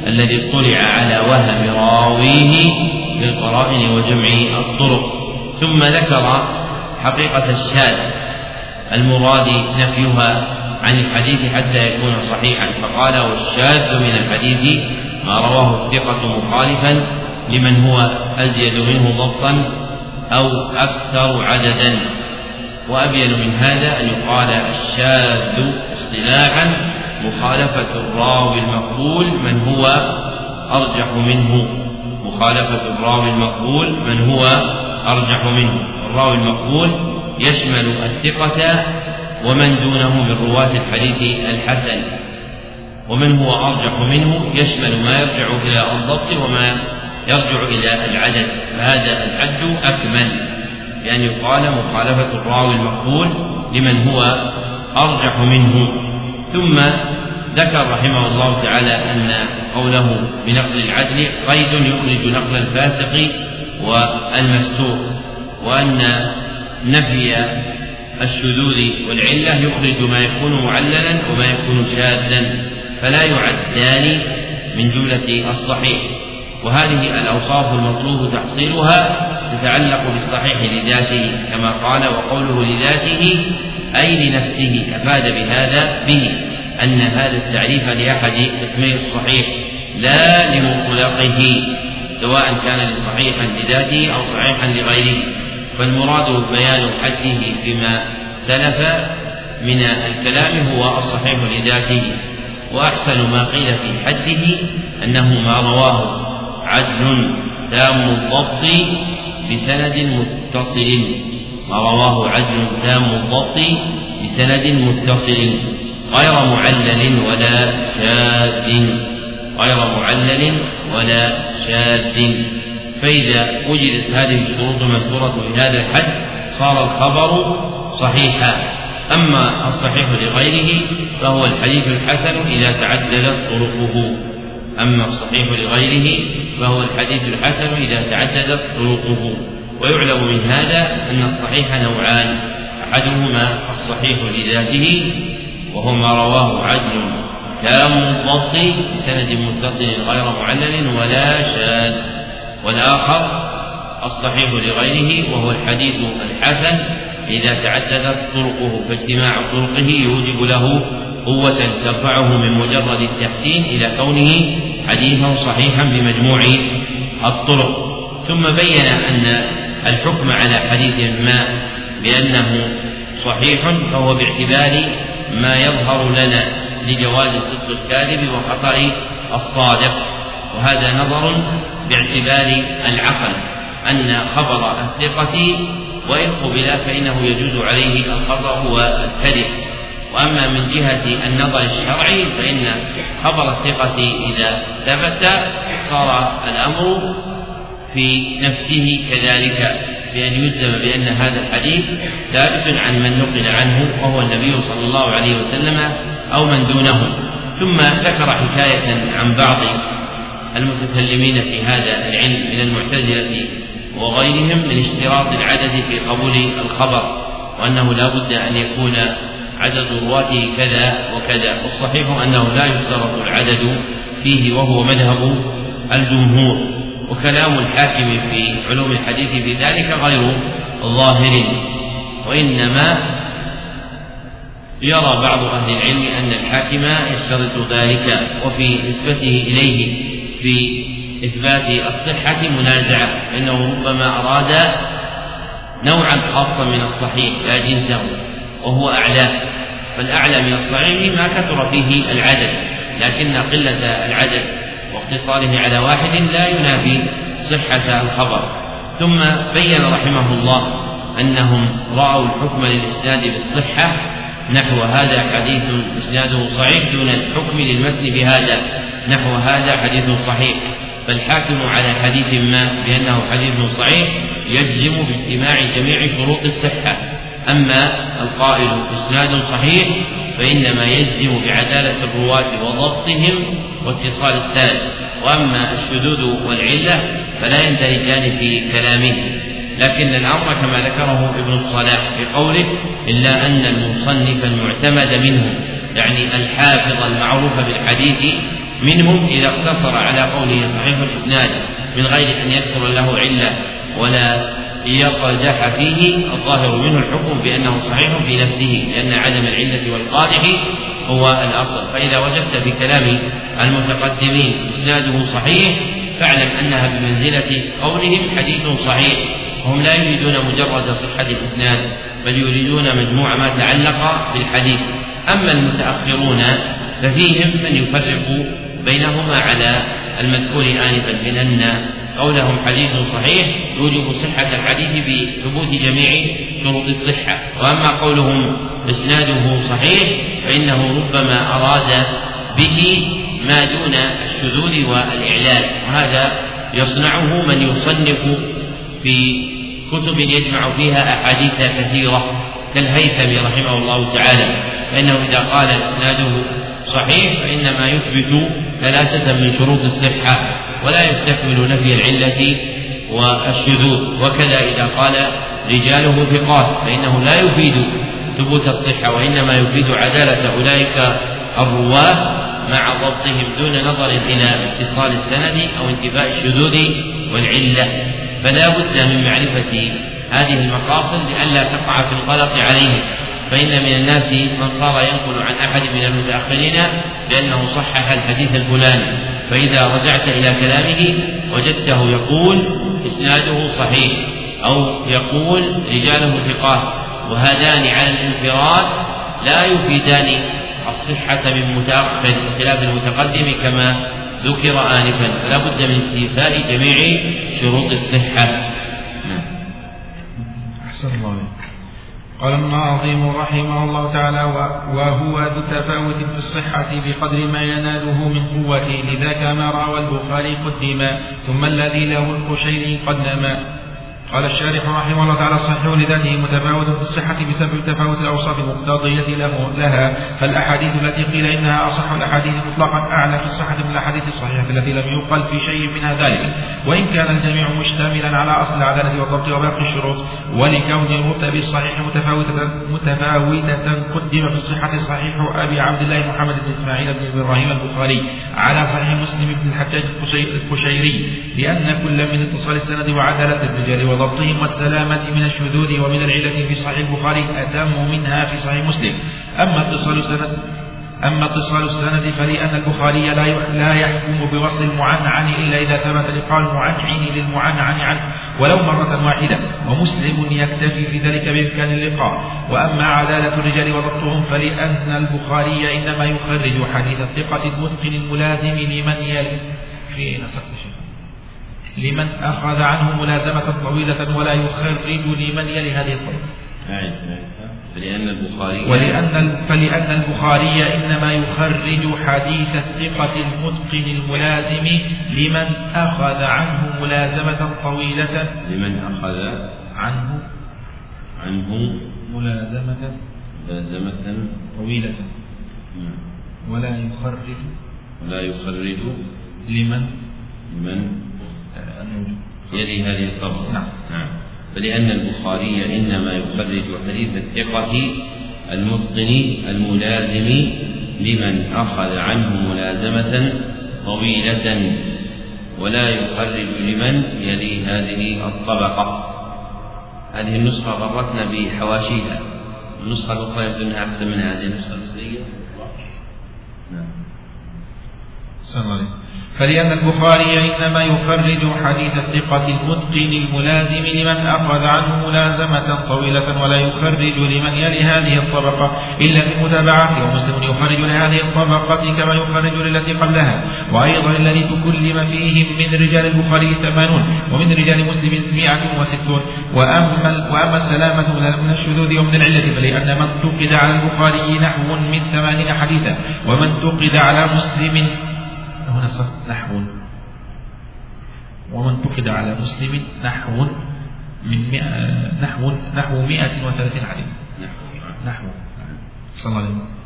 الذي اطلع على وهم راويه بالقرائن وجمع الطرق. ثم ذكر حقيقة الشاذ المراد نفيها عن الحديث حتى يكون صحيحا. فقال والشاذ من الحديث ما رواه الثقة مخالفا لمن هو أزيد منه ضبطا أو أكثر عددا. وأبين من هذا أن يقال الشاذ اصطلاحا مخالفة الراوي المقبول من هو أرجح منه. مخالفة الراوي المقبول من هو أرجح منه. الراوي المقبول يشمل الثقة ومن دونه من رواة الحديث الحسن. ومن هو أرجح منه يشمل ما يرجع إلى الضبط وما يرجع إلى العدد فهذا الحد أكمل. بأن يقال مخالفة الراوي المقبول لمن هو أرجح منه. ثم ذكر رحمه الله تعالى أن قوله بنقل العدل قيد يخرج نقل الفاسق والمستور وأن نفي الشذوذ والعلة يخرج ما يكون معللا وما يكون شاذا فلا يعدان من جملة الصحيح. وهذه الأوصاف المطلوب تحصيلها تتعلق بالصحيح لذاته كما قال وقوله لذاته أي لنفسه أفاد بهذا به أن هذا التعريف لأحد اسمي الصحيح لا لمطلقه سواء كان صحيحا لذاته أو صحيحا لغيره. فالمراد بيان حده فيما سلف من الكلام هو الصحيح لذاته وأحسن ما قيل في حده أنه ما رواه. عدل تام الضبط بسند متصل. ما رواه عدل تام الضبط بسند متصل. غير معلل ولا شاذ. غير معلل ولا شاذ. فإذا وجدت هذه الشروط المذكورة في هذا الحد صار الخبر صحيحا. أما الصحيح لغيره فهو الحديث الحسن إذا تعددت طرقه. أما الصحيح لغيره فهو الحديث الحسن إذا تعددت طرقه. ويعلم من هذا أن الصحيح نوعان أحدهما الصحيح لذاته وهو ما رواه عدل. تام الضبط بسند متصل غير معلل ولا شاذ. والآخر الصحيح لغيره وهو الحديث الحسن إذا تعددت طرقه فاجتماع طرقه يوجب له قوة ترفعه من مجرد التحسين إلى كونه حديثا صحيحا بمجموع الطرق. ثم بين أن الحكم على حديث ما بأنه صحيح فهو باعتبار ما يظهر لنا لجواز صدق الكاذب وخطأ الصادق. وهذا نظر باعتبار العقل أن خبر الثقة وإن قبل فإنه يجوز عليه الخطأ والكذب وأما من جهة النظر الشرعي فإن خبر الثقة إذا ثبت صار الأمر في نفسه كذلك بأن يجزم بأن هذا الحديث ثابت عن من نقل عنه وهو النبي صلى الله عليه وسلم أو من دونه. ثم ذكر حكاية عن بعض المتكلمين في هذا العلم من المعتزلة وغيرهم من اشتراط العدد في قبول الخبر وأنه لا بد أن يكون عدد رواته كذا وكذا. والصحيح أنه لا يشترط العدد فيه وهو مذهب الجمهور. وكلام الحاكم في علوم الحديث في ذلك غير ظاهر. وإنما يرى بعض أهل العلم أن الحاكم يشترط ذلك وفي نسبته إليه في إثبات الصحة منازعة فإنه ربما أراد نوعا خاصا من الصحيح لا جنسه. وهو أعلاه فالأعلى من الصحيح ما كثر فيه العدد لكن قلة العدد واقتصاره على واحد لا ينافي صحة الخبر. ثم بين رحمه الله أنهم رأوا الحكم للإسناد بالصحة نحو هذا حديث إسناده صحيح دون الحكم للمتن بهذا نحو هذا حديث صحيح. فالحاكم على حديث ما بأنه حديث صحيح يجزم باجتماع جميع شروط الصحة. أما القائل إسناد صحيح فإنما يجزم بعدالة الرواة وضبطهم واتصال السند وأما الشذوذ والعلة فلا يندرجان في كلامه. لكن الأمر كما ذكره ابن الصلاح في قوله إلا أن المصنف المعتمد منه يعني الحافظ المعروف بالحديث منهم إذا اقتصر على قوله صحيح الإسناد من غير أن يذكر له علة ولا يقدح فيه الظاهر منه الحكم بأنه صحيح في نفسه لأن عدم العلة والقادح هو الأصل. فإذا وجدت في كلام المتقدمين إسناده صحيح فاعلم أنها بمنزلة قولهم حديث صحيح. وهم لا يريدون مجرد صحة الإسناد بل يريدون مجموع ما تعلق بالحديث. أما المتأخرون ففيهم من يفرق بينهما على المذكور آنفا من أن قولهم حديث صحيح يوجب صحة الحديث بثبوت جميع شروط الصحة. وأما قولهم إسناده صحيح فإنه ربما أراد به ما دون الشذوذ والإعلال. وهذا يصنعه من يصنف في كتب يجمع فيها أحاديث كثيرة كالهيثم رحمه الله تعالى. فإنه إذا قال إسناده صحيح فإنما يثبت ثلاثة من شروط الصحة. ولا يستكمل نفي العلة والشذوذ. وكذا إذا قال رجاله ثقات فإنه لا يفيد ثبوت الصحة وإنما يفيد عدالة أولئك الرواة مع ضبطهم دون نظر إلى اتصال السند أو انتفاء الشذوذ والعلة. فلا بد من معرفة هذه المقاصد لئلا تقع في الغلط عليه فإن من الناس من صار ينقل عن أحد من المتأخرين بأنه صحح الحديث الفلاني. فإذا رجعت إلى كلامه وجدته يقول إسناده صحيح أو يقول رجاله ثقات وهذان على الانفراد لا يفيدان الصحة من متأخر بخلاف المتقدم كما ذكر آنفا. فلا بد من استيفاء جميع شروط الصحة. نعم. أحسن الله قال الناظم رحمه الله تعالى وهو ذو تفاوت في الصحة بقدر ما يناله من قوته لذاك ما روى البخاري قدما ثم الذي له القشيري قد نما قال الشارح رحمه الله تعالى الصحيح لذاته متفاوت في الصحة بسبب تفاوت الأوصاف المقتضية له لها. فالأحاديث التي قيل إنها أصح الأحاديث مطلقا أعلى في الصحة من الأحاديث الصحيحة التي لم يقل في شيء منها ذلك. وإن كان الجميع مشتملا على أصل العدالة والضبط وباقي الشروط ولكون المرتبي الصحيح متفاوتة متفاوتة قدم في الصحة صحيح أبي عبد الله محمد بن إسماعيل بن إبراهيم البخاري على صحيح مسلم بن الحجاج القشيري لأن كل من اتصال السند وعدالة الرجال وضبطهم والسلامة من الشذوذ ومن العلة في صحيح البخاري أتم منها في صحيح مسلم. أما اتصال السند أما اتصال السند فلأن البخاري لا لا يحكم بوصل المعنعن إلا إذا ثبت لقاء المعنعن للمعنعن عنه ولو مرة واحدة ومسلم يكتفي في ذلك بإمكان اللقاء. وأما عدالة الرجال وضبطهم فلأن البخاري إنما يخرج حديث الثقة المتقن الملازم لمن يلي في نسق لمن أخذ عنه ملازمة طويلة ولا يخرج لمن يلي هذه الطريقة. فلأن البخاري ولأن فلأن البخاري إنما يخرج حديث الثقة المتقن الملازم لمن أخذ عنه ملازمة طويلة. لمن أخذ عنه عنه ملازمة ملازمة طويلة. نعم. ولا يخرج ولا يخرج لمن لمن يلي هذه الطبقة نعم. نعم. فلأن البخاري إنما يخرج حديث الثقة المتقن الملازم لمن أخذ عنه ملازمة طويلة ولا يخرج لمن يلي هذه الطبقة. هذه النسخة غرتنا بحواشيها. النسخة الأخرى يبدو أنها أحسن من هذه النسخة الأصلية نعم. فلأن البخاري إنما يخرج حديث الثقة المتقن الملازم لمن أخذ عنه ملازمة طويلة ولا يخرج لمن يلي هذه الطبقة إلا في ومسلم يخرج لهذه الطبقة كما يخرج للتي قبلها وأيضا الذي تكلم فيهم من رجال البخاري ثمانون ومن رجال مسلم مئة وستون. وأما, وأما السلامة من الشذوذ ومن العلة فلأن من تقد على البخاري نحو من ثمانين حديثا ومن تقد على مسلم هنا نحو. ومن فقد على مسلم نحو من مئة نحو نحو 130 حديث نحو. صلى الله عليه وسلم.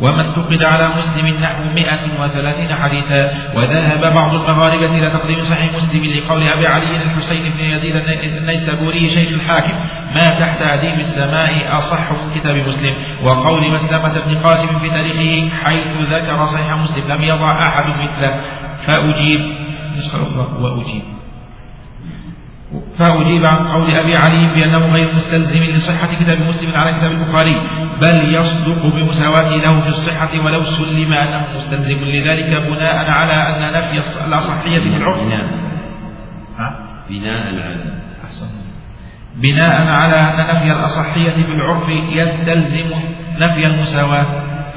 ومن فقد على مسلم نحو 130 حديثا وذهب بعض المغاربة إلى تقديم صحيح مسلم لقول أبي علي الحسين بن يزيد النيسابوري شيخ الحاكم ما تحت أديم السماء أصح من كتاب مسلم وقول مسلمة بن قاسم في تاريخه حيث ذكر صحيح مسلم لم يضع أحد مثله فأجيب. نسخة أخرى. وأجيب. فأجيب عن قول أبي علي بأنه غير مستلزم لصحة كتاب مسلم على كتاب البخاري بل يصدق بمساواته له في الصحة ولو سلم أنه مستلزم. لذلك بناء على أن نفي الأصحية في العرف. بناء. بناء على بناء على أن نفي الأصحية بالعرف يستلزم نفي المساواة.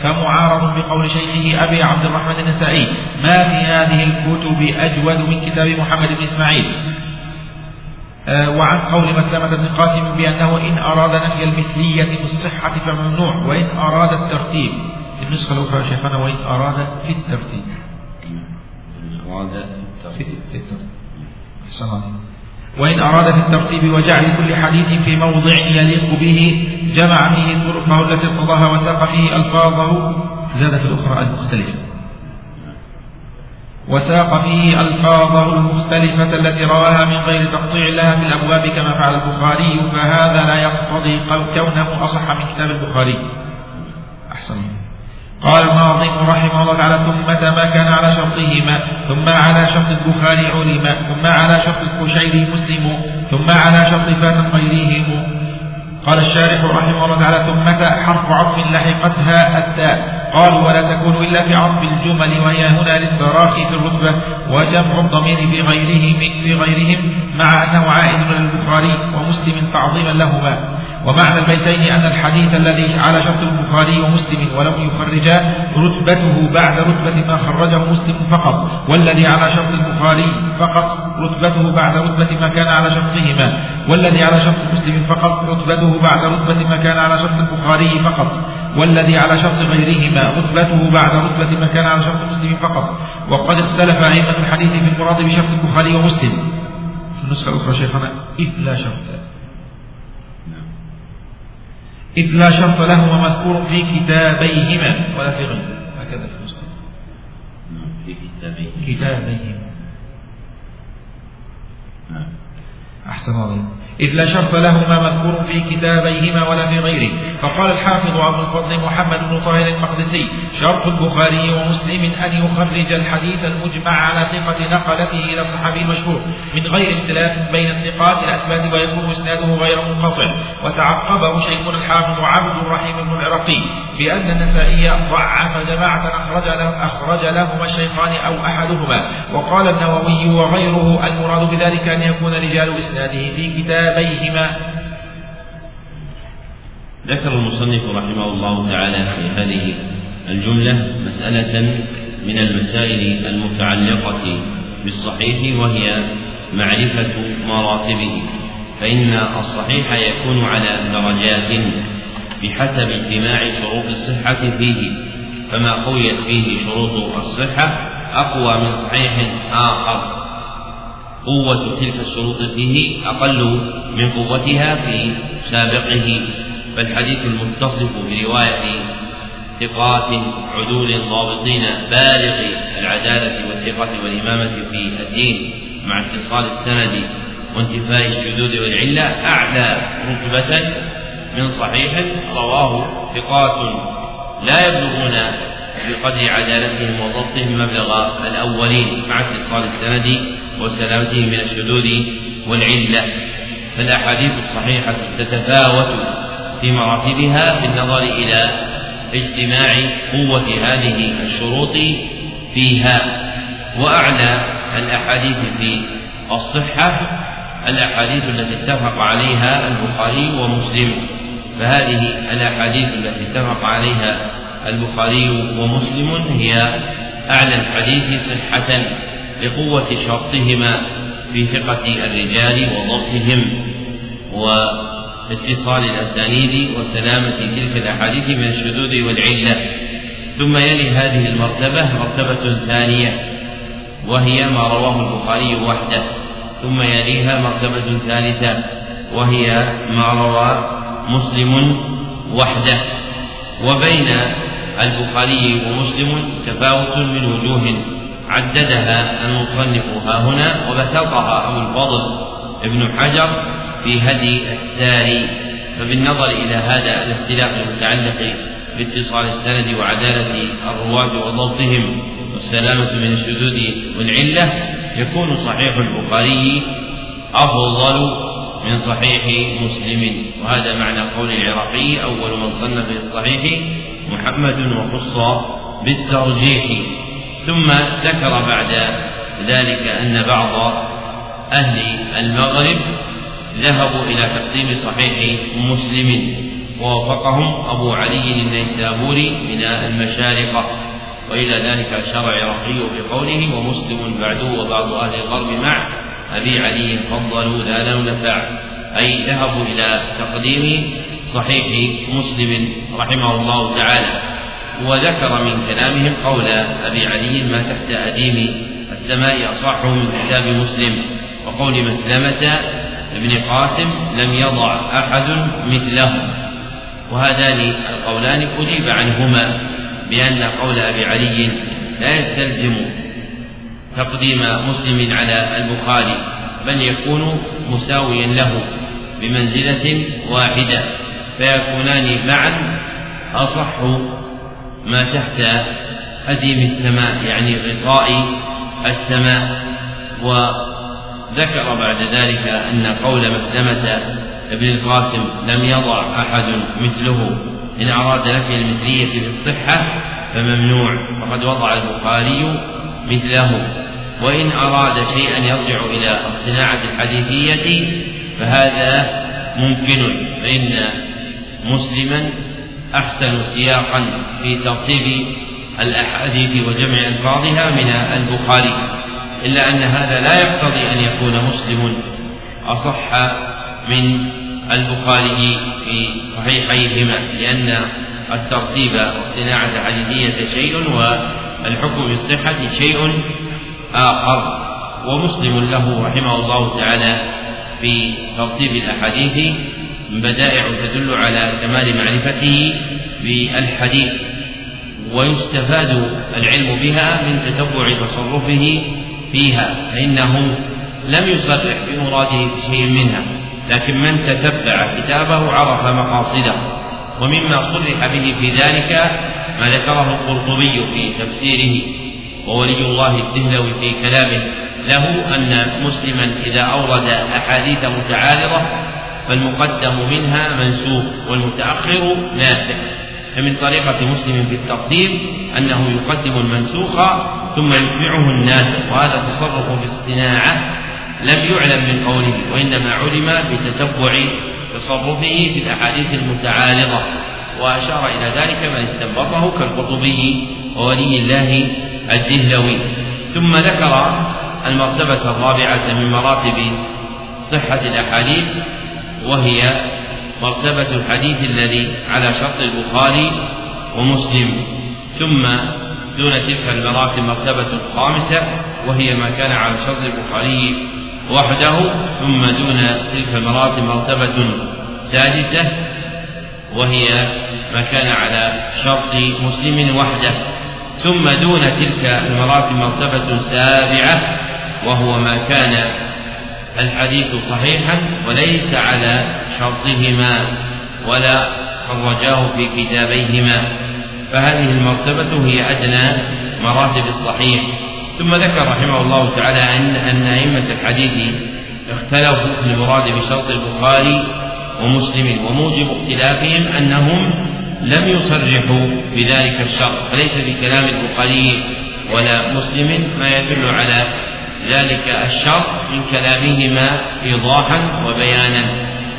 فمعارض بقول شيخه أبي عبد الرحمن النسائي ما في هذه الكتب أجود من كتاب محمد بن إسماعيل؟ وعن قول مسلمة بن قاسم بأنه إن أراد نفي المثلية في الصحة فممنوع وإن أراد الترتيب. في النسخة الأخرى شيخنا وإن أراد في الترتيب. أراد في الترتيب. وإن أراد في الترتيب وجعل كل حديث في موضع يليق به جمع فيه طرقه التي ارتضاها وساق فيه ألفاظه. زاد في الأخرى المختلفة. وساق فيه ألفاظه المختلفة التي رواها من غير تقطيع لها في الأبواب كما فعل البخاري فهذا لا يقتضي كونه أصح من كتاب البخاري. أحسن. قال الناظم رحمه الله تعالى ثم ما كان على شرطهما ثم على شرط البخاري علم ثم على شرط الكشيري مسلم ثم على شرط فاتن غيرهم قال الشارح رحمه الله تعالى ثم حرف عطف لحقتها التاء. قالوا ولا تكون إلا في عطف الجمل وهي هنا للتراخي في الرتبة وجمع الضمير في غيرهم في غيرهم مع أنه عائد من البخاري ومسلم تعظيما لهما. ومعنى البيتين أن الحديث الذي على شرط البخاري ومسلم ولم يخرجا رتبته بعد رتبة ما خرجه مسلم فقط والذي على شرط البخاري فقط رتبته بعد رتبة ما كان على شرطهما والذي على شرط مسلم فقط رتبته بعد رتبة ما كان على شرط البخاري فقط. والذي على شرط غيرهما رتبته بعد رتبة ما كان على شرط مسلم فقط. وقد اختلف أئمة الحديث في المراد بشرط البخاري ومسلم. في النسخة الأخرى شيخنا؟ إذ لا شرط. إذ لا شرط لهما مذكور في كتابيهما ولا في غيره. هكذا في النسخة نعم، في كتابيهما. كتابيهما. نعم. أحسن الله إذ لا شرط لهما مذكور في كتابيهما ولا في غيره. فقال الحافظ أبو الفضل محمد بن طاهر المقدسي شرط البخاري ومسلم أن يخرج الحديث المجمع على ثقة نقلته إلى الصحابي المشهور. من غير اختلاف بين الثقات الأثبات ويكون إسناده غير منقطع. وتعقبه شيخنا الحافظ عبد الرحيم بن العراقي بأن النسائي ضعف جماعة أخرج له أخرج لهما الشيخان أو أحدهما. وقال النووي وغيره المراد بذلك أن يكون رجال إسناده في كتاب بيهما ذكر المصنف رحمه الله تعالى في هذه الجملة مسألة من المسائل المتعلقة بالصحيح وهي معرفة مراتبه. فإن الصحيح يكون على درجات بحسب اجتماع شروط الصحة فيه. فما قويت فيه شروط الصحة أقوى من صحيح آخر. قوة تلك الشروط فيه أقل من قوتها في سابقه فالحديث المتصف برواية ثقات عدول ضابطين بالغ العدالة والثقة والإمامة في الدين مع اتصال السند وانتفاء الشذوذ والعلة أعلى رتبة من صحيح رواه ثقات لا يبلغون بقدر عدالتهم وضبطهم مبلغ الأولين مع اتصال السند وسلامته من الشذوذ والعلة. فالأحاديث الصحيحة تتفاوت في مراتبها بالنظر إلى اجتماع قوة هذه الشروط فيها. وأعلى الأحاديث في الصحة الأحاديث التي اتفق عليها البخاري ومسلم. فهذه الأحاديث التي اتفق عليها البخاري ومسلم هي أعلى الحديث صحة لقوة شرطهما في ثقة الرجال وضبطهم واتصال الأسانيد وسلامة تلك الأحاديث من الشذوذ والعلة. ثم يلي هذه المرتبة مرتبة ثانية وهي ما رواه البخاري وحده. ثم يليها مرتبة ثالثة وهي ما روى مسلم وحده. وبين البخاري ومسلم تفاوت من وجوه عددها المصنف ها هنا وبسطها أبو الفضل ابن حجر في هدي الساري فبالنظر إلى هذا الاختلاف المتعلق باتصال السند وعدالة الرواة وضبطهم والسلامة من الشذوذ والعلة يكون صحيح البخاري أفضل من صحيح مسلم. وهذا معنى قول العراقي أول من صنف الصحيح محمد وخص بالترجيح. ثم ذكر بعد ذلك أن بعض أهل المغرب ذهبوا إلى تقديم صحيح مسلم. ووافقهم أبو علي النيسابوري من المشارقة وإلى ذلك أشار العراقي بقوله ومسلم بعده وبعض أهل الغرب مع أبي علي فضلوا لا لون نفع أي ذهبوا إلى تقديم صحيح مسلم رحمه الله تعالى. وذكر من كلامهم قول أبي علي ما تحت أديم السماء أصح من كتاب مسلم. وقول مسلمة ابن قاسم لم يضع أحد مثله. وهذان القولان أجيب عنهما بأن قول أبي علي لا يستلزم تقديم مسلم على البخاري بل يكون مساويا له بمنزلة واحدة فيكونان معا أصح ما تحت أديم السماء يعني غطاء السماء. وذكر بعد ذلك أن قول مسلمة ابن القاسم لم يضع أحد مثله إن أراد نفي المثلية بالصحة فممنوع وقد وضع البخاري مثله. وإن أراد شيئا يرجع إلى الصناعة الحديثية فهذا ممكن. فإن مسلما أحسن سياقا في ترتيب الأحاديث وجمع ألفاظها من البخاري إلا أن هذا لا يقتضي أن يكون مسلم أصح من البخاري في صحيحيهما لأن الترتيب والصناعة الحديثية شيء والحكم بالصحة شيء آخر ومسلم له رحمه الله تعالى في ترتيب الأحاديث بدائع تدل على كمال معرفته بالحديث ويستفاد العلم بها من تتبع تصرفه فيها فإنه لم يصرح بمراده في شيء منها لكن من تتبع كتابه عرف مقاصده ومما صرح به في ذلك ما ذكره القرطبي في تفسيره. وولي الله الدهلوي في كلامه له أن مسلما إذا أورد أحاديث متعارضة فالمقدم منها منسوب والمتأخر ناسخ فمن طريقة مسلم في التقديم أنه يقدم المنسوخ ثم يتبعه الناسخ وهذا تصرف في الصناعة لم يعلم من قوله وإنما علم بتتبع تصرفه في الأحاديث المتعارضة. وأشار إلى ذلك من استنبطه كالقرطبي وولي الله الدهلوي. ثم ذكر المرتبة الرابعة من مراتب صحة الأحاديث وهي مرتبة الحديث الذي على شرط البخاري ومسلم. ثم دون تلك المراتب مرتبة خامسة وهي ما كان على شرط البخاري وحده. ثم دون تلك المراتب مرتبة سادسة وهي ما كان على شرط مسلم وحده. ثم دون تلك المراتب مرتبة سابعة وهو ما كان الحديث صحيحا وليس على شرطهما ولا خرجاه في كتابيهما. فهذه المرتبة هي أدنى مراتب الصحيح. ثم ذكر رحمه الله تعالى أن أن أئمة الحديث اختلفوا في المراد بشرط البخاري ومسلم وموجب اختلافهم أنهم لم يصرحوا بذلك الشرط فليس في كلام البخاري ولا مسلم ما يدل على ذلك الشرط من كلامهما إيضاحا وبيانا.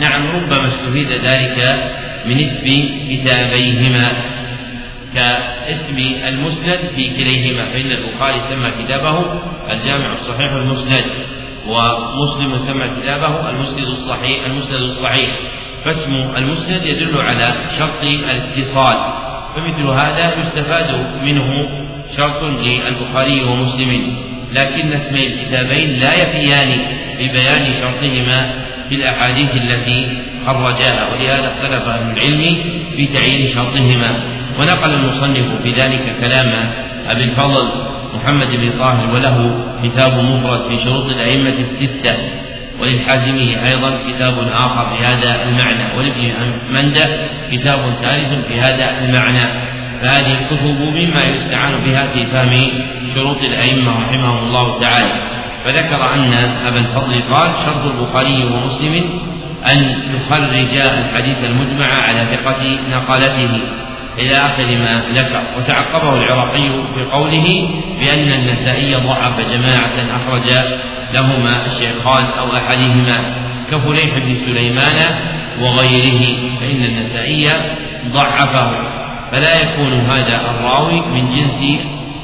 نعم ربما استفيد ذلك من اسم كتابيهما كاسم المسند في كليهما فإن البخاري سمى كتابه الجامع الصحيح المسند ومسلم سمى كتابه المسند الصحيح المسند الصحيح. فاسم المسند يدل على شرط الاتصال. فمثل هذا يستفاد منه شرط للبخاري ومسلم. لكن اسمي الكتابين لا يفيان ببيان شرطهما في الأحاديث التي خرجاها ولهذا اختلف أهل العلم في تعيين شرطهما. ونقل المصنف في ذلك كلام أبي الفضل محمد بن طاهر وله كتاب مفرد في شروط الأئمة الستة. وللحازمي أيضا كتاب آخر في هذا المعنى ولابن مندة كتاب ثالث في هذا المعنى. فهذه الكتب مما يستعان بها في فهم شروط الأئمة رحمهم الله تعالى. فذكر أن أبا الفضل قال شرط البخاري ومسلم أن يخرج الحديث المجمع على ثقة نقلته. إلى آخر ما ذكر. وتعقبه العراقي في قوله بأن النسائي ضعف جماعة أخرج لهما الشيخان أو أحدهما كفليح بن سليمان وغيره فإن النسائي ضعفه. فلا يكون هذا الراوي من جنس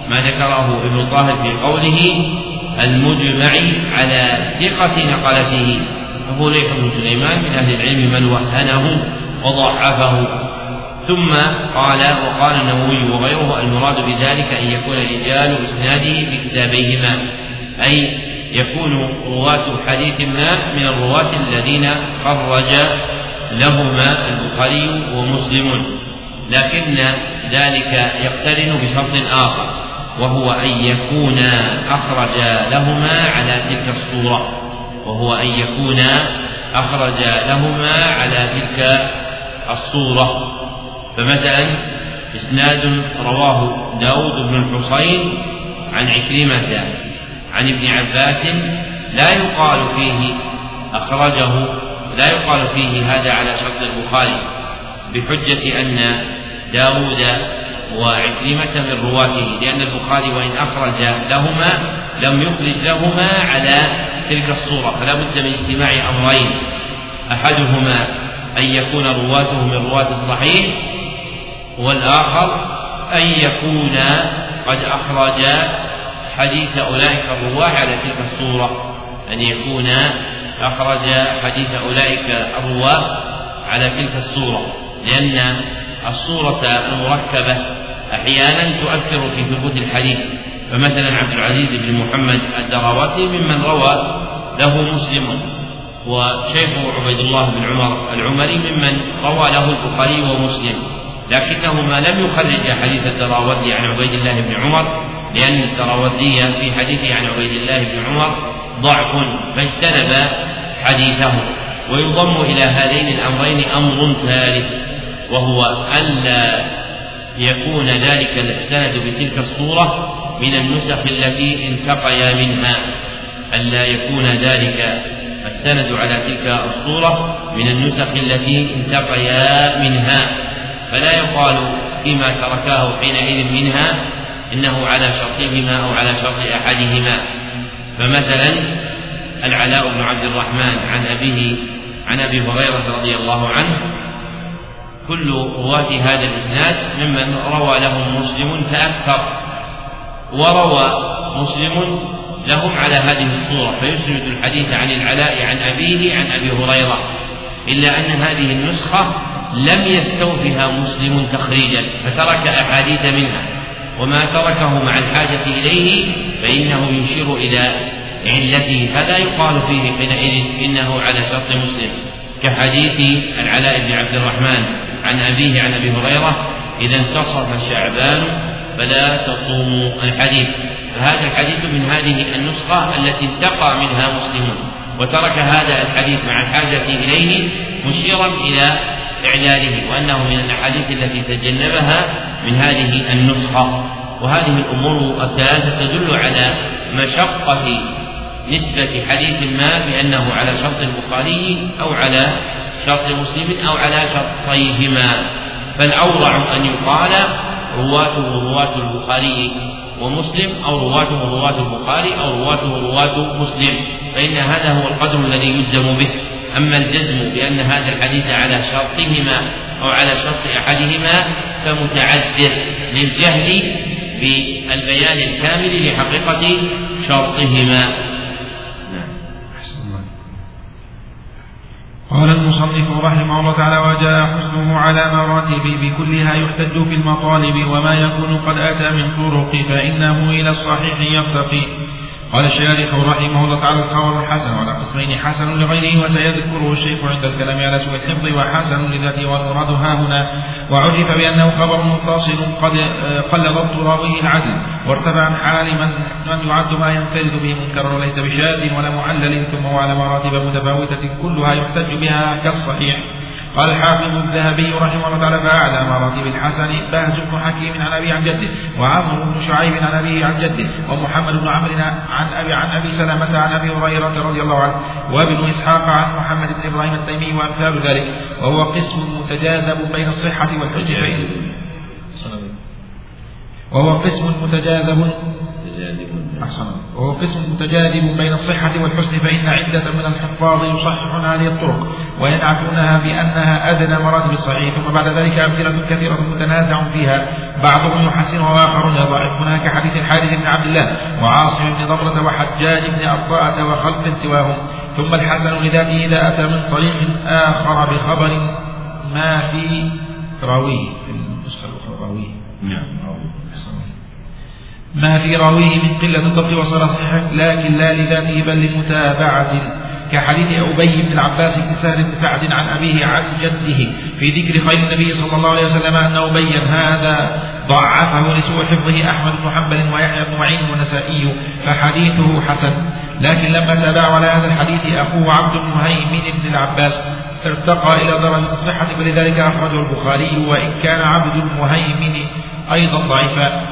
ما ذكره ابن طاهر في قوله المجمع على ثقة نقلته. ففليح بن سليمان من أهل العلم من وهنه وضعفه. ثم قال وقال النووي وغيره المراد بذلك أن يكون رجال إسناده في كتابيهما أي يكون رواة حديث ما من الرواة الذين خرج لهما البخاري ومسلم لكن ذلك يقترن بشرط آخر وهو أن يكون أخرج لهما على تلك الصورة وهو أن يكون أخرج لهما على تلك الصورة. فمثلا إسناد رواه داود بن الحصين عن عكرمة عن ابن عباس لا يقال فيه أخرجه لا يقال فيه هذا على شرط البخاري بحجة أن داود وعكرمة من رواته لأن البخاري وإن أخرج لهما لم يخرج لهما على تلك الصورة فلا بد من اجتماع أمرين أحدهما أن يكون رواته من رواة الصحيح والآخر أن يكون قد أخرج حديث أولئك الرواة على تلك الصورة. أن يكون أخرج حديث أولئك الرواة على تلك الصورة. لأن الصورة المركبة أحيانا تؤثر في ثبوت الحديث. فمثلا عبد العزيز بن محمد الدراوطي ممن روى له مسلم وشيخه عبيد الله بن عمر العمري ممن روى له البخاري ومسلم. لكنهما لم يخرج حديث الدراوردي عن عبيد الله بن عمر لأن الدراوردي في حديثه عن عبيد الله بن عمر ضعف فاجتنب حديثه ويضم إلى هذين الأمرين أمر ثالث وهو ألا يكون ذلك السند بتلك الصورة من النسخ التي انتقيا منها ألا يكون ذلك السند على تلك الصورة من النسخ التي انتقيا منها. فلا يقال فيما تركاه حينئذ منها إنه على شرطهما أو على شرط أحدهما. فمثلا العلاء بن عبد الرحمن عن أبيه عن أبي هريرة رضي الله عنه كل رواة هذا الإسناد ممن روى لهم مسلم فأكثر. وروى مسلم لهم على هذه الصورة فيسند الحديث عن العلاء عن أبيه عن أبي هريرة. إلا أن هذه النسخة لم يستوفها مسلم تخريجا فترك أحاديث منها. وما تركه مع الحاجة إليه فإنه يشير إلى علته. فلا يقال فيه حينئذ إنه على شرط مسلم. كحديث العلاء بن عبد الرحمن عن أبيه عن أبي هريرة إذا انتصف شعبان فلا تصوموا الحديث. فهذا الحديث من هذه النسخة التي انتقى منها مسلمون. وترك هذا الحديث مع الحاجة إليه مشيرا إلى إعلاله وأنه من الأحاديث التي تجنبها من هذه النسخة. وهذه الأمور الثلاثة تدل على مشقة نسبة حديث ما بأنه على شرط البخاري أو على شرط مسلم أو على شرطيهما. فالأورع أن يقال رواته رواة البخاري ومسلم أو رواته رواة البخاري أو رواته رواة مسلم. فإن هذا هو القدر الذي يلزم به. أما الجزم بأن هذا الحديث على شرطهما أو على شرط أحدهما فمتعذر للجهل بالبيان الكامل لحقيقة شرطهما. قال المصنف رحمه الله تعالى وجاء حسنه على مراتب بكلها يحتج في المطالب وما يكون قد أتى من طرق فإنه إلى الصحيح يرتقي قال الشارح رحمه الله تعالى الخبر الحسن على قسمين حسن لغيره وسيذكره الشيخ عند الكلام على سوء الحفظ وحسن لذاته والمراد ها هنا. وعرف بأنه خبر متصل قد قل ضبط راويه العدل وارتفع عن حال من من يعد ما ينفرد به منكرا وليس بشاذ ولا معلل ثم وعلى مراتب متفاوتة كلها يحتج بها كالصحيح. قال الحافظ الذهبي رحمه الله تعالى فأعلى مراتب الحسن بهز بن حكيم عن أبي عن جده وعمرو بن شعيب عن أبيه عن جده ومحمد بن عمرو عن أبي عن أبي سلمة عن أبي هريرة رضي الله عنه وابن إسحاق عن محمد بن إبراهيم التيمي وأمثال ذلك وهو قسم متجاذب بين الصحة والحجة وهو قسم متجاذب أحسن. وهو قسم متجاذب بين الصحة والحسن فإن عدة من الحفاظ يصححون هذه الطرق وينعتونها بأنها أدنى مراتب الصحيح ثم بعد ذلك أمثلة كثيرة متنازع فيها بعضهم يحسن وآخرون يضعفونها كحديث الحارث بن عبد الله وعاصم بن ضبرة وحجاج بن أرطاءة وخلق سواهم ثم الحسن لذاته إذا أتى من طريق آخر بخبر ما في راويه في النسخة الأخرى راويه نعم ما في راويه من قلة الضبط وصل صحيحا لكن لا لذاته بل لمتابعة. كحديث أبي بن العباس بن سهل بن سعد عن أبيه عن جده في ذكر خير النبي صلى الله عليه وسلم أنه بين هذا ضعفه لسوء حفظه أحمد بن حنبل ويحيى بن معين والنسائي فحديثه حسن. لكن لما تابع على هذا الحديث أخوه عبد المهيمن بن العباس ارتقى إلى درجة الصحة فلذلك أخرجه البخاري وإن كان عبد المهيمن أيضا ضعيفا.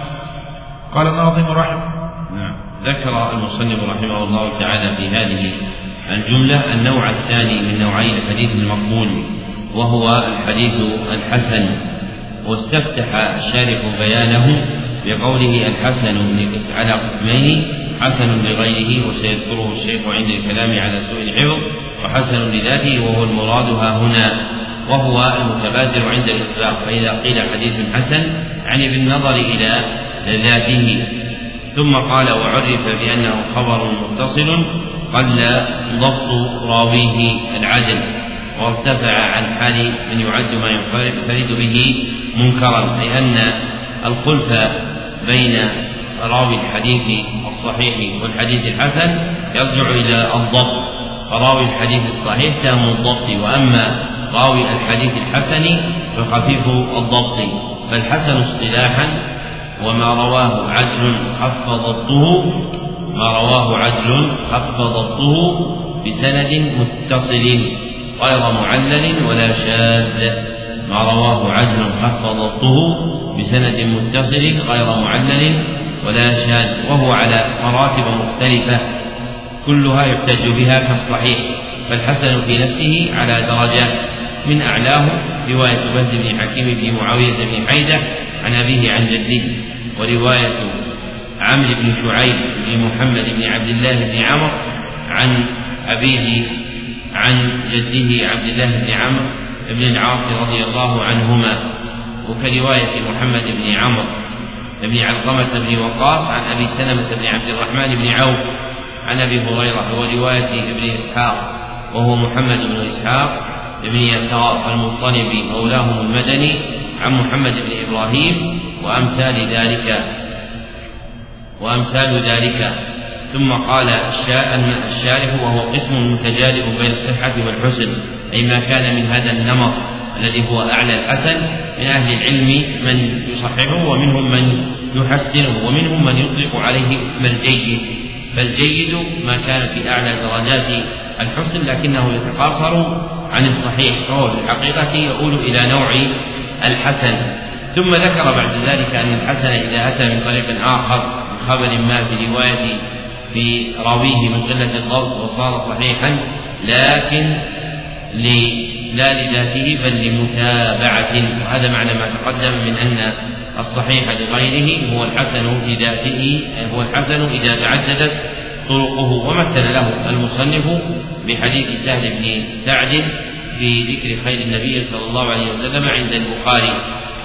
قال الناظم رحمه نعم. ذكر المصنف رحمه الله تعالى في هذه الجملة النوع الثاني من نوعي الحديث المقبول وهو الحديث الحسن. واستفتح الشارح بيانه بقوله الحسن على قسمين حسن لغيره وسيذكره الشيخ عند الكلام على سوء الحفظ وحسن لذاته وهو المراد ها هنا. وهو المتبادر عند الإطلاق فإذا قيل حديث حسن يعني بالنظر إلى ذاته ثم قال وعرف بأنه خبر متصل قل ضبط راويه العدل وارتفع عن حال من يعد ما ينفرد به منكرا أي أن الخلف بين راوي الحديث الصحيح والحديث الحسن يرجع إلى الضبط. فراوي الحديث الصحيح تام الضبط وأما راوي الحديث الحسن فخفيف الضبط. فالحسن اصطلاحا وما رواه عدل خف ضبطه ما رواه عدل خف ضبطه بسند متصل غير معلل ولا شاذ. ما رواه عدل خف ضبطه بسند متصل غير معلل ولا شاذ وهو على مراتب مختلفة كلها يحتج بها كالصحيح فالحسن في نفسه على درجات من أعلاه رواية بهز بن حكيم بن معاوية بن حيدة عن أبيه عن جده ورواية عمرو بن شعيب بن محمد بن عبد الله بن عمرو عن أبيه عن جده عبد الله بن عمرو بن العاص رضي الله عنهما. وكرواية محمد بن عمرو بن علقمة بن وقاص عن أبي سلمة بن عبد الرحمن بن عوف عن أبي هريرة ورواية ابن إسحاق وهو محمد بن إسحاق بن يسار المطلبي مولاهم المدني عن محمد بن إبراهيم وأمثال ذلك. وأمثال ذلك. ثم قال الشارح وهو قسم متجانب بين الصحة والحسن أي ما كان من هذا النمط الذي هو أعلى الحسن. من أهل العلم من يصححه ومنهم من يحسنه ومنهم من يطلق عليه اسم الجيد. فالجيد ما كان في أعلى درجات الحسن لكنه يتقاصر عن الصحيح فهو في الحقيقة يؤول إلى نوع الحسن. ثم ذكر بعد ذلك أن الحسن إذا أتى من طريق آخر من خبر ما في رواية في راويه من قلة الضبط وصار صحيحا لكن لا لذاته بل لمتابعة وهذا معنى ما تقدم من أن الصحيح لغيره هو الحسن لذاته هو الحسن إذا تعددت طرقه ومثل له المصنف بحديث سهل بن سعد في ذكر خير النبي صلى الله عليه وسلم عند البخاري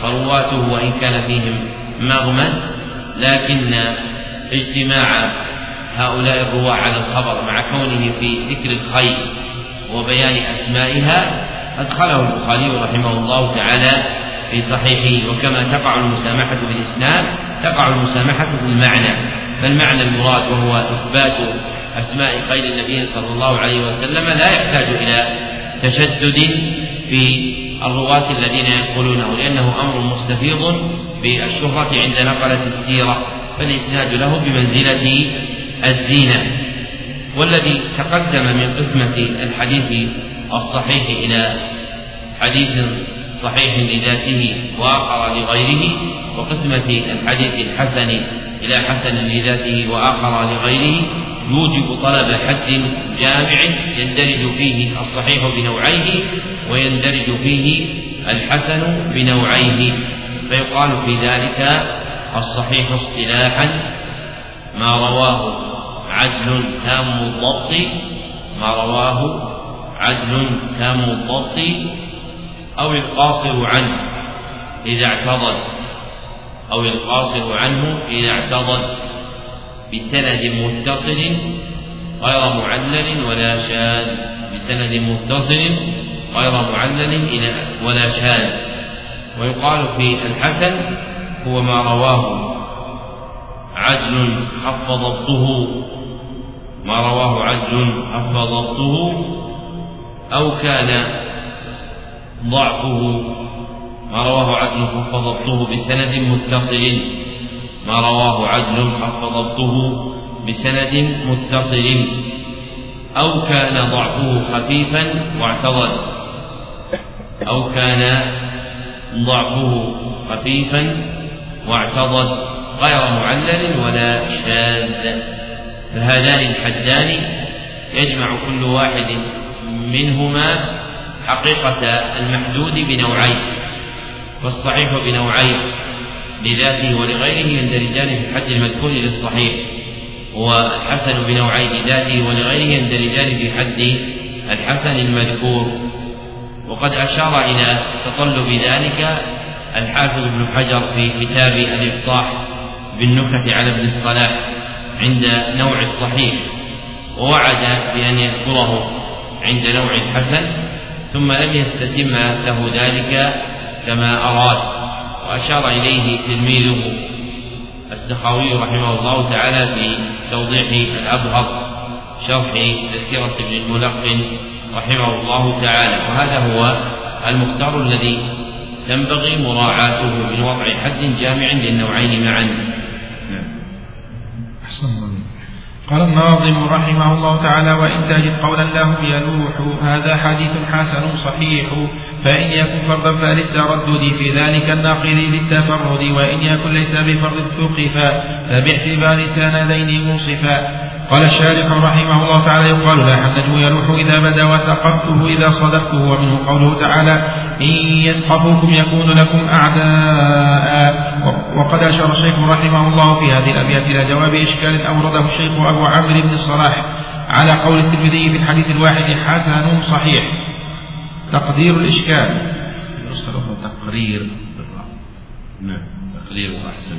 فرواته وإن كان فيهم مغما لكن اجتماع هؤلاء الرواة على الخبر مع كونه في ذكر الخير وبيان أسمائها أدخله البخاري رحمه الله تعالى في صحيحه وكما تقع المسامحة بالإسناد تقع المسامحة بالمعنى. فالمعنى المراد وهو إثبات أسماء خير النبي صلى الله عليه وسلم لا يحتاج إلى تشدد في الرواة الذين ينقلونه لأنه أمر مستفيض بالشهرة عند نقلة السيرة فالإسناد له بمنزلة الزينة والذي تقدم من قسمة الحديث الصحيح إلى حديث صحيح لذاته وآخر لغيره وقسمة الحديث الحسن إلى حسن لذاته وآخر لغيره يوجب طلب حد جامع يندرج فيه الصحيح بنوعيه ويندرج فيه الحسن بنوعيه. فيقال في ذلك الصحيح اصطلاحا ما رواه عدل تام الضبط ما رواه عدل تام الضبط أو القاصر عنه إذا اعتضد أو القاصر عنه إذا اعتضد بسند متصل غير معلل ولا شاذ بسند متصل غير معلل ولا شاذ. ويقال في الحسن هو ما رواه. عدل خف ضبطه ما رواه عدل خف ضبطه أو كان ضعفه ما رواه عدل خف ضبطه بسند متصل ما رواه عدل خف ضبطه بسند متصل أو كان ضعفه خفيفا واعتضد أو كان ضعفه خفيفا واعتضد. غير معلل ولا شاذ. فهذان الحدان يجمع كل واحد منهما حقيقة المحدود بنوعين والصحيح بنوعين لذاته ولغيره يندرجان في الحد المذكور للصحيح والحسن بنوعين ذاته ولغيره يندرجان في حد الحسن المذكور. وقد أشار إلى تطلب ذلك الحافظ ابن حجر في كتاب الإفصاح بالنكت على ابن الصلاح عند نوع الصحيح ووعد بأن يذكره عند نوع الحسن ثم لم يستتم له ذلك كما أراد وأشار إليه تلميذه السخاوي رحمه الله تعالى في توضيح الأبهر شرح تذكرة ابن الملقن رحمه الله تعالى وهذا هو المختار الذي تنبغي مراعاته من وضع حد جامع للنوعين معا. أحسن قال الناظم رحمه الله تعالى وإن تجد قولا له يلوح هذا حديث حسن صحيح. فإن يكن فرضا فللتردد في ذلك الناقل للتفرد وإن يكن ليس بفرض ثقفا فباعتبار سندين منصفا قال الشارح رحمه الله تعالى يقال لا النجم يلوح إذا بدا وثقفته إذا صدقته. ومنه قوله تعالى إن يثقفوكم يكون لكم أعداء. وقد أشار الشيخ رحمه الله في هذه الأبيات إلى جواب إشكال أورده الشيخ أبو عمرو بن الصلاح على قول الترمذي في الحديث الواحد حسن صحيح. تقدير الإشكال. تقرير. نعم. تقرير أحسن.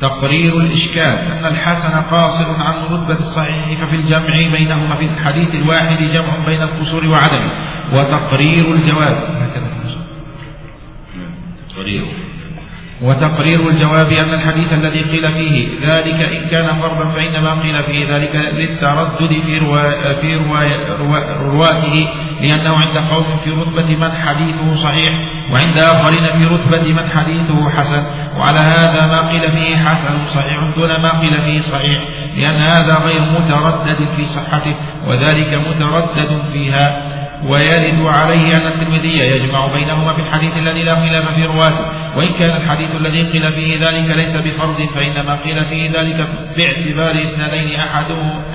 تقرير الإشكال. أن الحسن قاصر عن رتبة الصحيح ففي الجمع بينهما في الحديث الواحد جمع بين القصور وعدمه. وتقرير الجواب. هكذا تقرير. وتقرير الجواب أن الحديث الذي قيل فيه ذلك إن كان فرضا فإنما قيل فيه ذلك للتردد في روا في روا رواته لأنه عند قوم في رتبة من حديثه صحيح وعند آخرين في رتبة من حديثه حسن وعلى هذا ما قيل فيه حسن صحيح دون ما قيل فيه صحيح لأن هذا غير متردد في صحته وذلك متردد فيها. ويرد عليه أن الترمذي يجمع بينهما في الحديث الذي لا خلاف في رواته. وإن كان الحديث الذي قيل فيه ذلك ليس بفرض فإنما قيل فيه ذلك باعتبار إسنادين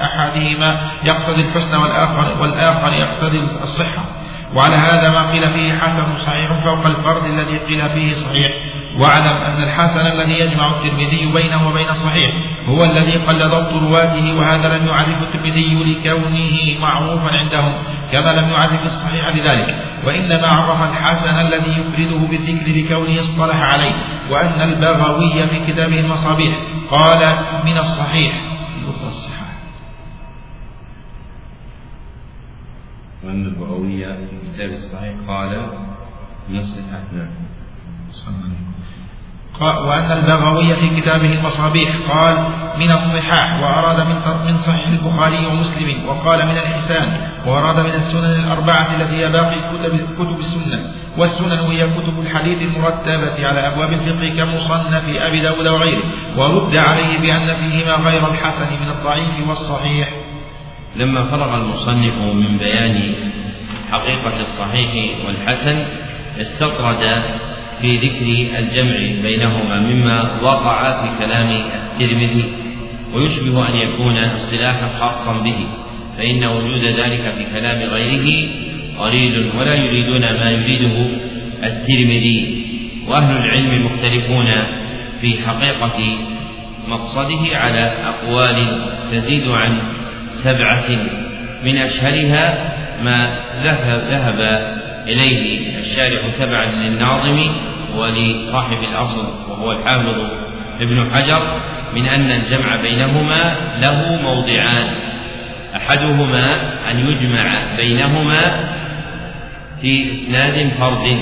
أحدهما يقتضي الحسن والآخر, والآخر يقتضي الصحة. وعلى هذا ما قيل فيه حسن صحيح فوق الفرد الذي قيل فيه صحيح. واعلم أن الحسن الذي يجمع الترمذي بينه وبين الصحيح هو الذي قل ضبط رواته وهذا لم يعرف الترمذي لكونه معروفا عندهم كما لم يعرف الصحيح لذلك. وإنما عرف الحسن الذي يفرده بالذكر لكونه اصطلح عليه وأن البغوي في كتابه المصابيح قال من الصحيح. وأن البغوي في كتاب الصحيح قال الصحة نعم وأن البغوي في كتابه المصابيح قال من الصحاح وأراد من من صحيح البخاري ومسلم وقال من الحسان وأراد من السنن الأربعة التي هي باقي كتب, كتب السنة. والسنن هي كتب الحديث المرتبة على أبواب الفقه كمصنف أبي داود وغيره ورد عليه بأن فيهما غير الحسن من الضعيف والصحيح. لما فرغ المصنف من بيان حقيقة الصحيح والحسن استطرد في ذكر الجمع بينهما مما وقع في كلام الترمذي ويشبه أن يكون اصطلاحا خاصا به فإن وجود ذلك في كلام غيره قليل ولا يريدون ما يريده الترمذي وأهل العلم مختلفون في حقيقة مقصده على أقوال تزيد عن سبعة من أشهرها ما ذهب إليه الشارح تبعا للناظم ولصاحب الأصل وهو الحافظ ابن حجر من أن الجمع بينهما له موضعان. أحدهما أن يجمع بينهما في إسناد فرد.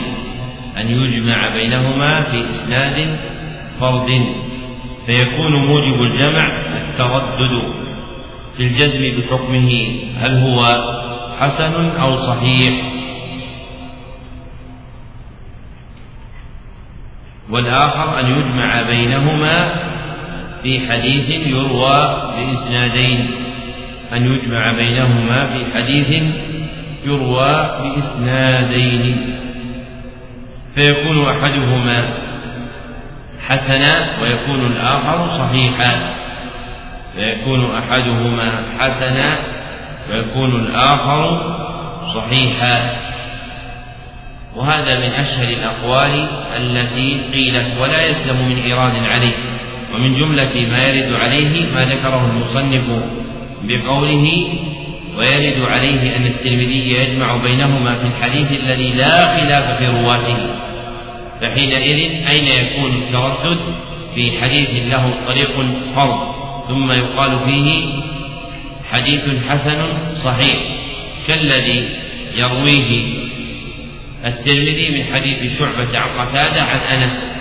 أن يجمع بينهما في إسناد فرد. فيكون موجب الجمع التردد. في الجزم بحكمه هل هو حسن أو صحيح؟ والآخر أن يجمع بينهما في حديث يروى بإسنادين. أن يجمع بينهما في حديث يروى بإسنادين. فيكون أحدهما حسنا ويكون الآخر صحيحا. فيكون أحدهما حسنا ويكون الآخر صحيحا. وهذا من أشهر الأقوال التي قيلت ولا يسلم من إيراد عليه. ومن جملة ما يرد عليه ما ذكره المصنف بقوله ويرد عليه أن الترمذي يجمع بينهما في الحديث الذي لا خلاف في رواته. فحينئذ أين يكون التردد؟ في حديث له طريق فرض. ثم يقال فيه حديث حسن صحيح كالذي يرويه الترمذي من حديث شعبة عن قتادة عن أنس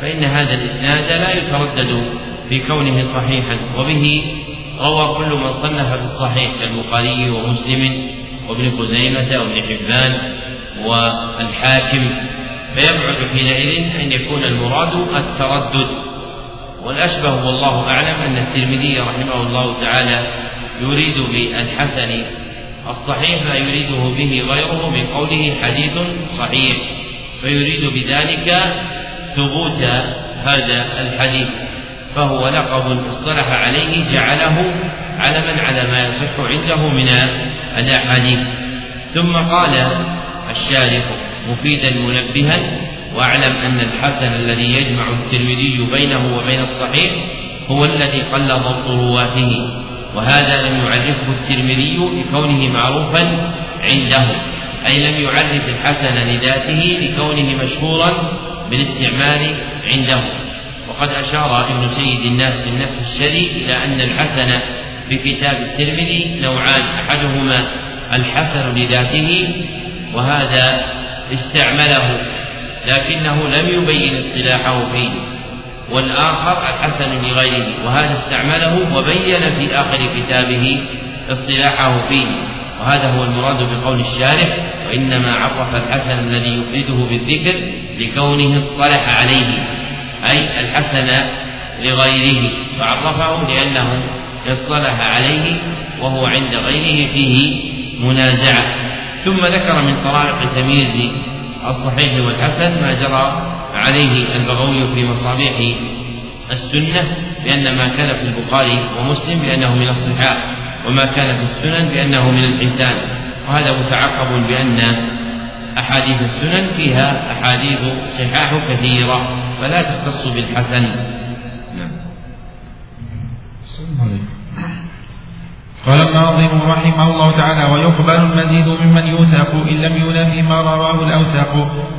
فإن هذا الإسناد لا يتردد في كونه صحيحا وبه روى كل من صنف في الصحيح كالبخاري ومسلم وابن خزيمة وابن حبان والحاكم فيبعد حينئذ أن يكون المراد التردد. والأشبه والله أعلم أن الترمذي رحمه الله تعالى يريد بالحسن الصحيح ما يريده به غيره من قوله حديث صحيح فيريد بذلك ثبوت هذا الحديث فهو لقب اصطلح عليه جعله علما على ما يصح عنده من الأحاديث. ثم قال الشارح مفيدا منبها واعلم أن الحسن الذي يجمع الترمذي بينه وبين الصحيح هو الذي قل ضبط رواته وهذا لم يعرفه الترمذي بكونه معروفا عنده أي لم يعرف الحسن لذاته لكونه مشهورا بالاستعمال عنده. وقد أشار ابن سيد الناس في النفس الشري إلى أن الحسن في كتاب الترمذي نوعان أحدهما الحسن لذاته وهذا استعمله. لكنه لم يبين اصطلاحه فيه. والآخر الحسن لغيره وهذا استعمله وبين في آخر كتابه اصطلاحه فيه. وهذا هو المراد بقول الشارح وإنما عرف الحسن الذي يفرده بالذكر لكونه اصطلح عليه أي الحسن لغيره. فعرفه لأنه اصطلح عليه وهو عند غيره فيه منازعة. ثم ذكر من طرائق تمييز الصحيح والحسن ما جرى عليه البغوي في مصابيح السنة بأن ما كان في البخاري ومسلم بأنه من الصحاح وما كان في السنن بأنه من الحسان وهذا متعقب بأن أحاديث السنن فيها أحاديث صحاح كثيرة فلا تختص بالحسن. نعم. قال الناظم رحمه الله تعالى ويقبل المزيد ممن يوثق إن لم ينافي ما رواه الأوثق.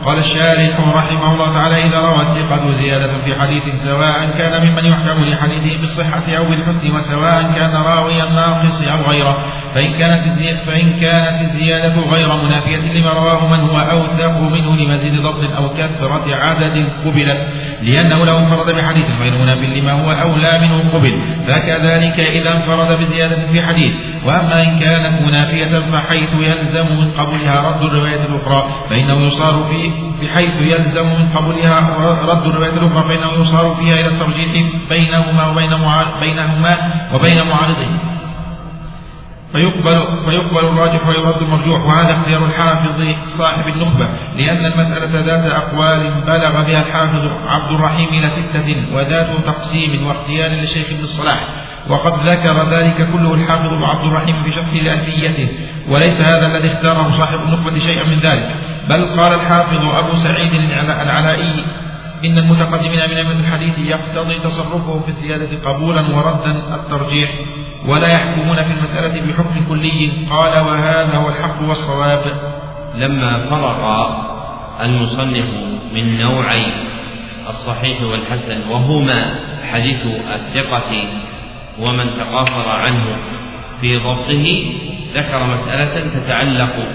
قال الشارح رحمه الله تعالى إذا روى الثقة زيادة في حديث سواء كان ممن يحكم لحديثه بالصحة أو بالحسن وسواء كان راويا ناقص أو غيره. فإن كانت فإن كانت الزيادة غير منافية لما رواه من هو أوثق منه لمزيد ضبط أو كثرة عدد قبلت لأنه لو انفرد بحديث غير مناف لما هو أولى منه قبل. فكذلك إذا انفرد بزيادة في الحديث. وأما إن كانت منافية فحيث يلزم من قبولها رد الرواية الأخرى فإنه يصار في بحيث يلزم من قبولها رد الرواية الأخرى فإنه يصار فيها إلى الترجيح بينهما وبين بينهما وبين معارضين فيقبل فيقبل الراجح ويرد المرجوح. وهذا اختيار الحافظ صاحب النخبة لأن المسألة ذات أقوال بلغ بها الحافظ عبد الرحيم إلى ستة وذات تقسيم واختيار للشيخ ابن الصلاح. وقد ذكر ذلك كله الحافظ عبد الرحيم في شرحه لألفيته وليس هذا الذي اختاره صاحب النخبة شيئا من ذلك. بل قال الحافظ أبو سعيد العلائي إن المتقدمين من أئمة الحديث يقتضي تصرفه في الزيادة قبولا وردا الترجيح ولا يحكمون في المسألة بحكم كلي. قال وهذا هو الحق والصواب. لما فرق المصنف من نوعي الصحيح والحسن وهما حديث الثقة ومن تقاصر عنه في ضبطه ذكر مسألة تتعلق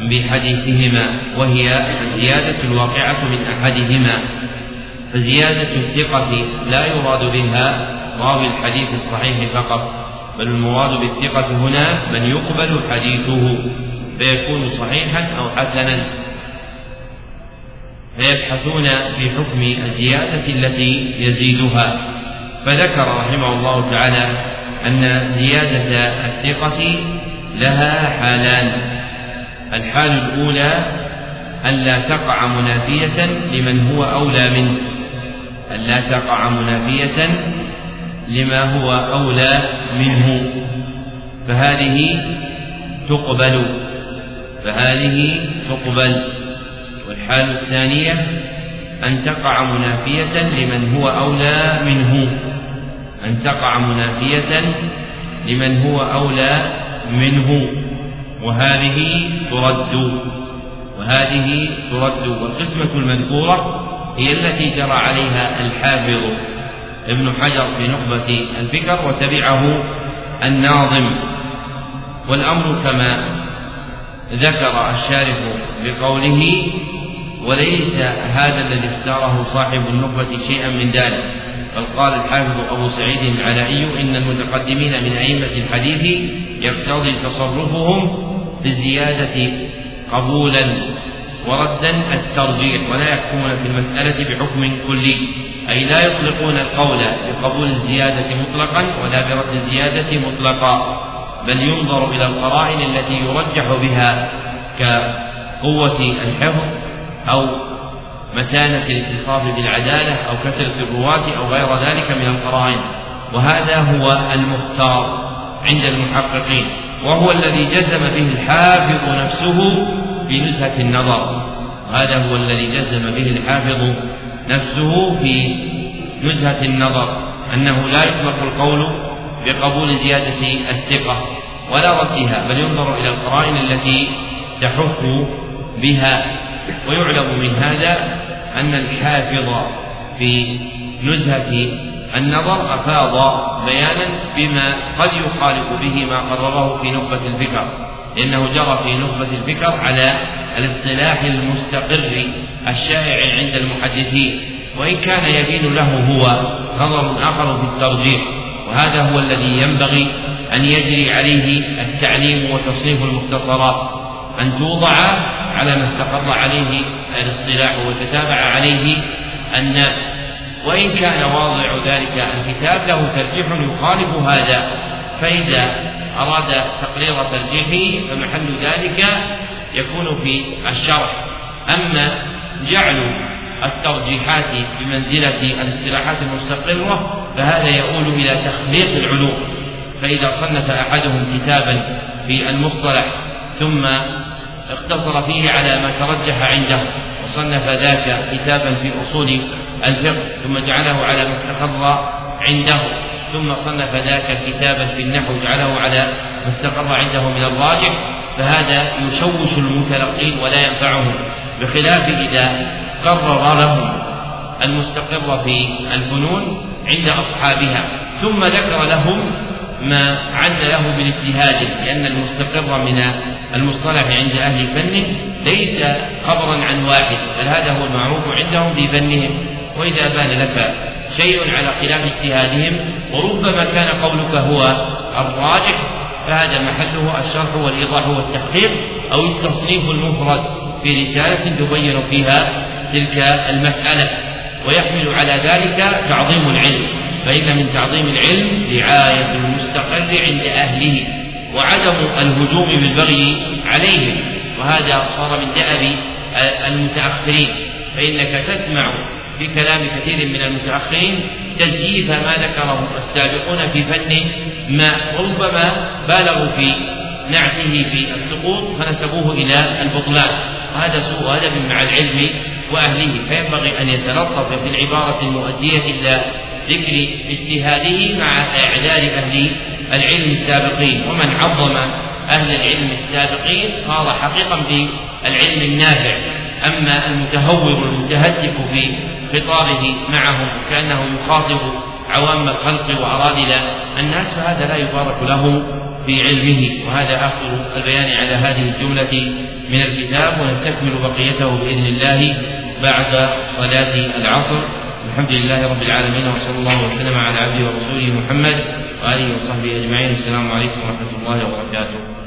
بحديثهما وهي الزيادة الواقعة من أحدهما. فزيادة الثقة لا يراد بها راوي الحديث الصحيح فقط بل المراد بالثقة هنا من يقبل حديثه فيكون صحيحا أو حسنا. فيبحثون في حكم الزيادة التي يزيدها. فذكر رحمه الله تعالى أن زيادة الثقة لها حالان. الحال الأولى ألا تقع منافية لمن هو أولى منه. ألا تقع منافية لما هو أولى منه. فهذه تقبل فهذه تقبل. والحال الثانية أن تقع منافية لمن هو أولى منه. أن تقع منافية لمن هو أولى منه. وهذه ترد وهذه ترد. والقسمة المذكورة هي التي جرى عليها الحافظ ابن حجر في نخبة الفكر وتبعه الناظم. والأمر كما ذكر الشارح بقوله وليس هذا الذي اختاره صاحب النخبة شيئا من ذلك. بل قال الحافظ أبو سعيد العلائي إن المتقدمين من أئمة الحديث يقتضي تصرفهم بزيادة قبولا. وردا الترجيح ولا يحكمون في المسألة بحكم كلي أي لا يطلقون القول بقبول الزيادة مطلقا ولا برد الزيادة مطلقا بل ينظر إلى القرائن التي يرجح بها كقوة الحفظ أو متانة الاتصاف بالعدالة أو كثرة الرواة أو غير ذلك من القرائن. وهذا هو المختار عند المحققين وهو الذي جزم به الحافظ نفسه في نزهة النظر. وهذا هو الذي جزم به الحافظ نفسه في نزهة النظر أنه لا يطلق القول بقبول زيادة الثقة ولا ردها بل ينظر إلى القرائن التي تحف بها. ويعلم من هذا أن الحافظ في نزهة النظر أفاض بيانا بما قد يخالف به ما قرره في نخبة الفكر. لأنه جرى في نخبة الفكر على الاصطلاح المستقر الشائع عند المحدثين وإن كان يبين له هو نظر آخر في الترجيح وهذا هو الذي ينبغي أن يجري عليه التعليم وتصنيف المختصرات أن توضع على ما استقر عليه الاصطلاح وتتابع عليه الناس. وإن كان واضع ذلك الكتاب له ترجيح يخالف هذا. فإذا أراد تقرير ترجيحه فمحل ذلك يكون في الشرح. أما جعل الترجيحات بمنزلة الاصطلاحات المستقرة فهذا يؤول إلى تخليق العلوم. فإذا صنف أحدهم كتابا في المصطلح ثم اقتصر فيه على ما ترجح عنده وصنف ذاك كتابا في أصول الفقه ثم جعله على ما استقر عنده. ثم صنف ذاك كتابا في النحو جعله على ما استقر عنده من الراجح فهذا يشوش المتلقين ولا ينفعهم بخلاف إذا قرر لهم المستقر في الفنون عند أصحابها ثم ذكر لهم ما عد له بالإجتهاد لأن المستقر من المصطلح عند أهل فن ليس خبرا عن واحد بل هذا هو المعروف عندهم في فنهم. وإذا بان لك شيء على خلاف اجتهادهم وربما كان قولك هو الراجح فهذا محله الشرح والإيضاح والتحقيق أو التصنيف المفرد في رسالة تبين فيها تلك المسألة. ويحمل على ذلك تعظيم العلم فإن من تعظيم العلم رعاية المستقر عند أهله وعدم الهجوم بالبغي عليهم وهذا صار من دأب المتأخرين فإنك تسمع في كلام كثير من المتأخرين تزييف ما ذكره السابقون في فن ما وربما بالغوا في نعته في السقوط فنسبوه إلى البطلان. وهذا سوء أدب مع العلم وأهله. فينبغي أن يتلطف في العبارة المؤدية إلى ذكر اجتهاده مع إعداد أهل العلم السابقين. ومن عظم أهل العلم السابقين صار حقيقا بالعلم النافع. أما المتهور المتهتك في خطابه معهم كأنه يخاطب عوام الخلق وأرادل الناس فهذا لا يبارك له في علمه. وهذا آخر البيان على هذه الجملة من الكتاب ونستكمل بقيته بإذن الله بعد صلاة العصر. الحمد لله رب العالمين وصلى الله وسلم على عبده ورسوله محمد وآله وصحبه أجمعين. السلام عليكم ورحمة الله وبركاته.